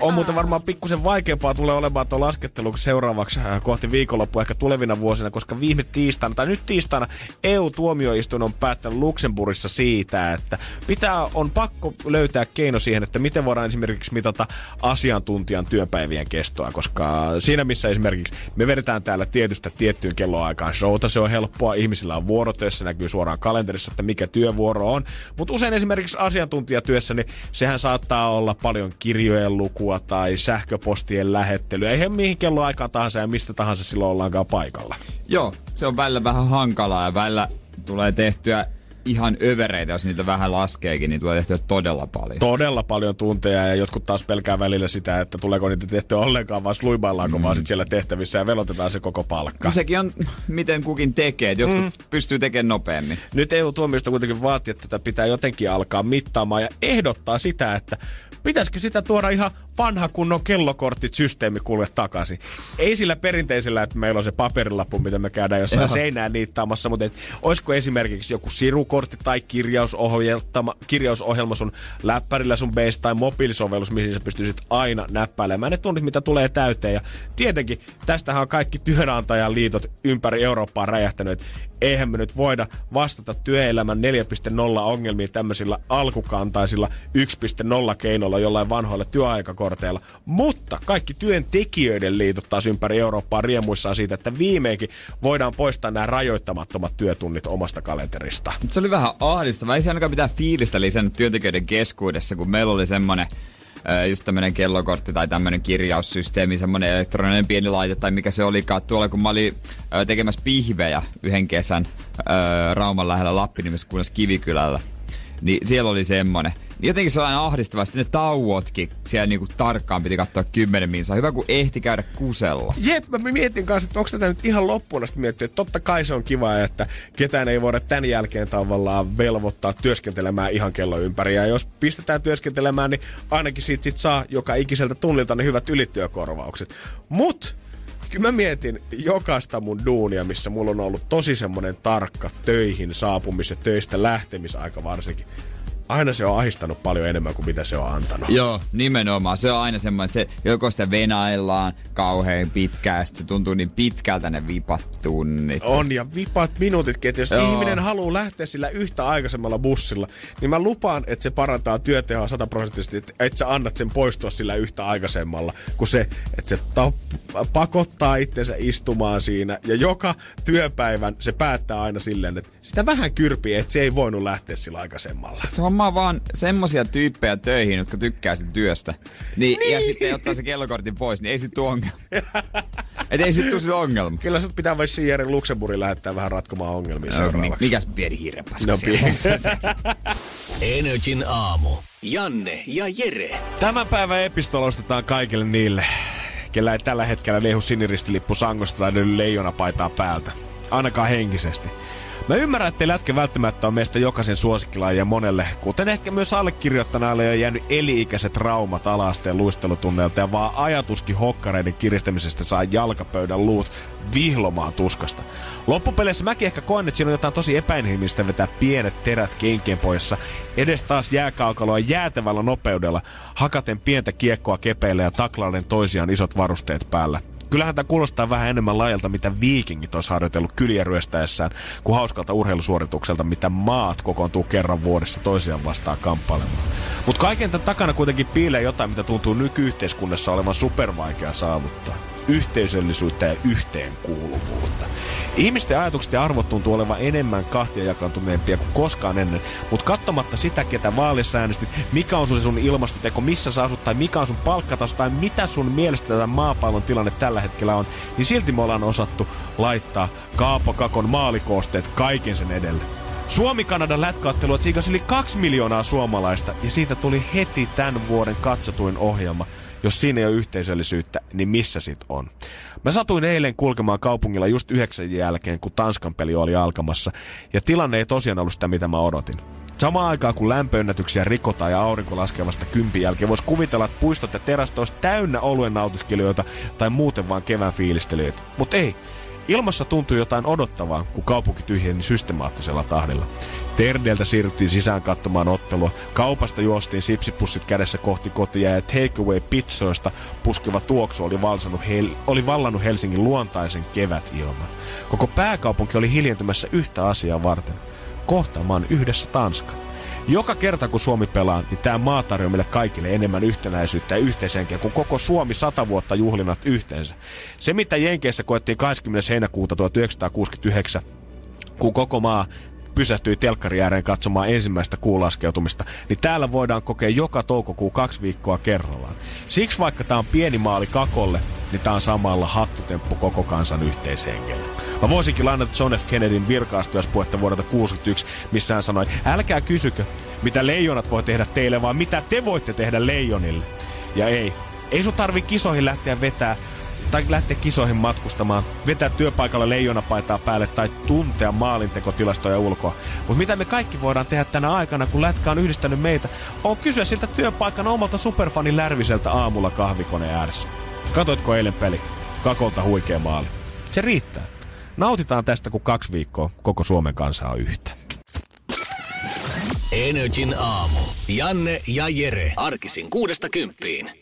Speaker 3: On muuten varmaan pikkusen vaikeampaa tulee olemaan tuo laskettelu seuraavaksi äh, kohti viikonloppua ehkä tulevina vuosina, koska viime tiistaina, tai nyt tiistaina, EU-tuomioistuin on päättänyt Luxemburgissa siitä, että pitää, on pakko löytää keino siihen, että miten voidaan esimerkiksi mitata asiantuntijan työpäivien kestoa, koska siinä missä esimerkiksi me vedetään täällä tietystä tiettyyn kelloaikaan showta, se on helppoa, ihmisillä on vuorotöissä, näkyy suoraan kalenterissa, että mikä työvuoro on, mutta usein esimerkiksi asiantuntijatyössä, niin sehän saattaa olla paljon kirjojen lukua tai sähköpostien lähettelyä, eihän mihin kelloaikaan tahansa ja mistä tahansa silloin ollaankaan paikalla.
Speaker 2: Joo, se on välillä vähän hankalaa ja välillä tulee tehtyä ihan övereitä, jos niitä vähän laskeekin, niin tulee tehtyä todella paljon.
Speaker 3: Todella paljon tunteja ja jotkut taas pelkää välillä sitä, että tuleeko niitä tehtyä ollenkaan, vaan sluibaillaanko mm. vaan sit siellä tehtävissä ja velotetaan se koko palkka.
Speaker 2: No sekin on, miten kukin tekee. että Jotkut mm. pystyy tekemään nopeammin.
Speaker 3: Nyt EU-tuomioista kuitenkin vaatii, että tätä pitää jotenkin alkaa mittaamaan ja ehdottaa sitä, että pitäisikö sitä tuoda ihan vanha kunnon kellokorttit systeemi kuule takaisin. Ei sillä perinteisellä, että meillä on se paperilappu, mitä me käydään jossain
Speaker 2: Joo.
Speaker 3: seinään niittaamassa, mutta et, olisiko esimerkiksi joku sirukortti tai kirjausohjelma, kirjausohjelma sun läppärillä sun base tai mobiilisovellus, mihin sä pystyisit aina näppäilemään ne tunnit, mitä tulee täyteen. Ja tietenkin tästähän on kaikki työnantajan liitot ympäri Eurooppaa räjähtänyt, että eihän me nyt voida vastata työelämän 4.0 ongelmiin tämmöisillä alkukantaisilla 1.0 keinoilla jollain vanhoilla työaikakorteilla. Mutta kaikki työntekijöiden liitot taas ympäri Eurooppaa riemuissaan siitä, että viimeinkin voidaan poistaa nämä rajoittamattomat työtunnit omasta kalenterista.
Speaker 2: Se oli vähän ahdistavaa. Ei se ainakaan mitään fiilistä lisännyt työntekijöiden keskuudessa, kun meillä oli semmonen ö, just tämmönen kellokortti tai tämmönen kirjaussysteemi, semmonen elektroninen pieni laite tai mikä se olikaan tuolla, kun mä olin tekemässä pihvejä yhden kesän Rauman lähellä Lappiniemessä kunnassa Kivikylällä. Niin siellä oli semmonen. Niin Jotenkin sellainen ahdistava, sitten ne tauotkin siellä niinku tarkkaan piti katsoa 10 minsaa. Hyvä kun ehti käydä kusella.
Speaker 3: Jep, mä mietin kanssa, että onko tätä nyt ihan loppuun asti miettiä, että totta kai se on kiva, että ketään ei voida tämän jälkeen tavallaan velvoittaa työskentelemään ihan kello ympäri. Ja jos pistetään työskentelemään, niin ainakin siitä sit saa joka ikiseltä tunnilta ne hyvät ylityökorvaukset. Mut kyllä mä mietin jokaista mun duunia, missä mulla on ollut tosi semmonen tarkka töihin saapumis- ja töistä lähtemisaika varsinkin. Aina se on ahistanut paljon enemmän kuin mitä se on antanut.
Speaker 2: Joo, nimenomaan. Se on aina semmoinen, että se joko sitä venaillaan kauhean pitkään, ja sit se tuntuu niin pitkältä ne vipat tunnit.
Speaker 3: On ja vipat minuutitkin, että jos
Speaker 2: Joo.
Speaker 3: Ihminen haluaa lähteä sillä yhtä aikaisemmalla bussilla, niin mä lupaan, että se parantaa työtehoa sataprosenttisesti, että et sä annat sen poistua sillä yhtä aikaisemmalla, kun se, että se ta- pakottaa itsensä istumaan siinä ja joka työpäivän se päättää aina silleen, että sitä vähän kyrpii, että se ei voinut lähteä sillä aikaisemmalla.
Speaker 2: Sitten hommaa vaan semmosia tyyppejä töihin, jotka tykkää sitä työstä. Niin, niin. Ja sitten ottaa se kellokortin pois, niin ei sit tuu ongelma. Et ei sit tuu sillä ongelma.
Speaker 3: Kyllä sut pitää vai Jere Luxemburgin lähettää vähän ratkomaan ongelmia
Speaker 2: Mi-
Speaker 3: seuraavaksi.
Speaker 2: Mikäs pieni hirrepaska
Speaker 3: No,
Speaker 2: siellä on?
Speaker 1: Energin aamu. Janne ja Jere.
Speaker 3: Tämän päivän epistola ostetaan kaikille niille, kellä ei tällä hetkellä lehu siniristilippu sangosta tai löydy leijonapaitaa päältä. Ainakaan henkisesti. Mä ymmärrän, ettei lätkä välttämättä ole meistä jokaisen suosikkilaji ja monelle, kuten ehkä myös allekirjoittaneelle on jäänyt eli-ikäiset traumat alasteen luistelutunneilta ja vaan ajatuskin hokkareiden kiristämisestä saa jalkapöydän luut vihlomaan tuskasta. Loppupeleissä mäkin ehkä koen, että siinä on jotain tosi epäinhimillistä vetää pienet terät kenkien poissa, edes taas jääkaukaloa jäätävällä nopeudella, hakaten pientä kiekkoa kepeille ja taklaiden toisiaan isot varusteet päällä. Kyllähän tämä kuulostaa vähän enemmän laajalta, mitä viikingit olisi harjoitellut kyliä ryöstäessään, kuin hauskalta urheilusuoritukselta, mitä maat kokoontuu kerran vuodessa toisiaan vastaan kamppailemaan. Mutta kaiken tämän takana kuitenkin piilee jotain, mitä tuntuu nykyyhteiskunnassa olevan supervaikea saavuttaa. Yhteisöllisyyttä ja yhteenkuuluvuutta. Ihmisten ajatukset ja arvot tuntuu olevan enemmän kahtia jakantuneempia kuin koskaan ennen, mutta katsomatta sitä, ketä vaalissa äänestit, mikä on sun sun ilmastoteko, missä sä asut tai mikä on sun palkkataso tai mitä sun mielestä tätä maapallon tilanne tällä hetkellä on, niin silti me ollaan osattu laittaa Kaapo Kakon maalikoosteet kaiken sen edelle. Suomi-Kanadan lätkäottelua tsiikasi yli kaksi miljoonaa suomalaista ja siitä tuli heti tämän vuoden katsotuin ohjelma. Jos siinä ei ole yhteisöllisyyttä, niin missä sit on? Mä satuin eilen kulkemaan kaupungilla just yhdeksän jälkeen, kun Tanskan peli oli alkamassa. Ja tilanne ei tosiaan ollut sitä, mitä mä odotin. Samaan aikaan kun lämpöennätyksiä rikotaan ja aurinko laskevasta kympin jälkeen, voisi kuvitella, että puistot ja terastot olisi täynnä oluen nautiskelijoita tai muuten vaan kevään fiilistelijöitä. Mutta ei. Ilmassa tuntui jotain odottavaa, kun kaupunki tyhjeni systemaattisella tahdilla. Terdeltä siirryttiin sisään katsomaan ottelua. Kaupasta juostiin sipsipussit kädessä kohti kotia ja takeaway pizzoista puskeva tuoksu oli, hel- oli vallannut Helsingin luontaisen kevätilman. Koko pääkaupunki oli hiljentymässä yhtä asiaa varten. Kohtaamaan yhdessä Tanskan. Joka kerta kun Suomi pelaa, niin tämä maa tarjoaa meille kaikille enemmän yhtenäisyyttä ja yhteisenkeä kuin koko Suomi sata vuotta juhlinat yhteensä. Se mitä Jenkeissä koettiin 20. heinäkuuta 1969, kun koko maa pysähtyi telkkari ääreen katsomaan ensimmäistä kuulaskeutumista, niin täällä voidaan kokea joka toukokuu kaksi viikkoa kerrallaan. Siksi vaikka tämä on pieni maali kakolle, niin tämä on samalla hattutemppu koko kansan yhteishengelle. Mä voisinkin lainata John F. Kennedyn virkaastujaispuhetta vuodelta 61, missä hän sanoi, älkää kysykö, mitä leijonat voi tehdä teille, vaan mitä te voitte tehdä leijonille. Ja ei, ei sun tarvi kisoihin lähteä vetää tai lähteä kisoihin matkustamaan, vetää työpaikalla leijonapaitaa päälle tai tuntea maalintekotilastoja ulkoa. Mutta mitä me kaikki voidaan tehdä tänä aikana, kun lätkä on yhdistänyt meitä, on kysyä siltä työpaikan omalta superfanin Lärviseltä aamulla kahvikone ääressä. Katoitko eilen peli? Kakolta huikea maali. Se riittää. Nautitaan tästä, kun kaksi viikkoa koko Suomen kansa on yhtä.
Speaker 1: Energin aamu. Janne ja Jere. Arkisin kuudesta kymppiin.